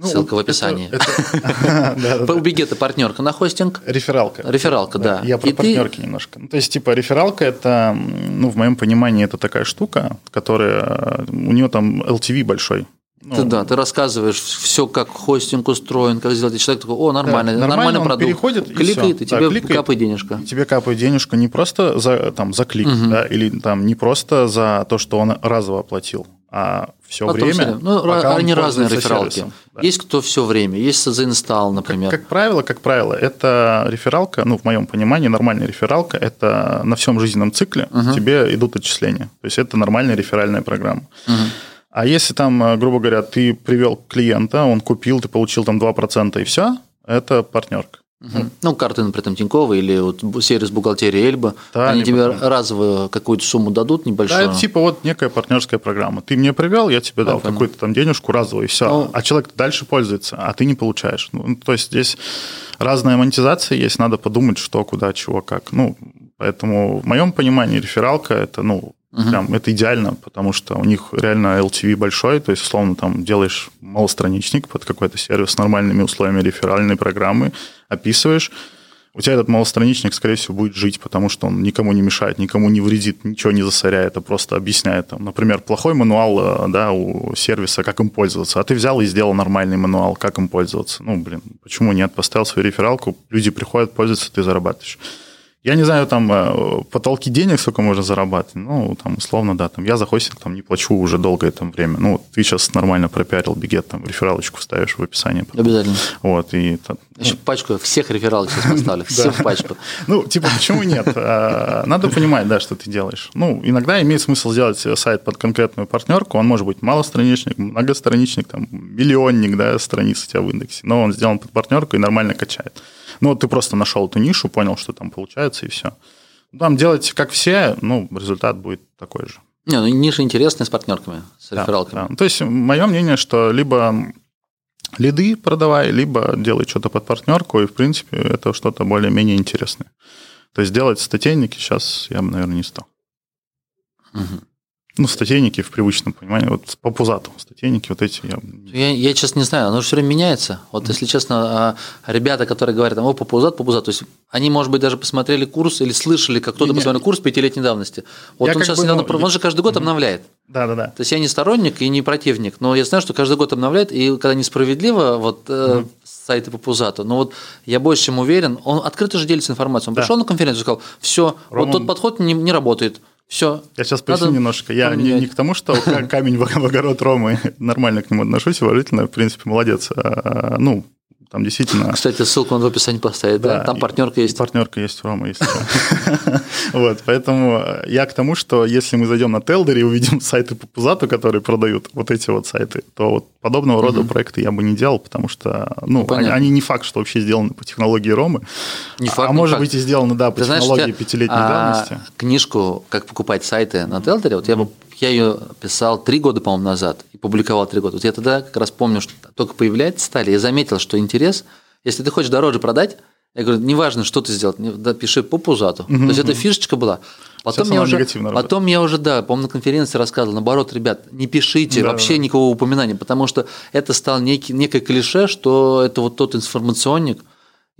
Ну, ссылка в описании. у Бигета партнерка на хостинг, Рефералка. рефералка, да. Я про И партнерки немножко. Ну, то есть, типа, рефералка это, ну, в моем понимании, это такая штука, которая э, у нее там LTV большой. Ну, Ты, да, ты рассказываешь все, как хостинг устроен, как сделать. И человек такой, о, нормально, нормально, нормальный продукт. переходит, и кликает, и, всё. Да, тебе кликает. капает денежка. и тебе капает денежку не просто за, там, за клик, да, или там не просто за то, что он разово оплатил, а все Потом время. всё- Ну, пока он они разные пользуется рефералки. сервисом. Да. Есть кто все время, есть заинсталл, например. Как правило, как правило, это рефералка, ну, в моем понимании, нормальная рефералка, это на всем жизненном цикле тебе идут отчисления. То есть это нормальная реферальная программа. А если там, э, грубо говоря, ты привел клиента, он купил, ты получил там 2% и все, это партнерка. Мгм. Ну, карты, например, Тинькова или вот сервис бухгалтерии Эльба, Да, они тебе там- разовую какую-то сумму дадут Да, небольшую. это типа вот некая партнерская программа. Ты мне привел, я тебе дал понял. какую-то там денежку разовую, и все. Ну- а человек дальше пользуется, а ты не получаешь. Ну, то есть здесь разная монетизация есть, надо подумать, что, куда, чего, как. Ну, поэтому в моем понимании рефералка это, ну, прям это идеально, потому что у них реально LTV большой, то есть, условно, там делаешь малостраничник под какой-то сервис с нормальными условиями реферальной программы, описываешь, у тебя этот малостраничник, скорее всего, будет жить, потому что он никому не мешает, никому не вредит, ничего не засоряет, а просто объясняет. Там, например, плохой мануал э, да, у сервиса, как им пользоваться, а ты взял и сделал нормальный мануал, как им пользоваться. Ну, блин, почему нет? Поставил свою рефералку, люди приходят, пользуются, ты зарабатываешь. Я не знаю, там э, потолки денег, сколько можно зарабатывать. Ну, там, условно, да, там я за хостинг там не плачу уже долгое там время. Ну, ты сейчас нормально пропиарил бигет, там рефералочку вставишь в описание. Обязательно. Вот, и та- Еще пачку всех рефералок сейчас поставлю. Все в пачку. Ну, типа, почему нет? А, Надо понимать, да, что ты делаешь. Ну, иногда имеет смысл сделать сайт под конкретную партнерку. Он может быть малостраничник, многостраничник, там, миллионник, да, страниц у тебя в индексе. Но он сделан под партнерку и нормально качает. Ну, вот ты просто нашел эту нишу, понял, что там получается, и все. Там делать как все, ну, результат будет такой же. Не, ну ниша интересная с партнерками, с Да, рефералками. да. То есть, мое мнение, что либо лиды продавай, либо делай что-то под партнерку, и, в принципе, это что-то более-менее интересное. То есть делать статейники сейчас я бы, наверное, не стал. Мгм. Ну, статейники в привычном понимании, вот по пузату статейники вот эти я... Я, я честно не знаю, оно все время меняется. Вот если честно, а, ребята, которые говорят, о, попузат, попузат, то есть они, может быть, даже посмотрели курс или слышали, как кто-то посмотрел курс пятилетней давности. Вот Я он сейчас бы, недавно, ну, он же каждый год обновляет. Да-да-да. То есть я не сторонник и не противник, но я знаю, что каждый год обновляет, и когда несправедливо, вот э, сайты по Пузату, но вот я больше чем уверен, он открыто же делится информацией. Он Да. пришел на конференцию и сказал, все, Рома- вот тот подход не, не работает, все. Я сейчас поясню немножко. Я не, не к тому, что ка- камень в в огород Ромы, нормально к нему отношусь, уважительно, в принципе, молодец. А, Ну, там действительно... Кстати, ссылку надо в описании поставить, да, там и партнерка есть. Партнерка есть, Рома есть. да. Вот, поэтому я к тому, что если мы зайдем на Телдер и увидим сайты по Пузату, которые продают вот эти вот сайты, то вот подобного рода проекты я бы не делал, потому что, ну, они, понятно. они не факт, что вообще сделаны по технологии Ромы, Не а факт, не может быть и сделаны, да, по технологии пятилетней а, давности. Книжку «Как покупать сайты» на Телтере, вот я, бы- я ее писал три года, по-моему, назад и публиковал три года. Вот я тогда как раз помню, что только появляется стали, я заметил, что интерес, если ты хочешь дороже продать, я говорю, неважно, что ты сделал, да, пиши по пузату. То есть это фишечка была. Потом я уже, работает. потом я уже, да, по-моему, на конференции рассказывал, наоборот, ребят, не пишите Да, вообще да. никакого упоминания, потому что это стало некий, некое клише, что это вот тот информационник,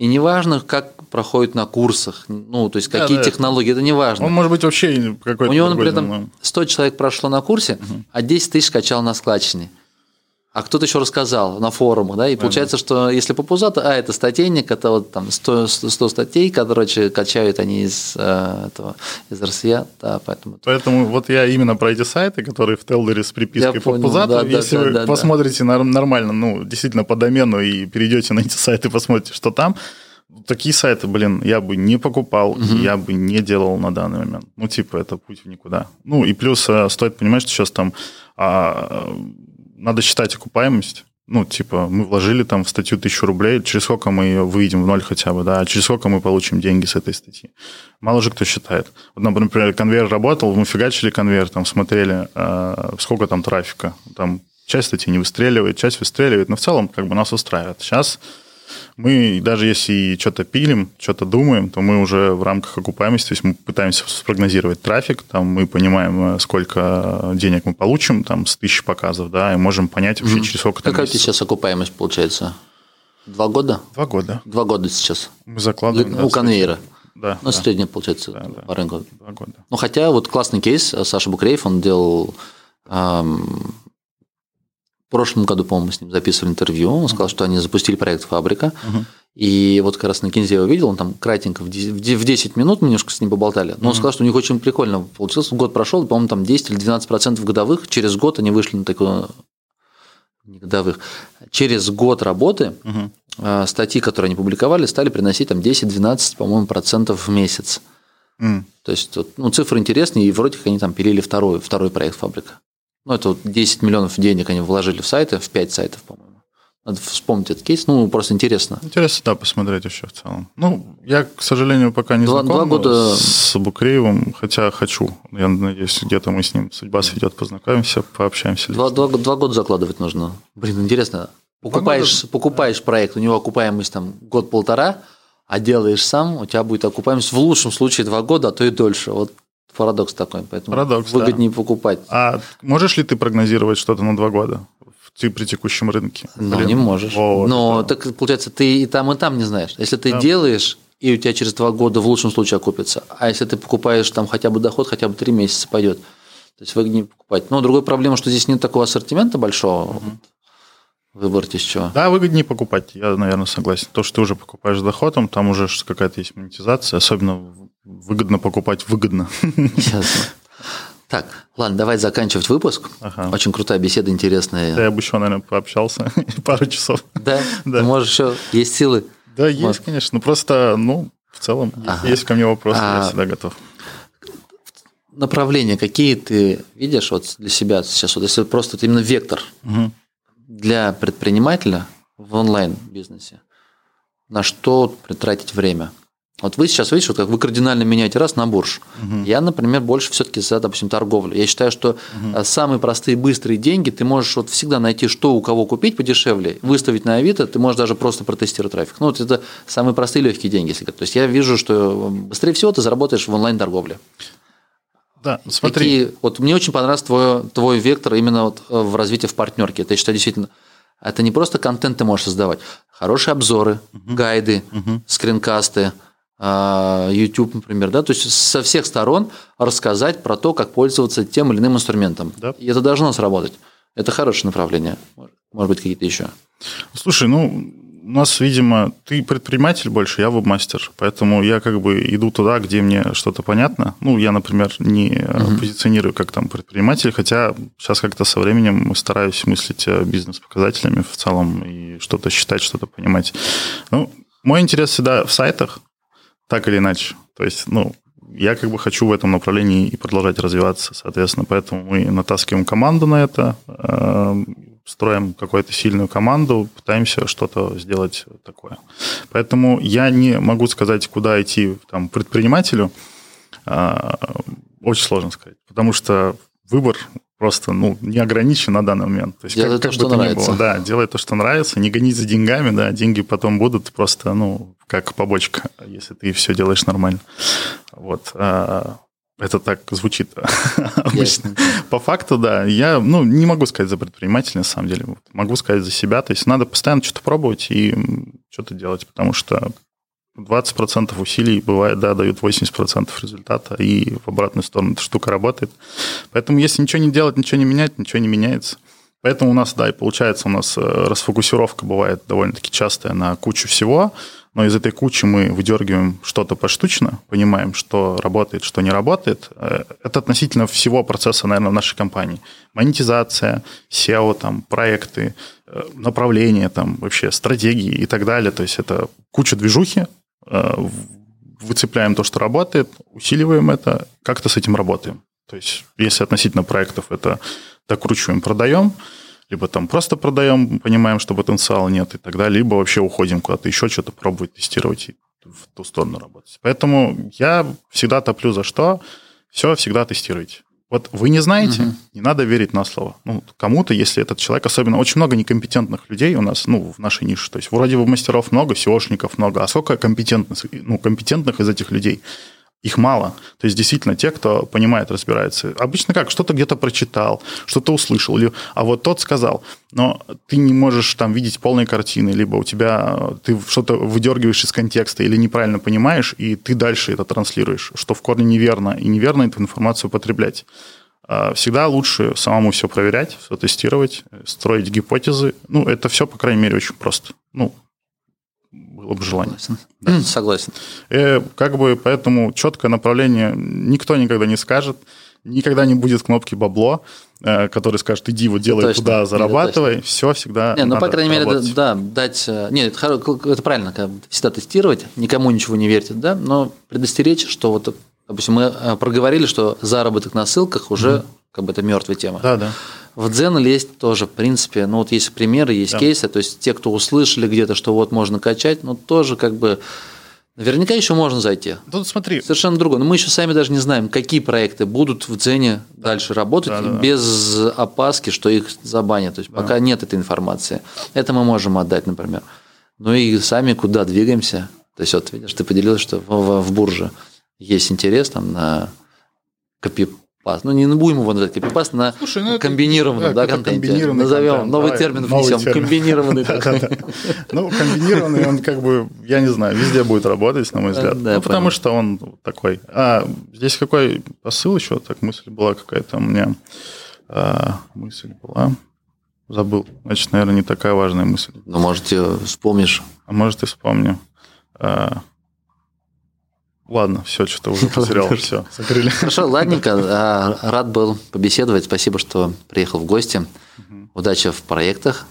и неважно, как проходит на курсах, ну, то есть Да, какие да. технологии, это неважно. Он может быть вообще какой-то У него, ну, там 100 человек прошло на курсе, а 10 тысяч скачал на складчине. А кто-то еще рассказал на форумах, да, и получается, что если по Пузату, а, это статейник, это вот там 100, 100 статей, короче, качают они из э, этого, из РСЯ, да, поэтому... Поэтому вот я именно про эти сайты, которые в Телдере с припиской Я по понял, Пузату, да, да, если да, вы да, да. посмотрите нар- нормально, ну, действительно по домену и перейдете на эти сайты, посмотрите, что там, такие сайты, блин, я бы не покупал, и я бы не делал на данный момент. Ну, типа, это путь в никуда. Ну, и плюс э, стоит понимать, что сейчас там а, надо считать окупаемость. Ну, типа, мы вложили там в статью тысячу рублей, через сколько мы ее выведем в ноль хотя бы, да, а через сколько мы получим деньги с этой статьи. Мало же кто считает. Вот, например, конвейер работал, мы фигачили конвейер, там смотрели, э, сколько там трафика. Там часть статьи не выстреливает, часть выстреливает, но в целом как бы нас устраивает. Сейчас мы, даже если и что-то пилим, что-то думаем, то мы уже в рамках окупаемости, то есть мы пытаемся спрогнозировать трафик, там мы понимаем, э, сколько денег мы получим, там, с тысячи показов, да, и можем понять вообще, через сколько там Какая у тебя сейчас окупаемость получается? Два года? Два года. Два года сейчас. Мы закладываем. да, у конвейера. Да, Ну, да, средняя, получается, Да, да. по рынку. два года. Ну, хотя вот классный кейс, э, Саша Букреев, он делал... эм, в прошлом году, по-моему, с ним записывали интервью. Он сказал, что они запустили проект «Фабрика». И вот как раз на Кинзе я увидел, он там кратенько в 10 минут мы немножко с ним поболтали, но он сказал, что у них очень прикольно получилось. Год прошел, по-моему, там 10 или 12 процентов годовых. Через год они вышли на такую не годовых. Через год работы угу. статьи, которые они публиковали, стали приносить там 10-12, по-моему, процентов в месяц. Mm. То есть ну, цифры интересные, и вроде как они там пилили второй, второй проект фабрика. Ну, это вот 10 миллионов денег они вложили в сайты, в 5 сайтов, по-моему. Надо вспомнить этот кейс, ну, просто интересно. Интересно, да, посмотреть еще в целом. Ну, я, к сожалению, пока не два, знаком два года... с Букреевым, хотя хочу. Я надеюсь, где-то мы с ним судьба сведет, познакомимся, пообщаемся. Два, два, два года закладывать нужно. Блин, интересно. Покупаешь, года... покупаешь проект, у него окупаемость там год-полтора, а делаешь сам, у тебя будет окупаемость в лучшем случае два года, а то и дольше. Вот парадокс такой, поэтому Парадокс, выгоднее да. покупать. А можешь ли ты прогнозировать что-то на два года? при текущем рынке. Ну, Блин. не можешь. Вот, Но да. так получается, ты и там, и там не знаешь. Если ты да. делаешь, и у тебя через два года в лучшем случае окупится. А если ты покупаешь там хотя бы доход, хотя бы три месяца пойдет. То есть выгоднее покупать. Но другая проблема, что здесь нет такого ассортимента большого. Угу. Выбрать из чего. Да, выгоднее покупать, я, наверное, согласен. То, что ты уже покупаешь с доходом, там уже какая-то есть монетизация, особенно выгодно покупать выгодно. Ясно. Так, ладно, давай заканчивать выпуск. Ага. Очень крутая беседа, интересная. Да, я бы еще, наверное, пообщался пару часов. Да? да. Ты можешь еще, есть силы? Да, есть, Может. конечно. Ну, просто, ну, в целом, ага. есть ко мне вопросы, а... я всегда готов. Направления какие ты видишь вот для себя сейчас? Вот если просто это именно вектор угу. Для предпринимателя в онлайн-бизнесе, на что тратить время? Вот вы сейчас видите, вот как вы кардинально меняете раз на бурж. Угу. Я, например, больше все-таки за, допустим, торговлю. Я считаю, что угу. самые простые, быстрые деньги ты можешь вот всегда найти, что у кого купить подешевле, выставить на Авито, ты можешь даже просто протестировать трафик. Ну, вот это самые простые легкие деньги, если То есть я вижу, что быстрее всего ты заработаешь в онлайн-торговле. Да, смотри. Такие, вот мне очень понравился твой, твой вектор именно вот э, в развитии в партнерке. Это, я считаю, действительно, это не просто контент ты можешь создавать. Хорошие обзоры, угу. гайды, угу. скринкасты – а, YouTube, например, да, то есть со всех сторон рассказать про то, как пользоваться тем или иным инструментом. Да. И это должно сработать. Это хорошее направление. Может быть, какие-то еще. Слушай, ну, у нас, видимо, ты предприниматель больше, я веб-мастер, поэтому я как бы иду туда, где мне что-то понятно. Ну, я, например, не uh позиционирую как там предприниматель, хотя сейчас как-то со временем стараюсь мыслить бизнес-показателями в целом и что-то считать, что-то понимать. Ну, мой интерес всегда в сайтах, так или иначе. То есть, ну, я как бы хочу в этом направлении и продолжать развиваться, соответственно, поэтому мы натаскиваем команду на это, э, строим какую-то сильную команду, пытаемся что-то сделать такое. Поэтому я не могу сказать, куда идти там, предпринимателю, э, очень сложно сказать, потому что выбор просто ну, не ограничен на данный момент. То есть, делай как, то, как что нравится. Было, да, делай то, что нравится, не гони за деньгами, да, деньги потом будут просто, ну, как побочка, если ты все делаешь нормально. Вот. Это так звучит обычно. По факту, да. Я ну, не могу сказать за предпринимателя, на самом деле. Могу сказать за себя. То есть надо постоянно что-то пробовать и что-то делать, потому что 20% усилий бывает, да, дают 80% результата, и в обратную сторону эта штука работает. Поэтому если ничего не делать, ничего не менять, ничего не меняется. Поэтому у нас, да, и получается, у нас э, расфокусировка бывает довольно-таки частая на кучу всего, но из этой кучи мы выдергиваем что-то поштучно, понимаем, что работает, что не работает. Э, это относительно всего процесса, наверное, в нашей компании. Монетизация, SEO, там, проекты, э, направления, там, вообще стратегии и так далее. То есть это куча движухи, Э, выцепляем то, что работает, усиливаем это, как-то с этим работаем. То есть, если относительно проектов это докручиваем, продаем, либо там просто продаем, понимаем, что потенциала нет и так далее, либо вообще уходим куда-то еще что-то пробовать, тестировать и в ту сторону работать. Поэтому я всегда топлю за что, все всегда тестируйте. Вот вы не знаете, угу. не надо верить на слово. Ну, кому-то, если этот человек, особенно очень много некомпетентных людей у нас, ну, в нашей нише. То есть вроде бы мастеров много, SEOшников много, а сколько компетентных, ну, компетентных из этих людей? Их мало. То есть действительно те, кто понимает, разбирается. Обычно как? Что-то где-то прочитал, что-то услышал, или, а вот тот сказал. Но ты не можешь там видеть полной картины, либо у тебя ты что-то выдергиваешь из контекста или неправильно понимаешь, и ты дальше это транслируешь, что в корне неверно, и неверно эту информацию употреблять. А, всегда лучше самому все проверять, все тестировать, строить гипотезы. Ну, это все, по крайней мере, очень просто. Ну, было бы желание. Согласен. Согласен. И э, как бы поэтому четкое направление никто никогда не скажет, никогда не будет кнопки бабло, э, который скажет, иди вот делай точно, туда, зарабатывай, это все всегда Не, ну, по крайней мере, да, дать... Э, нет, это, это правильно, всегда тестировать, никому ничего не верьте, да, но предостеречь, что вот, допустим, мы проговорили, что заработок на ссылках уже mm как бы это мертвая тема. Да, да. В Дзен есть тоже, в принципе, ну вот есть примеры, есть да. кейсы, то есть те, кто услышали где-то, что вот можно качать, ну тоже как бы Наверняка еще можно зайти. Тут смотри. Совершенно другое. Но мы еще сами даже не знаем, какие проекты будут в Дзене да. дальше работать да, да, без опаски, что их забанят. То есть да. пока нет этой информации. Это мы можем отдать, например. Ну и сами куда двигаемся. То есть вот видишь, ты поделилась, что в, в, в бурже есть интерес там на копи паст. Ну, не будем его называть копипаст, на Слушай, ну, комбинированном да, да, контенте. Комбинированный Назовем, контент, новый да, термин внесем, термин. комбинированный. Ну, комбинированный, он как бы, я не знаю, везде будет работать, на мой взгляд. Ну, потому что он такой. А, здесь какой посыл еще? Так, мысль была какая-то у меня. А, мысль была. Забыл. Значит, наверное, не такая важная мысль. Ну, может, вспомнишь. А может, и вспомню. Ладно, все, что-то уже потерял, все, закрыли. Хорошо, ладненько, а, рад был побеседовать, спасибо, что приехал в гости. Удачи в проектах.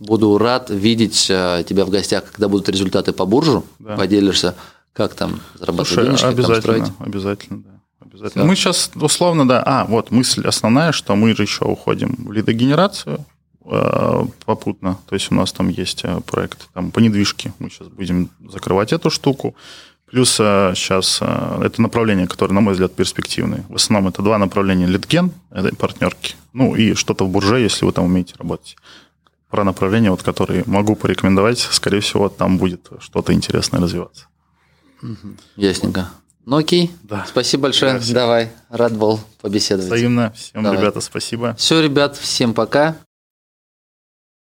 Буду рад видеть а, тебя в гостях, когда будут результаты по буржу, да. поделишься, как там зарабатывать Слушай, денежки, обязательно, там строить. Обязательно, да. Обязательно. Мы сейчас условно, да. А, вот мысль основная, что мы же еще уходим в лидогенерацию э, попутно. То есть у нас там есть проект там, по недвижке. Мы сейчас будем закрывать эту штуку. Плюс сейчас э, это направление, которое, на мой взгляд, перспективное. В основном это два направления. Литген, это партнерки. Ну и что-то в бурже, если вы там умеете работать. Про направления, вот, которые могу порекомендовать, скорее всего, там будет что-то интересное развиваться. Ясненько. Ну окей. Да. Спасибо большое. Да, Давай. Рад был побеседовать. Взаимно. Всем, Давай. ребята, спасибо. Все, ребят, всем пока.